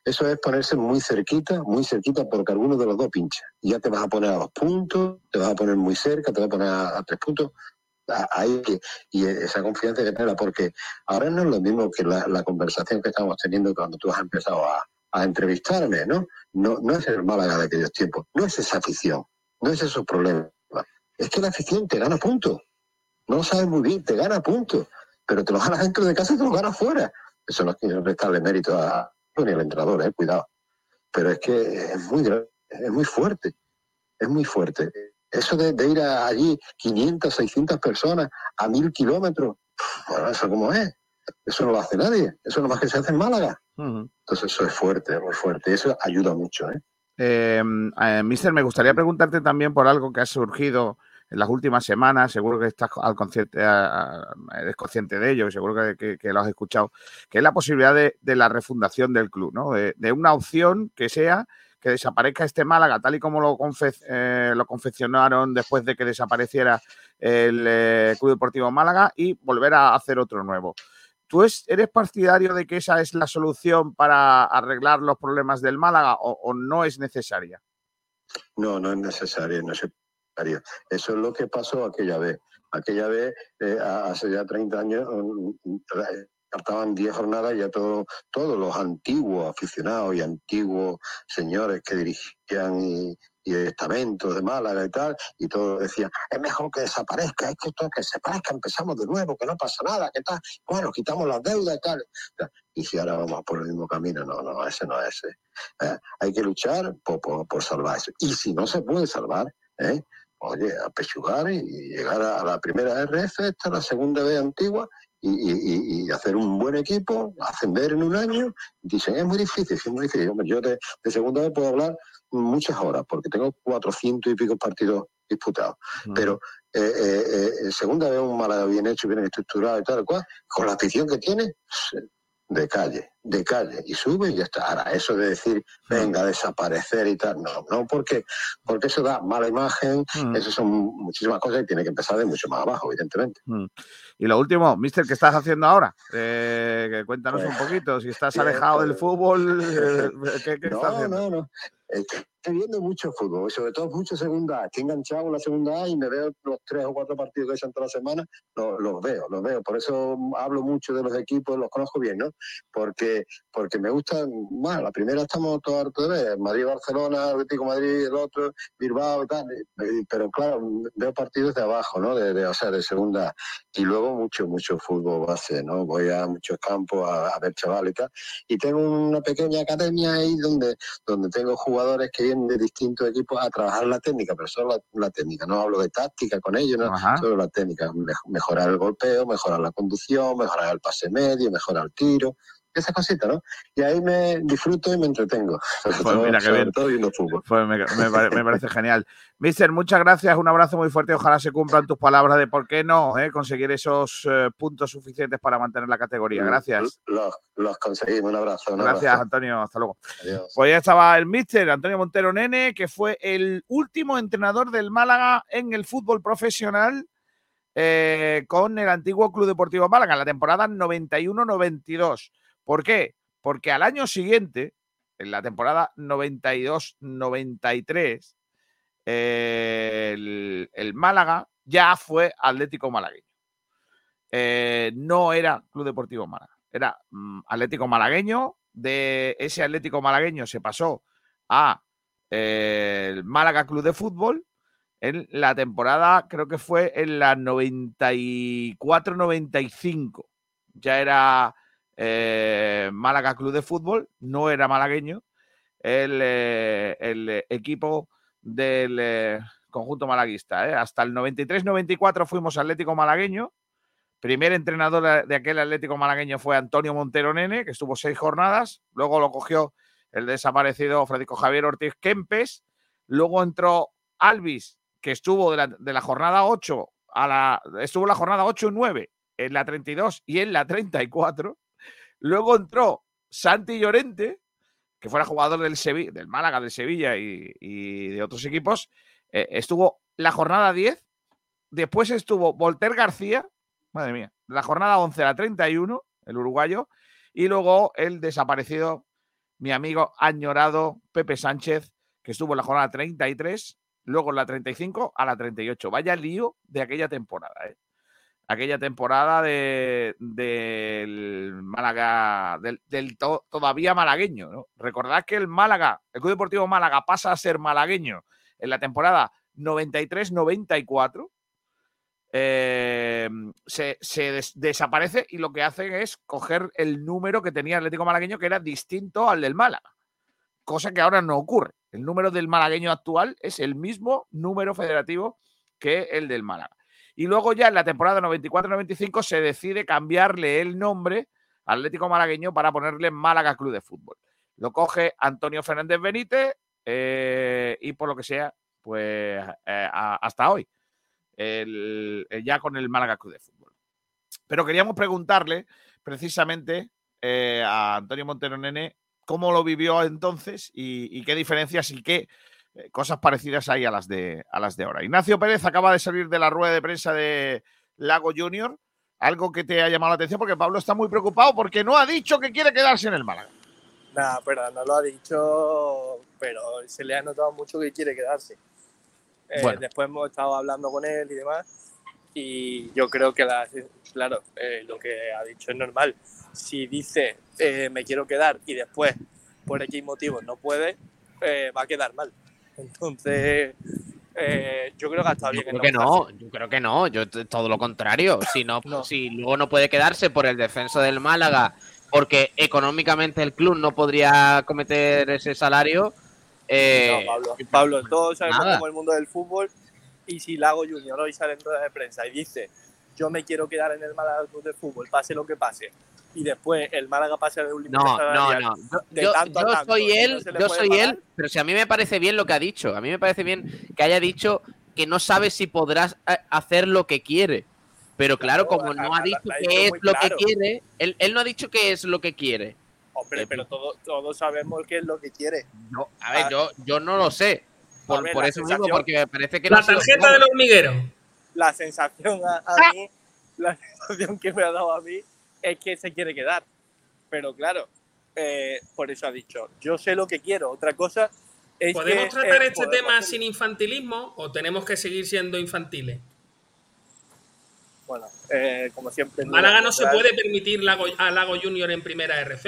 Speaker 24: eso es ponerse muy cerquita, muy cerquita, porque alguno de los dos pincha. Ya te vas a poner a dos puntos, te vas a poner muy cerca, te vas a poner a, tres puntos. A- Hay que, y esa confianza que tenerla, porque ahora no es lo mismo que la, la conversación que estamos teniendo cuando tú has empezado a, a entrevistarme, ¿no? ¿no? No es el Málaga de aquellos tiempos, no es esa afición, no es esos problemas. Es que la afición te gana puntos. No lo sabes muy bien, te gana puntos, pero te lo ganas dentro de casa y te lo ganas fuera. Eso no es que restarle mérito a ni al entrenador, eh, cuidado. Pero es que es muy es muy fuerte, es muy fuerte. Eso de, de ir a- allí 500, 600 personas a mil kilómetros, bueno, eso cómo es. Eso no lo hace nadie. Eso no más que se hace en Málaga. Entonces eso es fuerte, muy fuerte. Eso ayuda mucho, ¿eh?
Speaker 6: Eh, eh, Mister, me gustaría preguntarte también por algo que ha surgido en las últimas semanas, seguro que estás al consciente, a- eres consciente de ello, seguro que, lo has escuchado, que es la posibilidad de, la refundación del club, ¿no? De, una opción que sea que desaparezca este Málaga, tal y como lo, eh, confeccionaron después de que desapareciera el eh, Club Deportivo Málaga y volver a hacer otro nuevo. ¿Tú es- eres partidario de que esa es la solución para arreglar los problemas del Málaga o, no es necesaria?
Speaker 24: No, no es necesario, no necesario. Eso es lo que pasó aquella vez. Aquella vez, eh, hace ya 30 años, mm, mm, eh, faltaban 10 jornadas y ya todo- todos los antiguos aficionados y antiguos señores que dirigían y, estamentos de Málaga y tal, y todos decían, es mejor que desaparezca, es que esto que desaparezca, empezamos de nuevo, que no pasa nada, que tal, bueno, quitamos las deudas y tal. Y si ahora vamos por el mismo camino, no, no, ese no es ese. Eh, hay que luchar por, por, por salvar eso. Y si no se puede salvar, ¿eh? Oye, a pechugar y llegar a la primera RF, esta la segunda B antigua, y, y- y hacer un buen equipo, ascender en un año. Dicen, es muy difícil, es muy difícil. Yo de, de segunda vez puedo hablar muchas horas, porque tengo 400 y pico partidos disputados. Pero eh, eh, eh, segunda vez un Málaga bien hecho, bien estructurado y tal cual, con la afición que tiene, de calle, de calle, y sube y ya está. Ahora, eso de decir, venga, a desaparecer y tal, no, no, porque, porque eso da mala imagen, eso son muchísimas cosas y tiene que empezar de mucho más abajo, evidentemente.
Speaker 6: Mm. Y lo último, mister, ¿qué estás haciendo ahora? Eh, que cuéntanos un poquito. Si estás alejado del
Speaker 24: pues-
Speaker 6: fútbol, eh, ¿qué, qué estás
Speaker 24: No,
Speaker 6: haciendo?
Speaker 24: no, no. Estoy viendo mucho fútbol, sobre todo mucho segunda A. Estoy enganchado en la segunda A y me veo los tres o cuatro partidos que echan toda la semana, los, los veo, los veo. Por eso hablo mucho de los equipos, los conozco bien, ¿no? Porque, porque me gustan, bueno, la primera estamos todos hartos de ver, Madrid, Barcelona, Atlético Madrid, el otro, Bilbao y tal. Pero claro, veo partidos de abajo, ¿no? De, de- o sea, de segunda. Y luego mucho, mucho fútbol base, ¿no? Voy a muchos campos a, a ver chavales y tal. Y tengo una pequeña academia ahí donde, donde tengo jugadores que vienen de distintos equipos a trabajar la técnica, pero solo la, la técnica. No hablo de táctica con ellos, no,
Speaker 6: Ajá.
Speaker 24: solo la técnica. Mej- mejorar el golpeo, mejorar la conducción, mejorar el pase medio, mejorar el tiro. Esas cositas, ¿no? Y ahí me disfruto y me entretengo.
Speaker 6: Pues
Speaker 24: todo-
Speaker 6: mira qué
Speaker 24: sobre
Speaker 6: bien.
Speaker 24: todo viendo fútbol.
Speaker 6: Pues me, me pare- me parece genial. Mister, muchas gracias, un abrazo muy fuerte. Ojalá se cumplan tus palabras de por qué no eh, conseguir esos eh, puntos suficientes para mantener la categoría. Gracias.
Speaker 24: Los, los conseguimos. Un abrazo. un
Speaker 6: Gracias,
Speaker 24: abrazo.
Speaker 6: Antonio. Hasta luego.
Speaker 24: Adiós.
Speaker 6: Pues ya estaba el mister Antonio Montero Nene, que fue el último entrenador del Málaga en el fútbol profesional eh, con el antiguo Club Deportivo Málaga en la temporada 91-92. ¿Por qué? Porque al año siguiente, en la temporada 92-93, eh, el, el Málaga ya fue Atlético Malagueño. Eh, no era Club Deportivo Málaga, era mm, Atlético Malagueño. De ese Atlético Malagueño se pasó a eh, el Málaga Club de Fútbol en la temporada, creo que fue en la 94-95. Ya era eh, Málaga Club de Fútbol, no era malagueño. El, eh, el equipo del eh, conjunto malaguista. ¿eh? Hasta el 93-94 fuimos Atlético Malagueño. Primer entrenador de- aquel Atlético Malagueño fue Antonio Montero Nene, que estuvo seis jornadas. Luego lo cogió el desaparecido Francisco Javier Ortiz Kempes. Luego entró Alvis, que estuvo de la, jornada 8 a la. Estuvo la jornada 8 y 9, en la 32 y en la 34. Luego entró Santi Llorente, que fuera jugador del, Sevi- del Málaga, del Sevilla y, de otros equipos. Eh, estuvo la jornada 10. Después estuvo Volter García, madre mía, la jornada 11 a la 31, el uruguayo. Y luego el desaparecido, mi amigo añorado Pepe Sánchez, que estuvo en la jornada 33, luego en la 35 a la 38. Vaya lío de aquella temporada, ¿eh? Aquella temporada de, del Málaga, del, del to- todavía malagueño. Recordad que el Málaga, el Club Deportivo Málaga pasa a ser malagueño en la temporada 93-94. eh, se, se des- desaparece y lo que hacen es coger el número que tenía Atlético Malagueño, que era distinto al del Málaga cosa que ahora no ocurre. El número del malagueño actual es el mismo número federativo que el del Málaga. Y luego ya en la temporada 94-95 se decide cambiarle el nombre Atlético Malagueño para ponerle Málaga Club de Fútbol. Lo coge Antonio Fernández Benítez eh, y por lo que sea, pues eh, hasta hoy, el- ya con el Málaga Club de Fútbol. Pero queríamos preguntarle precisamente eh, a Antonio Montero Nene cómo lo vivió entonces y, y qué diferencias y qué eh, cosas parecidas hay a las, de, a las de ahora. Ignacio Pérez acaba de salir de la rueda de prensa de Lago Junior. Algo que te ha llamado la atención porque Pablo está muy preocupado porque no ha dicho que quiere quedarse en el Málaga.
Speaker 11: Nada, pero no lo ha dicho, pero se le ha notado mucho que quiere quedarse. Eh,
Speaker 6: Bueno.
Speaker 11: Después hemos estado hablando con él y demás, y yo creo que, la, claro, eh, lo que ha dicho es normal. Si dice eh, me quiero quedar y después por X motivos no puede, va a quedar mal. Entonces, eh, yo creo que ha estado
Speaker 9: Yo
Speaker 11: bien. en
Speaker 9: creo que
Speaker 11: no
Speaker 9: yo creo que no, yo todo lo contrario. Si no, si luego no puede quedarse por el descenso del Málaga, porque económicamente el club no podría cometer ese salario. eh,
Speaker 11: No, Pablo, Pablo, todos sabemos cómo el mundo del fútbol. Y si Lago Junior hoy sale en rueda de prensa y dice, yo me quiero quedar en el Málaga Club de Fútbol, pase lo que pase, y después el Málaga pase de un límite
Speaker 9: No, no, no. Yo,
Speaker 11: de
Speaker 9: yo-
Speaker 11: tanto a
Speaker 9: yo
Speaker 11: tanto,
Speaker 9: soy él,
Speaker 11: no
Speaker 9: yo soy
Speaker 11: pagar,
Speaker 9: él, pero si a mí me parece bien lo que ha dicho. A mí me parece bien que haya dicho que no sabe si podrás eh, hacer lo que quiere. Pero claro, como no ha dicho
Speaker 11: ha
Speaker 9: que es lo
Speaker 11: claro.
Speaker 9: que quiere, él, él no ha dicho que es lo que quiere.
Speaker 11: Hombre, pero todos, todos sabemos qué es lo que quiere.
Speaker 9: No, a ver, yo, yo no lo sé. Por,
Speaker 11: ver,
Speaker 9: eso mismo, porque me parece que
Speaker 12: La
Speaker 9: no
Speaker 12: tarjeta del hormiguero.
Speaker 11: La sensación a, a
Speaker 9: Ah.
Speaker 11: mí, la sensación que me ha dado a mí es que se quiere quedar. Pero claro, eh, por eso ha dicho, yo sé lo que quiero. Otra cosa es
Speaker 12: ¿Podemos
Speaker 11: que,
Speaker 12: tratar
Speaker 11: eh,
Speaker 12: este
Speaker 11: podemos
Speaker 12: tema
Speaker 11: hacer-
Speaker 12: sin infantilismo o tenemos que seguir siendo infantiles?
Speaker 11: Bueno, eh, como siempre.
Speaker 12: Málaga no se puede permitir Lago- a Lago Junior en primera RF.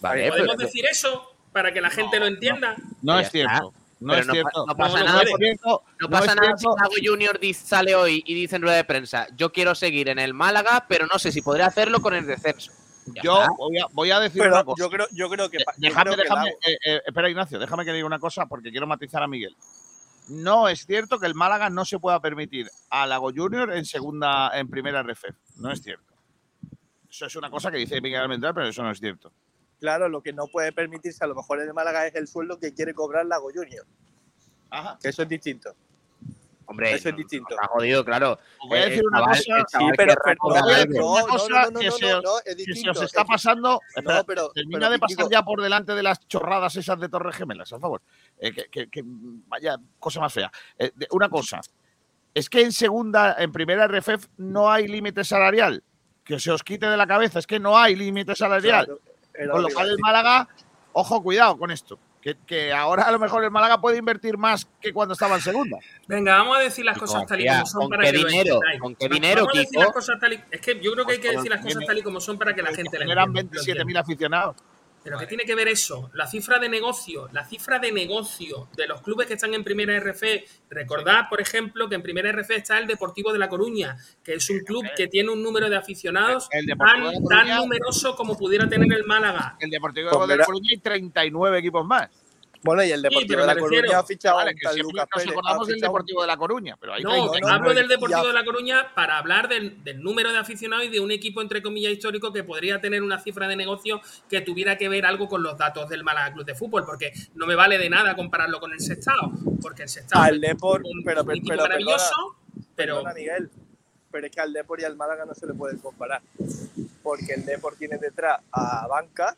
Speaker 9: Vale,
Speaker 12: ¿Podemos
Speaker 9: pero-
Speaker 12: decir eso para que la gente lo entienda?
Speaker 6: No es cierto. No
Speaker 9: Pero
Speaker 6: es
Speaker 9: no pa-
Speaker 6: cierto.
Speaker 9: no pasa
Speaker 12: No,
Speaker 9: nada. cierto, No pasa nada si. Lago Junior sale hoy y dice en rueda de prensa, yo quiero seguir en el Málaga, pero no sé si podré hacerlo con el descenso. Ya
Speaker 6: Yo voy a, voy a decir
Speaker 11: Pero
Speaker 6: una cosa.
Speaker 11: yo creo, yo creo que. yo
Speaker 6: Déjame,
Speaker 11: creo que
Speaker 6: déjame. Eh, eh, espera, Ignacio, déjame que diga una cosa porque quiero matizar a Miguel. No es cierto que el Málaga no se pueda permitir a Lago Junior en segunda, en primera RF. No es cierto. Eso es una cosa que dice Miguel Almendral, pero eso no es cierto.
Speaker 11: Claro, lo que no puede permitirse a lo mejor en el Málaga es el sueldo que quiere cobrar Lago Junior.
Speaker 6: Ajá.
Speaker 11: Que eso es distinto.
Speaker 9: Hombre,
Speaker 11: eso es distinto.
Speaker 9: Está jodido, claro.
Speaker 6: Os voy a
Speaker 9: Eh,
Speaker 6: decir una
Speaker 9: chaval-
Speaker 6: cosa.
Speaker 11: Sí, pero-
Speaker 6: una cosa que, se, os- está
Speaker 11: es-
Speaker 6: pasando. Espera,
Speaker 11: No, pero-
Speaker 6: termina
Speaker 11: pero
Speaker 6: de pasar
Speaker 11: digo-
Speaker 6: ya por delante de las chorradas esas de Torres Gemelas, por favor. Eh, que, que- que- vaya cosa más fea. Eh, de- una cosa. Es que en segunda, en primera RFF no hay límite salarial. Que se os quite de la cabeza. Es que no hay límite salarial.
Speaker 11: Claro,
Speaker 6: Con lo cual el. Málaga, ojo, cuidado con esto. Que, que ahora a lo mejor el Málaga puede invertir más que cuando estaba en segunda.
Speaker 12: Venga, vamos a decir las
Speaker 9: Kiko
Speaker 12: cosas tal y como son
Speaker 9: ¿con
Speaker 12: para
Speaker 9: qué
Speaker 12: que
Speaker 9: dinero? ¿Con qué dinero,
Speaker 12: vamos a decir
Speaker 9: Kiko?
Speaker 12: las cosas tal y- Es que yo creo que hay que
Speaker 6: Pues,
Speaker 12: decir las cosas tal y como son para que la gente las
Speaker 6: Generan
Speaker 12: entienda, lo
Speaker 6: 27.000
Speaker 12: entienda.
Speaker 6: aficionados.
Speaker 12: Pero ¿qué tiene que ver eso? La cifra de negocio, la cifra de negocio de los clubes que están en primera RF. Recordad, por ejemplo, que en primera RF está el Deportivo de La Coruña, que es un club que tiene un número de aficionados
Speaker 6: El
Speaker 12: tan,
Speaker 6: de
Speaker 12: tan numeroso como pudiera tener el Málaga.
Speaker 6: El Deportivo de La Coruña hay 39 equipos más.
Speaker 11: Bueno, y el Deportivo de La
Speaker 12: me
Speaker 11: Coruña
Speaker 12: refiero-
Speaker 11: ha fichado
Speaker 6: Vale,
Speaker 11: a Lucas
Speaker 6: nos acordamos del Deportivo de La Coruña, pero hay
Speaker 12: No,
Speaker 6: 39.
Speaker 12: hablo del Deportivo de La Coruña para hablar del, del número de aficionados y de un equipo, entre comillas, histórico que podría tener una cifra de negocio que tuviera que ver algo con los datos del Málaga Club de Fútbol, porque no me vale de nada compararlo con el Sestao, porque el Sestao
Speaker 11: Al
Speaker 12: es
Speaker 11: Depor,
Speaker 12: un,
Speaker 11: pero,
Speaker 12: un
Speaker 11: pero,
Speaker 12: equipo
Speaker 11: pero
Speaker 12: maravilloso,
Speaker 11: perdona,
Speaker 12: pero
Speaker 11: perdona, Miguel, pero es que al Depor y al Málaga no se le puede comparar. Porque el Depor tiene detrás a Banca,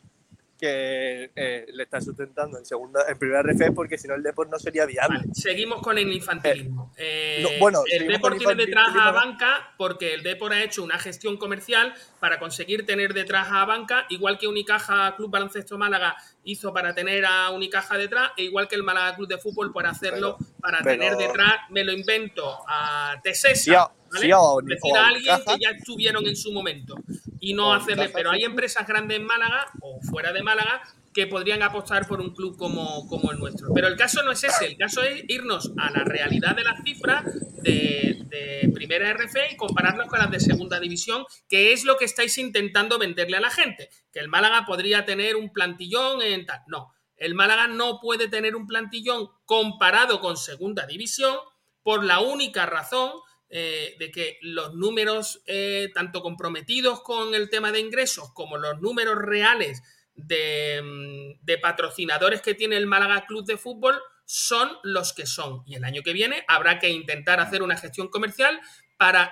Speaker 11: que eh, le está sustentando en segunda, en primera RF, porque si no el Depor no sería viable.
Speaker 12: Vale, seguimos con el infantilismo. Eh,
Speaker 11: no, bueno,
Speaker 12: el
Speaker 11: seguimos
Speaker 12: Depor
Speaker 11: con
Speaker 12: tiene detrás a. Banca porque el Depor ha hecho una gestión comercial para conseguir tener detrás a Banca, igual que Unicaja Club Baloncesto Málaga hizo para tener a Unicaja detrás, e igual que el Málaga Club de Fútbol por hacerlo para
Speaker 11: pero-
Speaker 12: tener detrás, me lo invento, a Tesesa.
Speaker 11: Sí, a- sí, a
Speaker 12: decir
Speaker 11: a
Speaker 12: a alguien que ya estuvieron en su momento y no hacerle, pero hay empresas grandes en Málaga o fuera de Málaga que podrían apostar por un club como, como el nuestro. Pero el caso no es ese, el caso es irnos a la realidad de las cifras de, de primera RF y compararlas con las de segunda división, que es lo que estáis intentando venderle a la gente, que el Málaga podría tener un plantillón en tal. No, el Málaga no puede tener un plantillón comparado con segunda división por la única razón eh, de que los números eh, tanto comprometidos con el tema de ingresos como los números reales de, mm, de patrocinadores que tiene el Málaga Club de Fútbol son los que son. Y el año que viene habrá que intentar hacer una gestión comercial para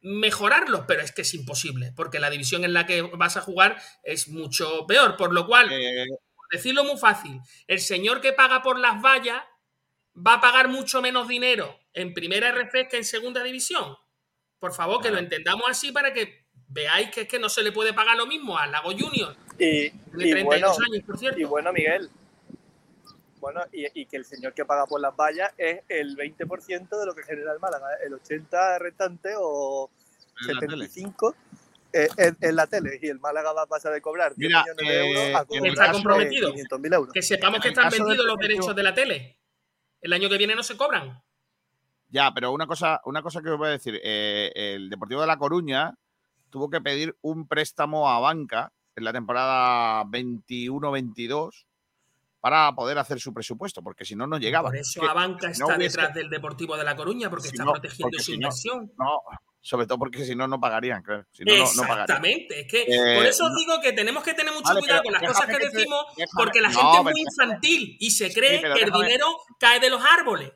Speaker 12: mejorarlos, pero es que es imposible, porque la división en la que vas a jugar es mucho peor. Por lo cual, por decirlo muy fácil, el señor que paga por las vallas va a pagar mucho menos dinero en primera RF que en segunda división. Por favor, que lo entendamos así para que veáis que es que no se le puede pagar lo mismo al Lago Junior.
Speaker 11: Y, y
Speaker 12: 32
Speaker 11: bueno,
Speaker 12: años, por cierto.
Speaker 11: y bueno, Miguel. Bueno, y, y que el señor que paga por las vallas es el 20% de lo que genera el Málaga. ¿eh? El 80% restante o
Speaker 6: En la tele.
Speaker 11: 75% eh, en, en la tele y el Málaga va a pasar de cobrar 10
Speaker 6: Mira,
Speaker 11: millones de euros
Speaker 6: eh,
Speaker 11: a
Speaker 6: en
Speaker 11: cobrar
Speaker 12: Está
Speaker 6: caso-
Speaker 12: comprometido.
Speaker 11: 500.000 euros.
Speaker 12: Que sepamos que están vendidos los derechos de la tele. El año que viene no se cobran.
Speaker 6: Ya, pero una cosa, una cosa que os voy a decir. eh, el Deportivo de La Coruña tuvo que pedir un préstamo a banca en la temporada 21-22 para poder hacer su presupuesto, porque si no, no llegaba.
Speaker 12: Por eso
Speaker 6: Que
Speaker 12: Abanca
Speaker 6: si no
Speaker 12: está
Speaker 6: hubiese-
Speaker 12: detrás del Deportivo de La Coruña, porque
Speaker 6: si
Speaker 12: está
Speaker 6: no-
Speaker 12: protegiendo
Speaker 6: porque
Speaker 12: su
Speaker 6: si no-
Speaker 12: inversión.
Speaker 6: No, sobre todo porque si no, no pagarían, claro. Si no, no, no.
Speaker 12: Exactamente. Es que
Speaker 6: Eh,
Speaker 12: por eso os
Speaker 6: no.
Speaker 12: digo que tenemos que tener mucho
Speaker 6: Vale,
Speaker 12: cuidado con las cosas que, decimos,
Speaker 6: déjame-
Speaker 12: porque la
Speaker 6: no,
Speaker 12: gente es muy infantil y se cree que el dinero cae de los árboles.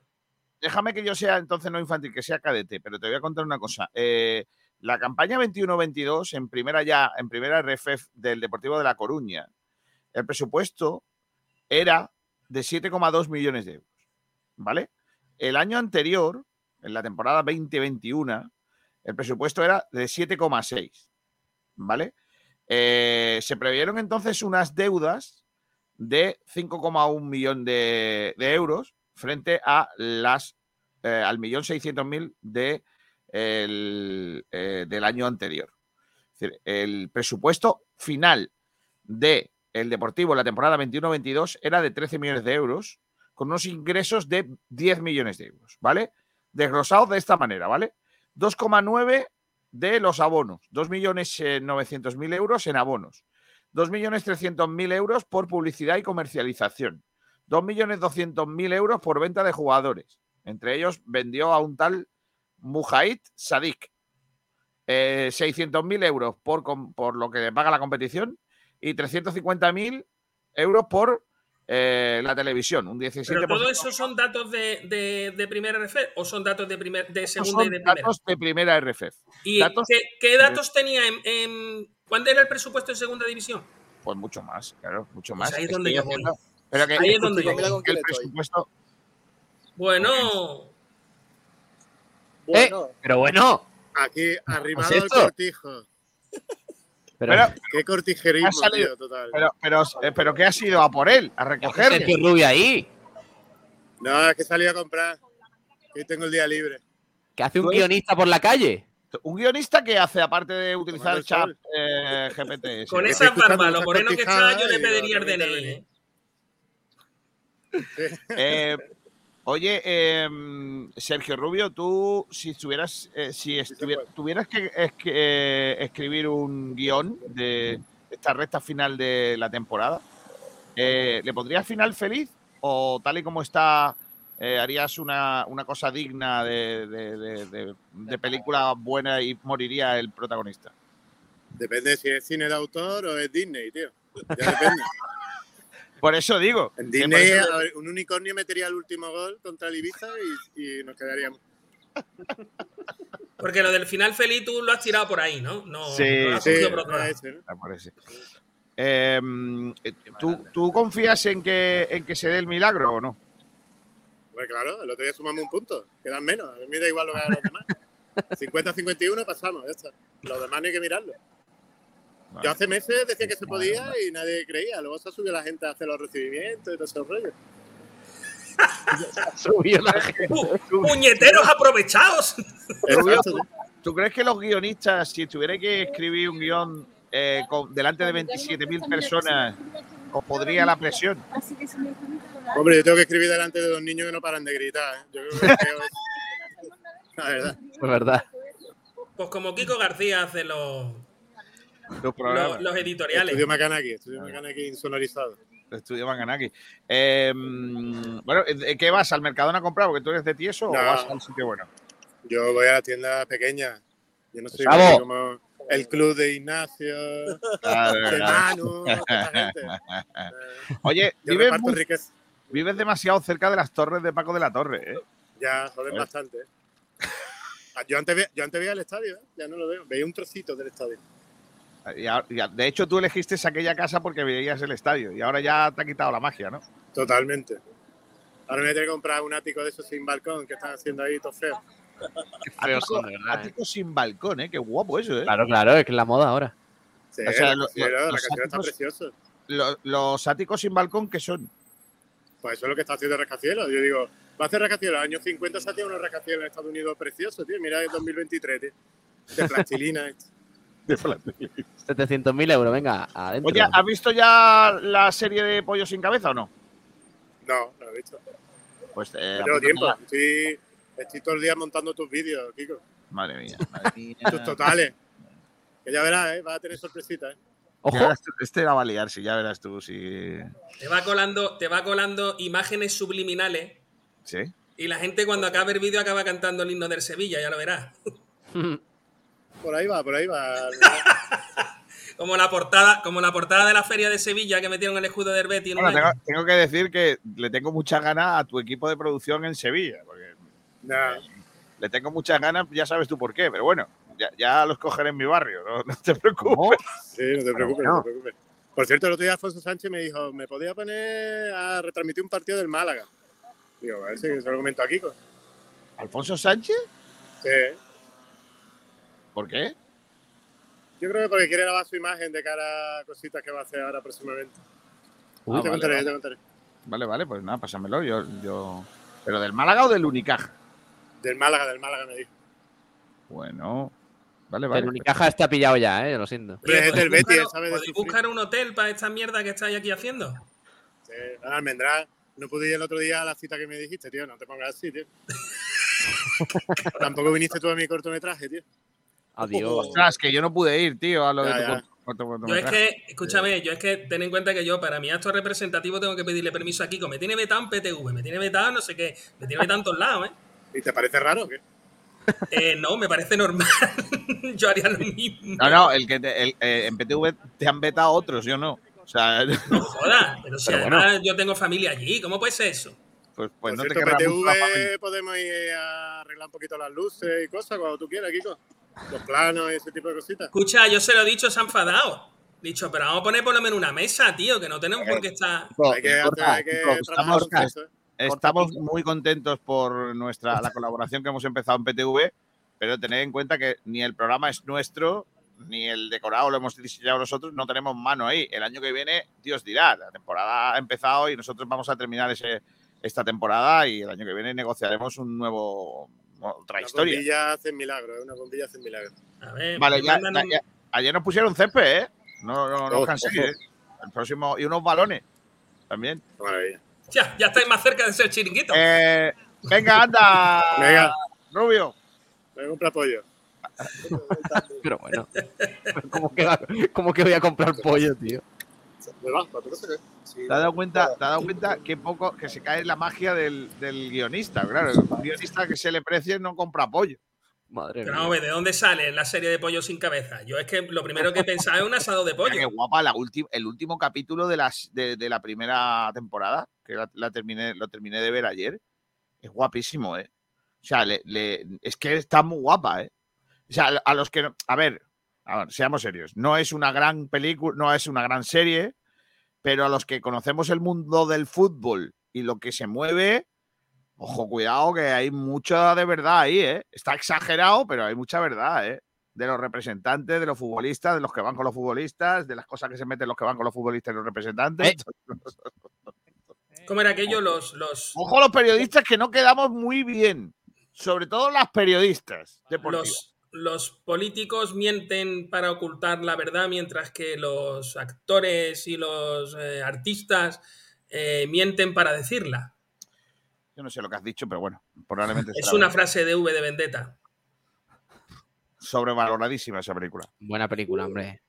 Speaker 6: déjame que yo sea entonces no infantil, que sea cadete, pero te voy a contar una cosa. Eh, la campaña 21-22 en primera ya, en primera RFF del Deportivo de La Coruña, el presupuesto era de 7,2 millones de euros. ¿Vale? El año anterior, en la temporada 2021, el presupuesto era de 7,6. ¿Vale? Eh, se previeron entonces unas deudas de 5,1 millón de, euros frente a las eh, al millón seiscientos mil eh, del año anterior. El presupuesto final de el Deportivo la temporada 21-22 era de 13 millones de euros, con unos ingresos de 10 millones de euros, ¿vale? Desglosados de esta manera, ¿vale? 2,9 de los abonos, 2.900.000 euros en abonos, 2.300.000 euros por publicidad y comercialización, 2.200.000 euros por venta de jugadores. Entre ellos vendió a un tal Mujahid Sadik. Eh, 600.000 euros por, por lo que le paga la competición y 350.000 euros por eh, la televisión, un 17%.
Speaker 12: Pero todo eso son datos de, de, de primera RF o son datos de, primer, de segunda y de primera.
Speaker 6: datos de primera RFF.
Speaker 12: ¿Y
Speaker 6: Datos
Speaker 12: qué, qué
Speaker 6: de-
Speaker 12: datos tenía en, en- ¿Cuándo era el presupuesto en segunda división?
Speaker 6: Pues mucho más, claro, mucho
Speaker 12: Pues
Speaker 6: más.
Speaker 12: ahí es donde yo voy.
Speaker 6: haciendo- Pero que,
Speaker 12: Ahí es donde yo voy.
Speaker 6: el presupuesto,
Speaker 12: Bueno,
Speaker 9: Eh, pero bueno.
Speaker 25: Aquí, arrimado
Speaker 9: ¿Qué es
Speaker 25: al
Speaker 9: esto?
Speaker 25: cortijo.
Speaker 9: Pero,
Speaker 6: Pero-
Speaker 25: Qué cortijerismo,
Speaker 6: Ha salido-
Speaker 25: tío, total.
Speaker 6: pero, pero, eh, pero ¿qué ha sido a por él? A recogerle.
Speaker 9: Sergio Rubio ahí.
Speaker 25: No, es que salí a comprar. Hoy tengo el día libre.
Speaker 9: que hace un
Speaker 6: ¿Tú eres-
Speaker 9: guionista por la calle.
Speaker 6: Un guionista que hace, aparte de utilizar el chat eh, GPT.
Speaker 12: con esa barba, lo moreno que está, yo le pediría el DNI. ¿eh?
Speaker 6: Oye, eh, Sergio Rubio, tú, si estuvieras, eh, si tuvieras que, es eh, escribir un guion de esta recta final de la temporada, eh, ¿le pondrías final feliz? ¿O tal y como está, harías una, una cosa digna de, de- de- de- de película buena y moriría el protagonista?
Speaker 25: Depende si es cine de autor o es Disney, tío. Ya depende.
Speaker 6: Por eso digo.
Speaker 25: Disney, un unicornio metería el último gol contra el Ibiza y, y nos quedaríamos.
Speaker 12: Porque lo del final feliz tú lo has tirado por ahí, ¿no? No,
Speaker 6: Sí,
Speaker 12: no has
Speaker 6: sí,
Speaker 12: por otro lado.
Speaker 25: ese, ¿no?
Speaker 6: Por ese. Eh, ¿tú, tú confías en que, en que se dé el milagro o no?
Speaker 25: Pues claro, el otro día sumamos un punto. Quedan menos. A mí me da igual lo que hagan los demás. 50-51 pasamos, ya está. Los demás no hay que mirarlo. Yo hace meses decía que se podía y nadie creía. Luego se ha subido la gente a hacer los recibimientos y todo ese rollo.
Speaker 9: Subió la gente.
Speaker 12: ¡Pu- ¡Puñeteros aprovechados!
Speaker 6: ¿tú, crees que los guionistas, si tuviera que escribir un guion eh, con, delante de 27.000 personas, os podría la presión?
Speaker 25: Hombre, yo tengo que escribir delante de dos niños que no paran de gritar. ¿eh? Yo creo que es. La verdad.
Speaker 9: Es verdad.
Speaker 12: Pues como Kiko García hace los,
Speaker 6: Los programas.
Speaker 12: los, los editoriales.
Speaker 25: Estudio Macanaki, estudio Macanaki insonorizado.
Speaker 6: Estudio Manganaki. Eh, bueno, ¿de ¿qué vas? ¿Al Mercadona a comprar? Porque tú eres de tieso o
Speaker 25: No.
Speaker 6: vas al sitio bueno.
Speaker 25: Yo voy a la tienda pequeña. Yo no soy como el club de Ignacio,
Speaker 6: Claro,
Speaker 25: de. Manu, gente.
Speaker 6: Oye, vives, muy- vives demasiado cerca de las torres de Paco de la Torre, ¿eh?
Speaker 25: Ya, joder,
Speaker 6: Eh.
Speaker 25: bastante. Ah, Yo antes, ve- yo antes veía el estadio, ¿eh? ya no lo veo. Veía un trocito del estadio.
Speaker 6: Y ahora- y a- de hecho, tú elegiste aquella casa porque veías el estadio y ahora ya te ha quitado la magia, ¿no?
Speaker 25: Totalmente. Ahora me voy a tener que comprar un ático de esos sin balcón que están haciendo ahí todo feo.
Speaker 9: feos son, de verdad, ¿eh?
Speaker 6: Ático sin balcón, ¿eh? Qué guapo eso, ¿eh?
Speaker 9: Claro, claro, es que es la moda ahora.
Speaker 25: Sí,
Speaker 6: O sea, lo- lo- los
Speaker 25: rascacielos está
Speaker 6: áticos-
Speaker 25: precioso.
Speaker 6: Lo- los áticos sin balcón, ¿qué son?
Speaker 25: Pues eso es lo que está haciendo el rascacielos. Yo digo, va a hacer rascacielos. En los años 50 se hacía unos rascacielos en Estados Unidos preciosos, tío. Mira el 2023, tío. De plastilina. esto.
Speaker 6: por la tele.
Speaker 9: 700.000 euros, venga, adentro.
Speaker 6: Oye, ¿has visto ya la serie de Pollo sin cabeza o no?
Speaker 25: No, no lo he visto.
Speaker 6: Pues eh,
Speaker 25: No tengo tiempo. Estoy, estoy todo el día montando tus vídeos, Kiko.
Speaker 6: Madre mía, madre mía.
Speaker 25: Tus totales. Que ya verás, ¿eh? Vas a tener sorpresitas, ¿eh?
Speaker 6: Ya tú, Este la va a liar, si ya verás tú, si.
Speaker 12: Te va colando, te va colando imágenes subliminales
Speaker 6: Sí.
Speaker 12: y la gente cuando acabe el vídeo acaba cantando el himno del Sevilla, ya lo verás.
Speaker 25: Por ahí va, por ahí va.
Speaker 12: Como la portada, como la portada de la feria de Sevilla que metieron el escudo del Betis
Speaker 6: Bueno, tengo, tengo que decir que le tengo muchas ganas a tu equipo de producción en Sevilla. Porque le tengo muchas ganas, ya sabes tú por qué, pero bueno, ya, ya los cogeré en mi barrio, no, no te preocupes.
Speaker 25: Sí, no te preocupes, no te preocupes. Por cierto, el otro día Alfonso Sánchez me dijo, ¿me podía poner a retransmitir un partido del Málaga? Digo, a ver si se lo comento a Kiko.
Speaker 6: ¿Alfonso Sánchez?
Speaker 25: Sí.
Speaker 6: ¿Por qué?
Speaker 25: Yo creo que porque quiere grabar su imagen de cara a cositas que va a hacer ahora próximamente.
Speaker 6: Ah,
Speaker 25: te
Speaker 6: vale,
Speaker 25: contaré,
Speaker 6: vale.
Speaker 25: te contaré.
Speaker 6: Vale, vale, pues nada, pásamelo. Yo, yo... ¿Pero del Málaga o del Unicaja?
Speaker 25: Del Málaga, del Málaga me dijo.
Speaker 6: Bueno, vale, vale.
Speaker 9: El Unicaja está pillado ya, ¿eh? Lo siento.
Speaker 25: Pero es del
Speaker 12: ¿Podéis
Speaker 25: Betis,
Speaker 12: buscar-
Speaker 25: sabe de
Speaker 12: ¿Podéis buscar un hotel para esta mierda que estáis aquí haciendo?
Speaker 25: Sí, nada, Almendrá. No pude ir el otro día a la cita que me dijiste, tío. No te pongas así, tío. Tampoco viniste tú a mi cortometraje, tío.
Speaker 9: Adiós.
Speaker 6: Ostras, que yo no pude ir, tío, a lo de tu
Speaker 25: ya.
Speaker 6: corto- corto-
Speaker 12: Yo es que, escúchame, yo es que ten en cuenta que yo para mi acto representativo tengo que pedirle permiso a Kiko. Me tiene vetado en PTV, me tiene vetado no sé qué, me tiene vetado en todos lados, ¿eh?
Speaker 25: ¿Y te parece raro o qué?
Speaker 12: Eh, no, me parece normal. yo haría lo mismo.
Speaker 6: No, no, el que te- el, eh, en PTV te han vetado otros, yo no. O sea,
Speaker 12: Joda, pero si
Speaker 6: Pero
Speaker 12: además yo tengo familia allí, ¿cómo puede ser eso?
Speaker 6: pues, pues
Speaker 25: Por
Speaker 6: no te
Speaker 25: cierto,
Speaker 6: familia.
Speaker 25: PTV podemos ir a arreglar un poquito las luces y cosas cuando tú quieras, Kiko. Los planos y ese tipo de cositas.
Speaker 12: Escucha, yo se lo he dicho, se ha enfadado. Dicho, pero vamos a poner por lo menos una mesa, tío, que no tenemos por qué estar.
Speaker 25: Hay que, hacer, hay que eso, ¿eh?
Speaker 6: Estamos muy contentos por nuestra la colaboración que hemos empezado en PTV, pero tened en cuenta que ni el programa es nuestro, ni el decorado lo hemos diseñado nosotros, no tenemos mano ahí. El año que viene, Dios dirá, la temporada ha empezado y nosotros vamos a terminar ese, esta temporada y el año que viene negociaremos un nuevo otra
Speaker 25: Una
Speaker 6: historia.
Speaker 25: bombilla hace milagros, ¿eh? Una bombilla hace.
Speaker 12: A ver,
Speaker 6: Vale, ya-
Speaker 12: mandan
Speaker 6: ayer nos pusieron césped, ¿eh? No, no, no os
Speaker 25: Ojo,
Speaker 6: canséis,
Speaker 25: ojo.
Speaker 6: ¿eh? El próximo, y unos balones también.
Speaker 25: Maravilla.
Speaker 12: Ya, ya estáis más cerca de ser chiringuito.
Speaker 6: Eh, venga, anda.
Speaker 25: Venga.
Speaker 6: Rubio.
Speaker 25: Me voy a comprar pollo.
Speaker 9: Pero bueno. ¿Cómo que, cómo que voy a comprar pollo, tío?
Speaker 25: ¿Me vas? ¿Para tu casa qué?
Speaker 6: ¿Te has dado cuenta, te has dado cuenta que poco que se cae la magia del, del guionista? Claro, el guionista que se le precie no compra pollo.
Speaker 9: Madre
Speaker 12: Pero vamos a ver, ¿de dónde sale la serie de pollo sin cabeza? Yo es que lo primero que pensaba es un asado de
Speaker 6: Qué
Speaker 12: pollo.
Speaker 6: guapa la el último capítulo de, las, de, de la primera temporada, que la, la terminé, lo terminé de ver ayer. Es guapísimo, ¿eh? O sea, le- le- es que está muy guapa, ¿eh? O sea, a los que... no- A ver, a ver, seamos serios. No es una gran película, no es una gran serie, pero a los que conocemos el mundo del fútbol y lo que se mueve, ojo, cuidado que hay mucha de verdad ahí, ¿eh? Está exagerado, pero hay mucha verdad, ¿eh? De los representantes, de los futbolistas, de los que van con los futbolistas, de las cosas que se meten los que van con los futbolistas y los representantes.
Speaker 12: ¿Cómo era aquello? Los, los,
Speaker 6: Ojo los periodistas que no quedamos muy bien. Sobre todo las periodistas deportivas.
Speaker 12: los, los políticos mienten para ocultar la verdad, mientras que los actores y los eh, artistas eh, mienten para decirla.
Speaker 6: Yo no sé lo que has dicho, pero bueno, probablemente
Speaker 12: Es una frase de V de Vendetta.
Speaker 6: sobrevaloradísima esa película.
Speaker 9: Buena película, hombre.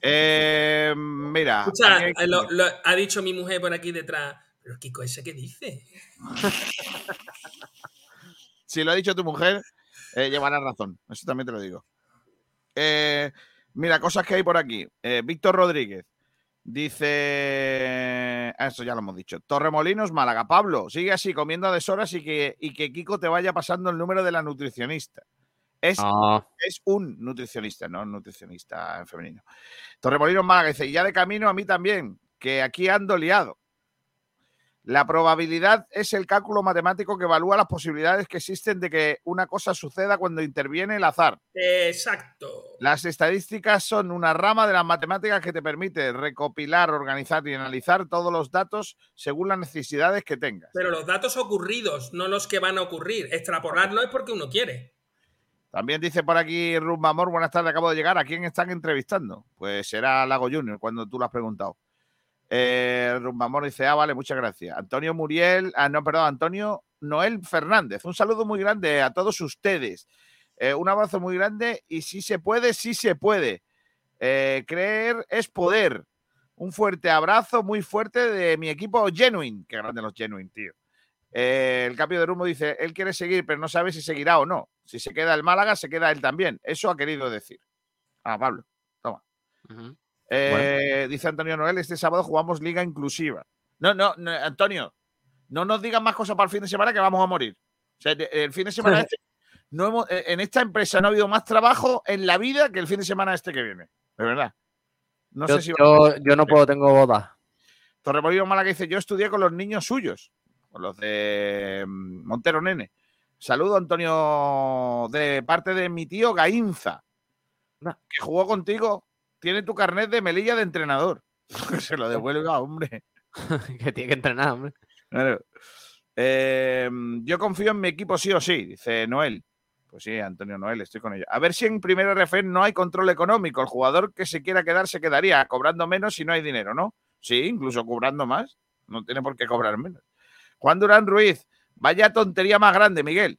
Speaker 6: Eh, mira,
Speaker 12: Escucha,
Speaker 6: aquí hay-
Speaker 12: lo- lo- ha dicho mi mujer por aquí detrás. Pero Kiko, ¿ese qué dice?
Speaker 6: si lo ha dicho tu mujer, eh, llevará razón. Eso también te lo digo. Eh, mira, cosas que hay por aquí. Eh, Víctor Rodríguez dice. ah, Eso ya lo hemos dicho. Torremolinos, Málaga. Pablo, sigue así comiendo a deshoras y que, y que Kiko te vaya pasando el número de la nutricionista. Es,
Speaker 9: Ah.
Speaker 6: es un nutricionista, no un nutricionista en femenino. Torremolinos, Málaga dice: y ya de camino a mí también, que aquí ando liado. La probabilidad es el cálculo matemático que evalúa las posibilidades que existen de que una cosa suceda cuando interviene el azar.
Speaker 12: Exacto.
Speaker 6: Las estadísticas son una rama de las matemáticas que te permite recopilar, organizar y analizar todos los datos según las necesidades que tengas.
Speaker 12: Pero los datos ocurridos, no los que van a ocurrir. Extrapolarlo es porque uno quiere.
Speaker 6: También dice por aquí Rumbamor, buenas tardes, acabo de llegar. ¿A quién están entrevistando? Pues será Lago Junior, cuando tú lo has preguntado. Eh, Rumbamor dice, ah, vale, muchas gracias. Antonio Muriel, ah, no, perdón, Antonio Noel Fernández. Un saludo muy grande a todos ustedes. Eh, un abrazo muy grande y si se puede, sí se puede. Eh, creer es poder. Un fuerte abrazo muy fuerte de mi equipo Genuine. Qué grande los Genuine, tío. Eh, el cambio de rumbo dice, él quiere seguir, pero no sabe si seguirá o no. Si se queda el Málaga, se queda él también. Eso ha querido decir. Ah, Pablo, toma. Eh, Dice Antonio Noel, este sábado jugamos liga inclusiva. No, no, no, Antonio, no nos digas más cosas para el fin de semana que vamos a morir. O sea, el fin de semana este, no hemos- eh, en esta empresa no ha habido más trabajo en la vida que el fin de semana este que viene. De verdad. No
Speaker 9: yo,
Speaker 6: sé si
Speaker 9: yo, yo no puedo, tengo boda.
Speaker 6: Torremolinos Málaga dice, yo estudié con los niños suyos, con los de mm, Montero Nene. Saludo, Antonio, de parte de mi tío Gainza, que jugó contigo. Tiene tu carnet de melilla de entrenador. Se lo devuelva, hombre.
Speaker 9: que tiene que entrenar, hombre.
Speaker 6: Claro. Eh, yo confío en mi equipo sí o sí, dice Noel. Pues sí, Antonio Noel, estoy con ello. A ver si en primera RF no hay control económico. El jugador que se quiera quedar se quedaría cobrando menos si no hay dinero, ¿no? Sí, incluso cobrando más. No tiene por qué cobrar menos. Juan Durán Ruiz, vaya tontería más grande, Miguel.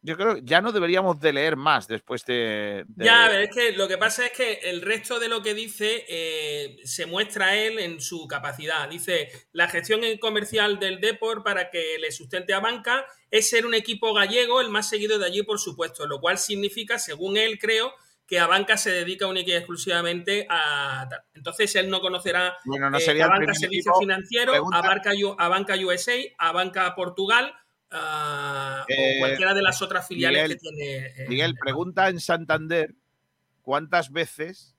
Speaker 6: Yo creo que ya no deberíamos de leer más después de... de-
Speaker 12: Ya, pero es que lo que pasa es que el resto de lo que dice eh, se muestra él en su capacidad. Dice, la gestión comercial del Deport para que le sustente a banca es ser un equipo gallego el más seguido de allí, por supuesto, lo cual significa, según él, creo, que a banca se dedica única y exclusivamente a... Entonces él no conocerá
Speaker 6: Bueno, no
Speaker 12: eh,
Speaker 6: sería
Speaker 12: a banca
Speaker 6: Pregunta-
Speaker 12: a banca, U- a banca USA, a banca Portugal a-
Speaker 6: Eh,
Speaker 12: o cualquiera de las otras filiales
Speaker 6: Miguel,
Speaker 12: que tiene. eh,
Speaker 6: Miguel, pregunta en Santander cuántas veces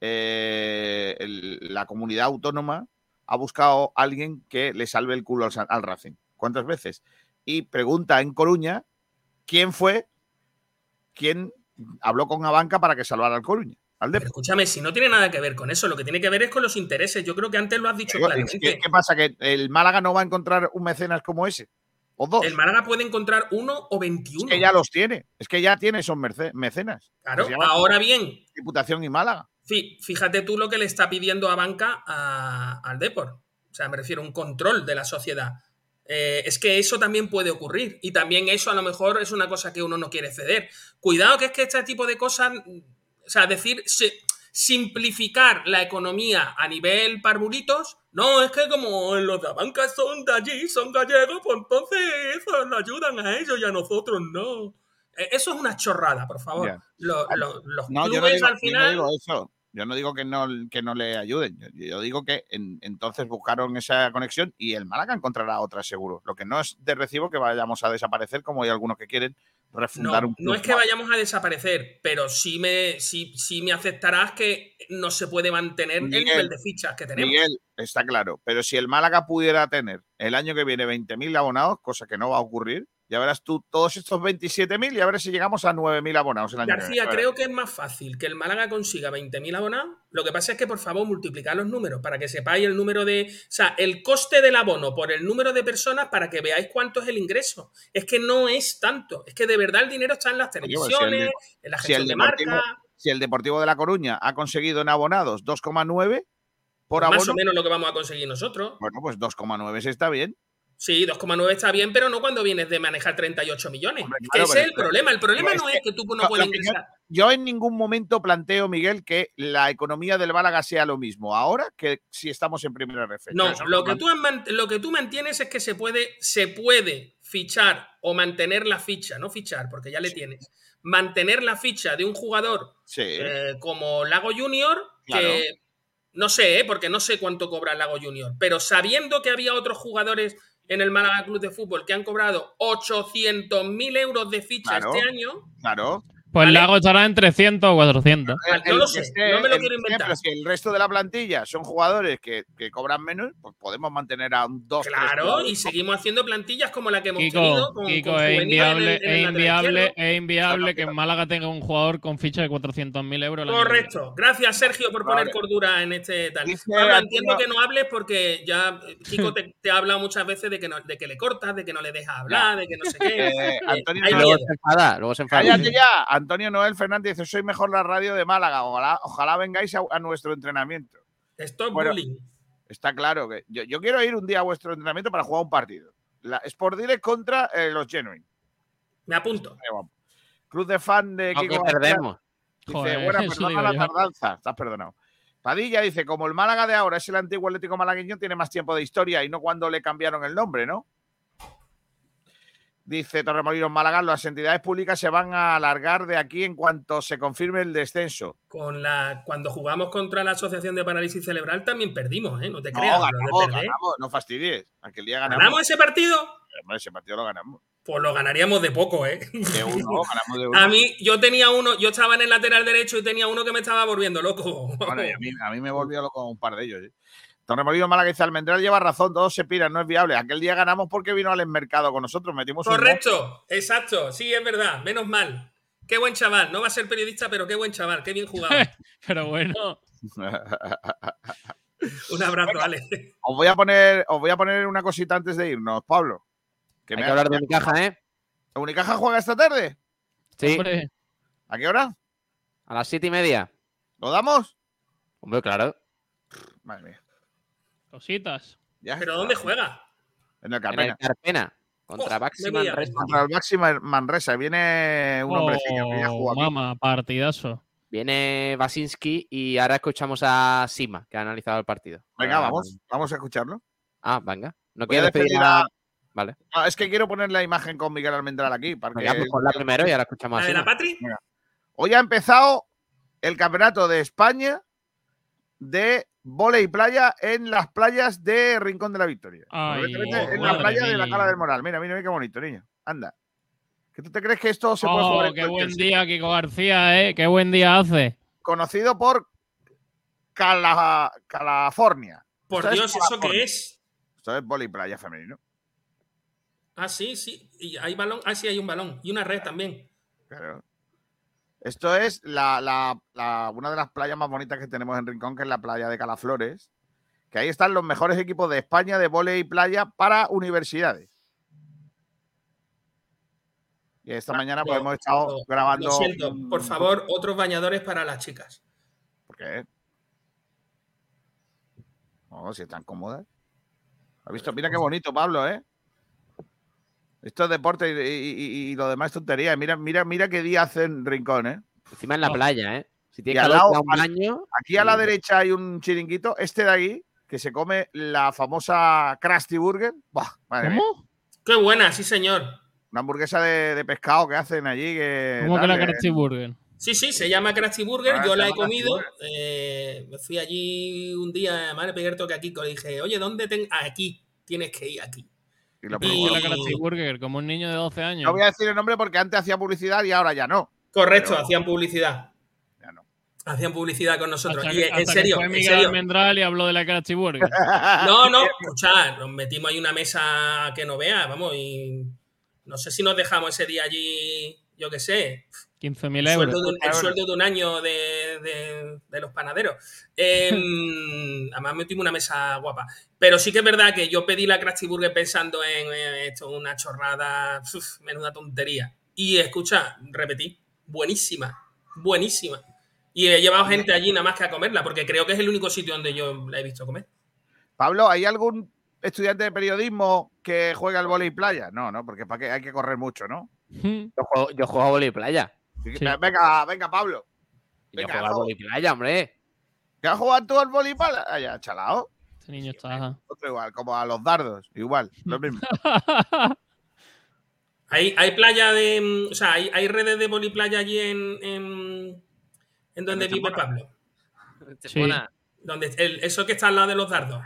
Speaker 6: eh, el- la comunidad autónoma ha buscado a alguien que le salve el culo al, Racing. ¿Cuántas veces? Y pregunta en Coruña quién fue quien habló con Abanca para que salvara al Coruña. Al.
Speaker 12: Escúchame, si no tiene nada que ver con eso, lo que tiene que ver es con los intereses. Yo creo que antes lo has dicho claramente.
Speaker 6: ¿Qué, qué pasa? ¿Que el Málaga no va a encontrar un mecenas como ese? ¿O dos?
Speaker 12: El Málaga puede encontrar uno o 21.
Speaker 6: Es que ya los tiene. Es que ya tiene esos mecenas.
Speaker 12: Claro, ahora bien.
Speaker 6: Diputación y Málaga.
Speaker 12: Fí- Fíjate tú lo que le está pidiendo a banca a- al Deport. O sea, me refiero a un control de la sociedad. Eh, es que eso también puede ocurrir. Y también eso a lo mejor es una cosa que uno no quiere ceder. Cuidado que es que este tipo de cosas, o sea, decir, simplificar la economía a nivel parvulitos, no, es que como los de la banca son de allí, son gallegos, pues entonces eso le ayudan a ellos y a nosotros no. Eh, Eso es una chorrada, por favor.
Speaker 6: Ya.
Speaker 12: Lo- lo- los
Speaker 6: No, yo no
Speaker 12: clubes
Speaker 6: digo,
Speaker 12: al
Speaker 6: yo no
Speaker 12: final...
Speaker 6: digo eso. Yo no digo que no, que no le ayuden. Yo, yo digo que en- entonces buscaron esa conexión y el Málaga encontrará otra seguro. Lo que no es de recibo que vayamos a desaparecer, como hay algunos que quieren refundar
Speaker 12: No,
Speaker 6: un club.
Speaker 12: no es que vayamos a desaparecer, pero sí me, sí, sí me aceptarás que no se puede mantener el nivel de fichas que tenemos.
Speaker 6: Miguel, está claro. Pero si el Málaga pudiera tener el año que viene 20.000 abonados, cosa que no va a ocurrir, ya verás tú todos estos 27.000 y a ver si llegamos a 9.000 abonados el año
Speaker 12: García, creo que es más fácil que el Málaga consiga 20.000 abonados. Lo que pasa es que, por favor, multiplicad los números para que sepáis el número de. O sea, el coste del abono por el número de personas para que veáis cuánto es el ingreso. Es que no es tanto. Es que de verdad el dinero está en las
Speaker 6: Oye, pues,
Speaker 12: televisiones, en la
Speaker 6: si
Speaker 12: gestión
Speaker 6: el
Speaker 12: de marca.
Speaker 6: si el Deportivo de La Coruña ha conseguido en abonados 2,9 por abono,
Speaker 12: Más o menos lo que vamos a conseguir nosotros.
Speaker 6: bueno, pues 2,9 se está bien.
Speaker 12: Sí, 2,9 está bien, pero no cuando vienes de manejar 38 millones. que
Speaker 6: claro,
Speaker 12: ese es el problema. El problema no es que tú no
Speaker 6: yo-
Speaker 12: ingresar.
Speaker 6: Yo en ningún momento planteo, Miguel, que la economía del Málaga sea lo mismo ahora que si estamos en primera RF.
Speaker 12: No, lo que, tú lo que tú mantienes es que se puede, se puede fichar o mantener la ficha, no fichar, porque ya le tienes, mantener la ficha de un jugador
Speaker 6: Sí.
Speaker 12: eh, como Lago Junior,
Speaker 6: Claro.
Speaker 12: que no sé, eh, porque no sé cuánto cobra Lago Junior, pero sabiendo que había otros jugadores en el Málaga Club de Fútbol que han cobrado 800.000 euros de ficha
Speaker 6: Claro.
Speaker 12: este año,
Speaker 6: Claro.
Speaker 2: Pues Lago estará en 300 o 400.
Speaker 12: Ah, No
Speaker 6: El
Speaker 12: lo
Speaker 6: que
Speaker 12: sé,
Speaker 6: esté-
Speaker 12: no me lo
Speaker 6: el
Speaker 12: quiero inventar.
Speaker 6: pero si el resto de la plantilla son jugadores que, que cobran menos, pues podemos mantener a un dos. tres
Speaker 12: Claro,
Speaker 6: jugadores.
Speaker 12: y seguimos haciendo plantillas como la que hemos
Speaker 2: Kiko,
Speaker 12: tenido con,
Speaker 2: Kiko,
Speaker 12: con
Speaker 2: es inviable,
Speaker 12: en el- en el
Speaker 2: es inviable, es inviable que en Málaga tenga un jugador con ficha de 400.000 euros. el.
Speaker 12: Correcto. Gracias, Sergio, por poner
Speaker 2: Vale.
Speaker 12: cordura en este tal.
Speaker 2: Dice Antonio-
Speaker 12: entiendo que no hables porque ya Kiko te, te ha hablado muchas veces de que, no, de que le cortas, de que no le dejas hablar, de que no sé qué.
Speaker 6: Eh, Antonio
Speaker 12: miedo.
Speaker 9: se enfada, luego se enfada.
Speaker 6: Cállate ya. Antonio Noel Fernández dice: Soy mejor la radio de Málaga. Ojalá, ojalá vengáis a, a nuestro entrenamiento.
Speaker 12: Stop
Speaker 6: Bueno,
Speaker 12: bullying.
Speaker 6: Está claro que yo, yo quiero ir un día a vuestro entrenamiento para jugar un partido. La Sport Direct contra eh, los Genuine.
Speaker 12: Me apunto.
Speaker 6: Cruz de fan de Kiko
Speaker 9: perdemos.
Speaker 6: Dice,
Speaker 2: Joder,
Speaker 6: bueno, perdona
Speaker 2: digo
Speaker 6: la
Speaker 2: yo.
Speaker 6: tardanza. Estás perdonado. Padilla dice, como el Málaga de ahora es el antiguo Atlético malagueño, tiene más tiempo de historia y no cuando le cambiaron el nombre, ¿no? Dice Torremolinos Málaga, las entidades públicas se van a alargar de aquí en cuanto se confirme el descenso.
Speaker 12: Con la, cuando jugamos contra la Asociación de Parálisis Cerebral también perdimos, ¿eh? No te
Speaker 6: No,
Speaker 12: creas.
Speaker 6: ganamos, ganamos, no fastidies. Aquel día ganamos.
Speaker 12: ¿Ganamos ese partido?
Speaker 6: Ese partido lo ganamos.
Speaker 12: Pues lo ganaríamos de poco, ¿eh?
Speaker 6: De uno, ganamos de uno.
Speaker 12: A mí, yo tenía uno, yo estaba en el lateral derecho y tenía uno que me estaba volviendo loco.
Speaker 6: Bueno, y a mí, a mí me volvió loco un par de ellos. ¿eh? Torremolinos Málaga dice, Almendral lleva razón, todos se piran, no es viable. Aquel día ganamos porque vino al mercado con nosotros, metimos un.
Speaker 12: Correcto, exacto, sí, es verdad, menos mal. Qué buen chaval, no va a ser periodista, pero qué buen chaval, qué bien jugado.
Speaker 2: Pero bueno.
Speaker 12: Un abrazo, Ale.
Speaker 6: Os voy a poner, os voy a poner una cosita antes de irnos, Pablo.
Speaker 9: Hay que hablar de Unicaja, ¿eh?
Speaker 6: ¿Unicaja juega esta tarde?
Speaker 9: Sí.
Speaker 2: Hombre,
Speaker 6: ¿A qué hora?
Speaker 9: A las siete y media.
Speaker 6: ¿Lo damos?
Speaker 9: Hombre, claro.
Speaker 6: Madre mía.
Speaker 2: Cositas.
Speaker 6: Ya
Speaker 12: ¿Pero
Speaker 6: está.
Speaker 12: dónde juega?
Speaker 6: En el
Speaker 9: En
Speaker 6: Carpena.
Speaker 9: el Carpena. Contra
Speaker 12: Oh,
Speaker 9: Baxi Manresa.
Speaker 6: Contra el Máxima Manresa. Viene un hombrecillo que ya
Speaker 2: Oh,
Speaker 6: aquí.
Speaker 2: mama, partidazo.
Speaker 9: Viene Basinski y ahora escuchamos a Sima, que ha analizado el partido.
Speaker 6: Venga,
Speaker 9: Ah,
Speaker 6: vamos. Vamos a escucharlo.
Speaker 9: Ah, venga. ¿No quieres despedir a...
Speaker 6: a-
Speaker 9: Vale.
Speaker 6: No, es que quiero poner la imagen con Miguel Almendral aquí. Para
Speaker 9: Venga,
Speaker 6: que-
Speaker 9: pues ponla primero y ahora escuchamos a
Speaker 12: ¿La de la. Patri?
Speaker 6: Venga. Hoy ha empezado el campeonato de España de volei y playa en las playas de Rincón de la Victoria.
Speaker 2: Ay,
Speaker 6: en la playa de la. Cala del Moral. Mira, mira, mira qué bonito, niño. Anda. ¿Que tú te crees que esto se puede
Speaker 2: Oh,
Speaker 6: jugar en
Speaker 2: qué buen
Speaker 6: sitio?
Speaker 2: día, Kiko García, ¿eh? Qué buen día hace.
Speaker 6: Conocido por Cala- California.
Speaker 12: Por
Speaker 6: es
Speaker 12: Dios, ¿eso qué es?
Speaker 6: Esto es volei y playa femenino.
Speaker 12: Ah, sí, sí. Y hay balón. Ah, sí, hay un balón. Y una red también.
Speaker 6: Claro. Esto es la, la- la- una de las playas más bonitas que tenemos en Rincón, que es la playa de Calaflores. Que ahí están los mejores equipos de España de volei y playa para universidades. Y esta mañana pues, hemos estado
Speaker 12: no,
Speaker 6: grabando.
Speaker 12: Lo siento.
Speaker 6: un-
Speaker 12: Por favor, otros bañadores para las chicas.
Speaker 6: ¿Por qué? No, si están cómodas. ¿Has visto? Mira qué bonito, Pablo, ¿eh? Esto es deporte y, y- y- y lo demás es tontería. Mira, mira, mira qué día hace en Rincón, ¿eh?
Speaker 9: Encima en la playa, ¿eh? Si tienes
Speaker 6: al
Speaker 9: calor,
Speaker 6: lado-
Speaker 9: un baño.
Speaker 6: Aquí a la derecha hay un chiringuito, este de aquí, que se come la famosa Krusty Burger. Buah, madre mía.
Speaker 2: ¿Cómo?
Speaker 12: Qué buena, sí, señor.
Speaker 6: Una hamburguesa de, de pescado que hacen allí. Que,
Speaker 2: ¿Cómo que la
Speaker 6: eh,
Speaker 2: Krusty Burger?
Speaker 12: Sí, sí, se llama Krusty Burger.
Speaker 6: Ah,
Speaker 12: yo la he comido. Eh, me fui allí un día, además le pegué el toque a Kiko. Le dije, oye, ¿dónde tengo? Aquí. Tienes que ir aquí.
Speaker 6: Y lo
Speaker 12: Y-
Speaker 6: probó.
Speaker 2: ¿Cómo que la Krusty Burger? Como un niño de 12 años.
Speaker 6: No voy a decir el nombre porque antes hacía publicidad y ahora ya no.
Speaker 12: Correcto,
Speaker 6: Pero-
Speaker 12: hacían publicidad.
Speaker 6: Ya no.
Speaker 12: Hacían publicidad con nosotros.
Speaker 2: Hasta
Speaker 12: y
Speaker 2: que-
Speaker 12: en
Speaker 2: hasta que
Speaker 12: serio,
Speaker 2: fue
Speaker 12: en
Speaker 2: Miguel
Speaker 12: serio.
Speaker 2: Almendral y habló de la Krusty Burger.
Speaker 12: No, no, escuchad, nos metimos ahí una mesa que no vea, vamos, y no sé si nos dejamos ese día allí, yo qué sé,
Speaker 2: 15.000
Speaker 12: el
Speaker 2: euros.
Speaker 12: sueldo, de un, el sueldo de un año de, de- de los panaderos. Em, además metimos una mesa guapa. Pero sí que es verdad que yo pedí la Krusty Burger pensando en eh, esto, una chorrada, uf, menuda tontería. Y escucha, repetí, buenísima, buenísima. Y he llevado gente allí nada más que a comerla, porque creo que es el único sitio donde yo la he visto comer.
Speaker 6: Pablo, ¿hay algún estudiante de periodismo que juega al volei playa? No, no, porque para qué hay que correr mucho, ¿no?
Speaker 9: Yo juego, yo juego a vóley playa.
Speaker 6: Así que- Venga, venga, Pablo. Venga,
Speaker 9: juego a
Speaker 6: vamos.
Speaker 9: vóley playa, hombre.
Speaker 6: ¿Qué has jugado tú al volei playa, chalao?
Speaker 2: Este niño está.
Speaker 6: Otro igual, como a los dardos, igual, lo mismo.
Speaker 12: Hay, hay playa de. mm, O sea, hay, hay redes de poliplaya allí en, en, en donde vive Pablo.
Speaker 2: Sí.
Speaker 12: Donde el- eso que está al lado de los dardos.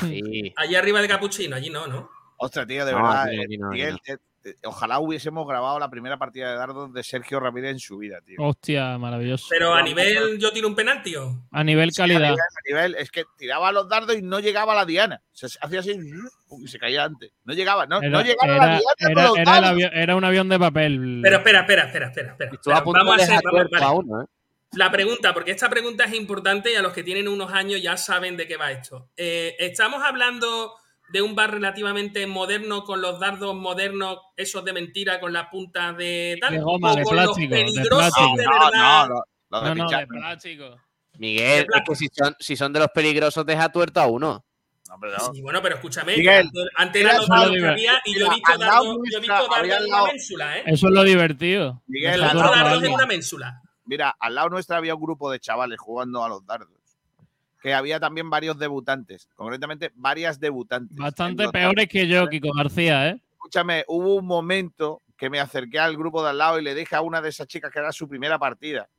Speaker 9: Sí.
Speaker 12: Allí arriba de Capuchino, allí no, ¿no?
Speaker 6: Ostras, tío, de
Speaker 9: No,
Speaker 6: verdad.
Speaker 9: no,
Speaker 6: eh, Miguel,
Speaker 9: no.
Speaker 6: Eh, ojalá hubiésemos grabado la primera partida de dardos de Sergio Ramírez en su vida, tío.
Speaker 2: Hostia, maravilloso.
Speaker 12: Pero a nivel, yo tiro un penalti o.
Speaker 2: A nivel
Speaker 6: Sí, a
Speaker 2: calidad.
Speaker 6: nivel- a nivel- es que tiraba los dardos y no llegaba a la diana. Se hacía así y se caía antes. No llegaba, no, no
Speaker 2: Era,
Speaker 6: llegaba a la diana
Speaker 2: era-
Speaker 6: con los
Speaker 2: era el
Speaker 6: dardos.
Speaker 2: avión- era un avión de papel.
Speaker 12: Pero espera, espera, espera, espera. espera.
Speaker 9: A
Speaker 12: vamos a hacer. vamos- vale.
Speaker 9: uno, ¿eh?
Speaker 12: La pregunta, porque esta pregunta es importante y a los que tienen unos años ya saben de qué va esto. Eh, ¿Estamos hablando de un bar relativamente moderno con los dardos modernos, esos de mentira con la punta de tal?
Speaker 2: De goma,
Speaker 12: ¿O
Speaker 2: de
Speaker 12: con los
Speaker 2: plástico, de
Speaker 12: peligrosos
Speaker 2: plástico.
Speaker 12: de
Speaker 6: No,
Speaker 12: verdad?
Speaker 6: no, lo, lo de
Speaker 2: No, de plástico.
Speaker 9: Miguel, es que si son, si son de los peligrosos, deja tuerto a uno.
Speaker 6: No, hombre, no.
Speaker 12: Sí, bueno, pero escúchame,
Speaker 6: Miguel,
Speaker 12: antes, eran los dardos que había y yo he visto
Speaker 6: al lado
Speaker 12: dardos, en una ménsula, ¿eh?
Speaker 2: Eso es lo divertido.
Speaker 6: Miguel, al
Speaker 12: visto
Speaker 6: lado
Speaker 12: dardos en una ménsula.
Speaker 6: Mira, al lado nuestra había un grupo de chavales jugando a los dardos. Que había también varios debutantes, concretamente varias debutantes.
Speaker 2: Bastante peores que yo, Kiko García, ¿eh?
Speaker 6: escúchame, hubo un momento que me acerqué al grupo de al lado y le dije a una de esas chicas que era su primera partida.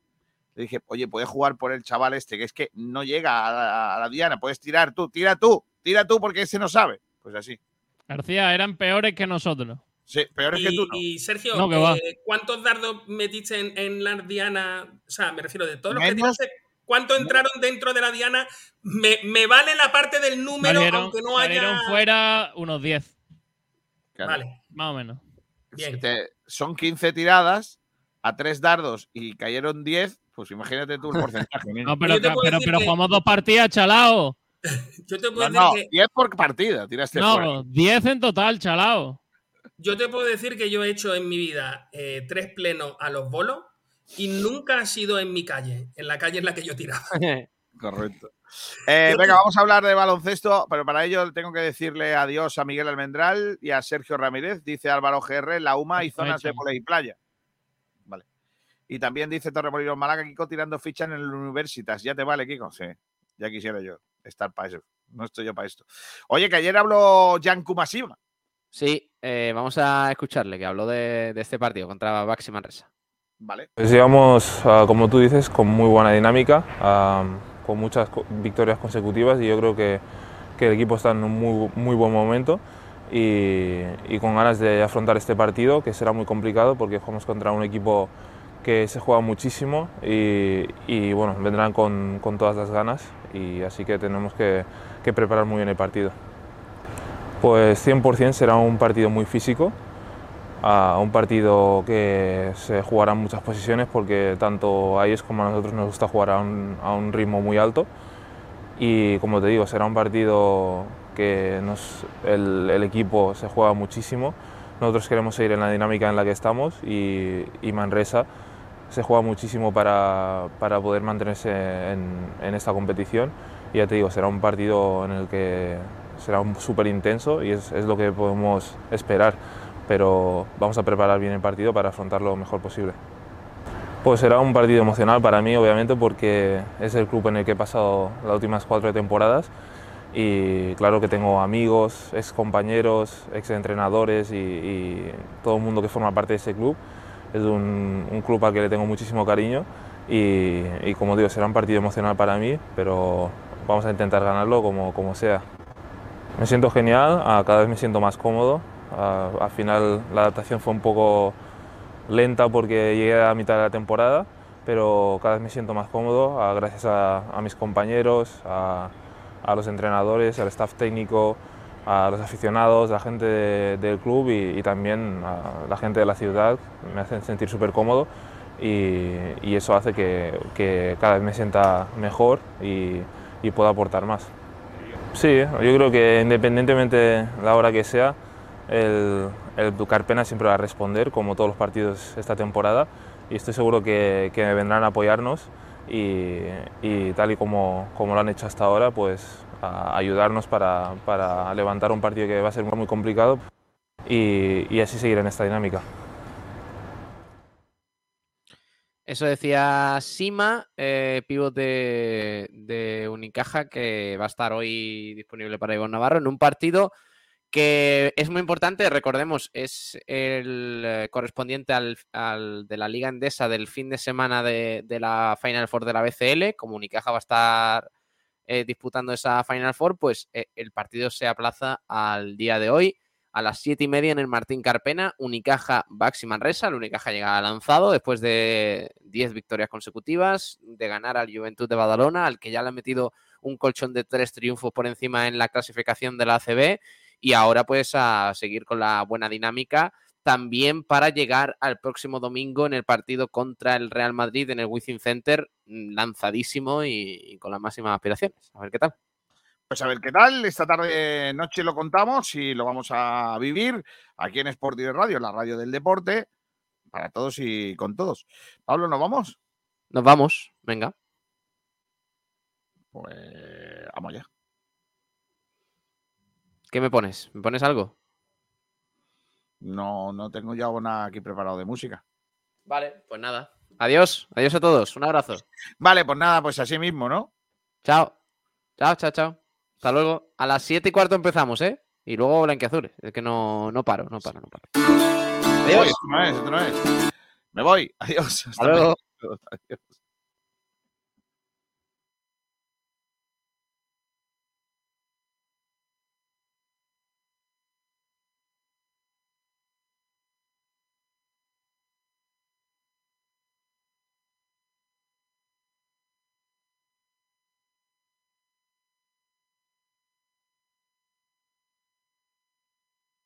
Speaker 6: Le dije, oye, puedes jugar por el chaval este, que es que no llega a la, a la diana, puedes tirar tú, tira tú, tira tú porque ese no sabe. Pues así.
Speaker 2: García, eran peores que nosotros.
Speaker 6: Sí, peor es que tú no.
Speaker 12: y, Sergio,
Speaker 2: No,
Speaker 12: eh, ¿cuántos dardos metiste en, en la diana? O sea, me refiero de todos los que tiraste, ¿cuántos entraron dentro de la diana? Me, me vale la parte del número,
Speaker 2: Salieron,
Speaker 12: aunque no
Speaker 2: salieron
Speaker 12: haya.
Speaker 2: fuera unos 10,
Speaker 6: Claro.
Speaker 12: Vale,
Speaker 2: más o menos.
Speaker 12: bien.
Speaker 6: Te- son 15 tiradas a tres dardos y cayeron 10, pues imagínate tú el porcentaje. niño.
Speaker 2: No, pero, pero,
Speaker 12: decir
Speaker 2: pero
Speaker 12: que-
Speaker 2: jugamos dos partidas, chalao.
Speaker 12: Yo te puedo
Speaker 6: No,
Speaker 12: decir
Speaker 6: no,
Speaker 12: que
Speaker 6: 10 por partida tiraste fuera.
Speaker 2: No, 10 en total, chalao.
Speaker 12: yo te puedo decir que yo he hecho en mi vida eh, tres plenos a los bolos y nunca ha sido en mi calle, en la calle en la que yo tiraba.
Speaker 6: Correcto. Eh, venga, vamos a hablar de baloncesto, pero para ello tengo que decirle adiós a Miguel Almendral y a Sergio Ramírez, dice Álvaro GR, la UMA y zonas de volei y playa. Vale. Y también dice Torremolinos Málaga, Kiko tirando ficha en el Universitas. ¿Ya te vale, Kiko? Sí, ya quisiera yo estar para eso. No estoy yo para esto. Oye, que ayer habló Jan Kumasima.
Speaker 9: Sí, eh, vamos a escucharle, que habló de, de este partido contra Baxi Manresa.
Speaker 6: Vale.
Speaker 26: Pues llevamos, ah, como tú dices, con muy buena dinámica, ah, con muchas victorias consecutivas y yo creo que, que el equipo está en un muy, muy buen momento y, con ganas de afrontar este partido que será muy complicado porque jugamos contra un equipo que se juega muchísimo y, bueno, vendrán con, todas las ganas y así que tenemos que preparar muy bien el partido. Pues 100% será un partido muy físico, a un partido que se jugará en muchas posiciones porque tanto a ellos como a nosotros nos gusta jugar a un, a un ritmo muy alto. Y como te digo será un partido que nos, el, el equipo se juega muchísimo. Nosotros queremos seguir en la dinámica en la que estamos y, y Manresa se juega muchísimo para, para poder mantenerse en, en esta competición. Y ya te digo será un partido en el que será súper intenso y es, es lo que podemos esperar pero vamos a preparar bien el partido para afrontarlo lo mejor posible. Pues será un partido emocional para mí, obviamente, porque es el club en el que he pasado las últimas cuatro temporadas y claro que tengo amigos, ex compañeros, ex entrenadores y, y todo el mundo que forma parte de ese club. Es un, un club al que le tengo muchísimo cariño y, y, como digo, será un partido emocional para mí, pero vamos a intentar ganarlo como, como sea. Me siento genial, cada vez me siento más cómodo, Uh, al final la adaptación fue un poco lenta porque llegué a mitad de la temporada, pero cada vez me siento más cómodo uh, gracias a, a, mis compañeros, a, a, los entrenadores, al staff técnico, a los aficionados, a la gente de, del club y, y, también a la gente de la ciudad. Me hacen sentir súper cómodo y, y, eso hace que, que, cada vez me sienta mejor y, y pueda aportar más. Sí, yo creo que independientemente de la hora que sea, el, el Carpena siempre va a responder, como todos los partidos esta temporada, y estoy seguro que, vendrán a apoyarnos y, tal y como, como lo han hecho hasta ahora, pues ayudarnos para, para, levantar un partido que va a ser muy complicado y, y así seguir en esta dinámica.
Speaker 9: Eso decía Sima, eh, pívot de, de Unicaja, que va a estar hoy disponible para Iván Navarro en un partido que es muy importante, recordemos, es el eh, correspondiente al, de la Liga Endesa del fin de semana de, la Final Four de la BCL, como Unicaja va a estar eh, disputando esa Final Four, pues eh, el partido se aplaza al día de hoy, a las 7 y media en el Martín Carpena, Unicaja Baxi Manresa. El Unicaja llega lanzado después de 10 victorias consecutivas, de ganar al Juventud de Badalona, al que ya le ha metido un colchón de tres triunfos por encima en la clasificación de la ACB y ahora pues a seguir con la buena dinámica también para llegar al próximo domingo en el partido contra el Real Madrid en el Wizzing Center, mm, lanzadísimo y, y con las máximas aspiraciones. A ver qué tal.
Speaker 6: Pues a ver qué tal. Esta tarde noche lo contamos y lo vamos a vivir aquí en Sport Direct Radio, la radio del deporte, para todos y con todos. Pablo, ¿nos vamos?
Speaker 9: Nos vamos, venga.
Speaker 6: Pues vamos ya.
Speaker 9: ¿Qué me pones? ¿Me pones algo?
Speaker 6: No, no tengo ya nada aquí preparado de música.
Speaker 9: Vale, pues nada. Adiós, adiós a todos. Un abrazo.
Speaker 6: Vale, pues nada, pues así mismo, ¿no?
Speaker 9: Chao. Chao, chao, chao. Hasta luego. A las 7 y cuarto empezamos, ¿eh? Y luego Blanquiazules. Es que no, no paro, no paro, no paro.
Speaker 6: Adiós. No es, esto no es. Me voy. Adiós.
Speaker 9: Hasta luego.
Speaker 6: Adiós.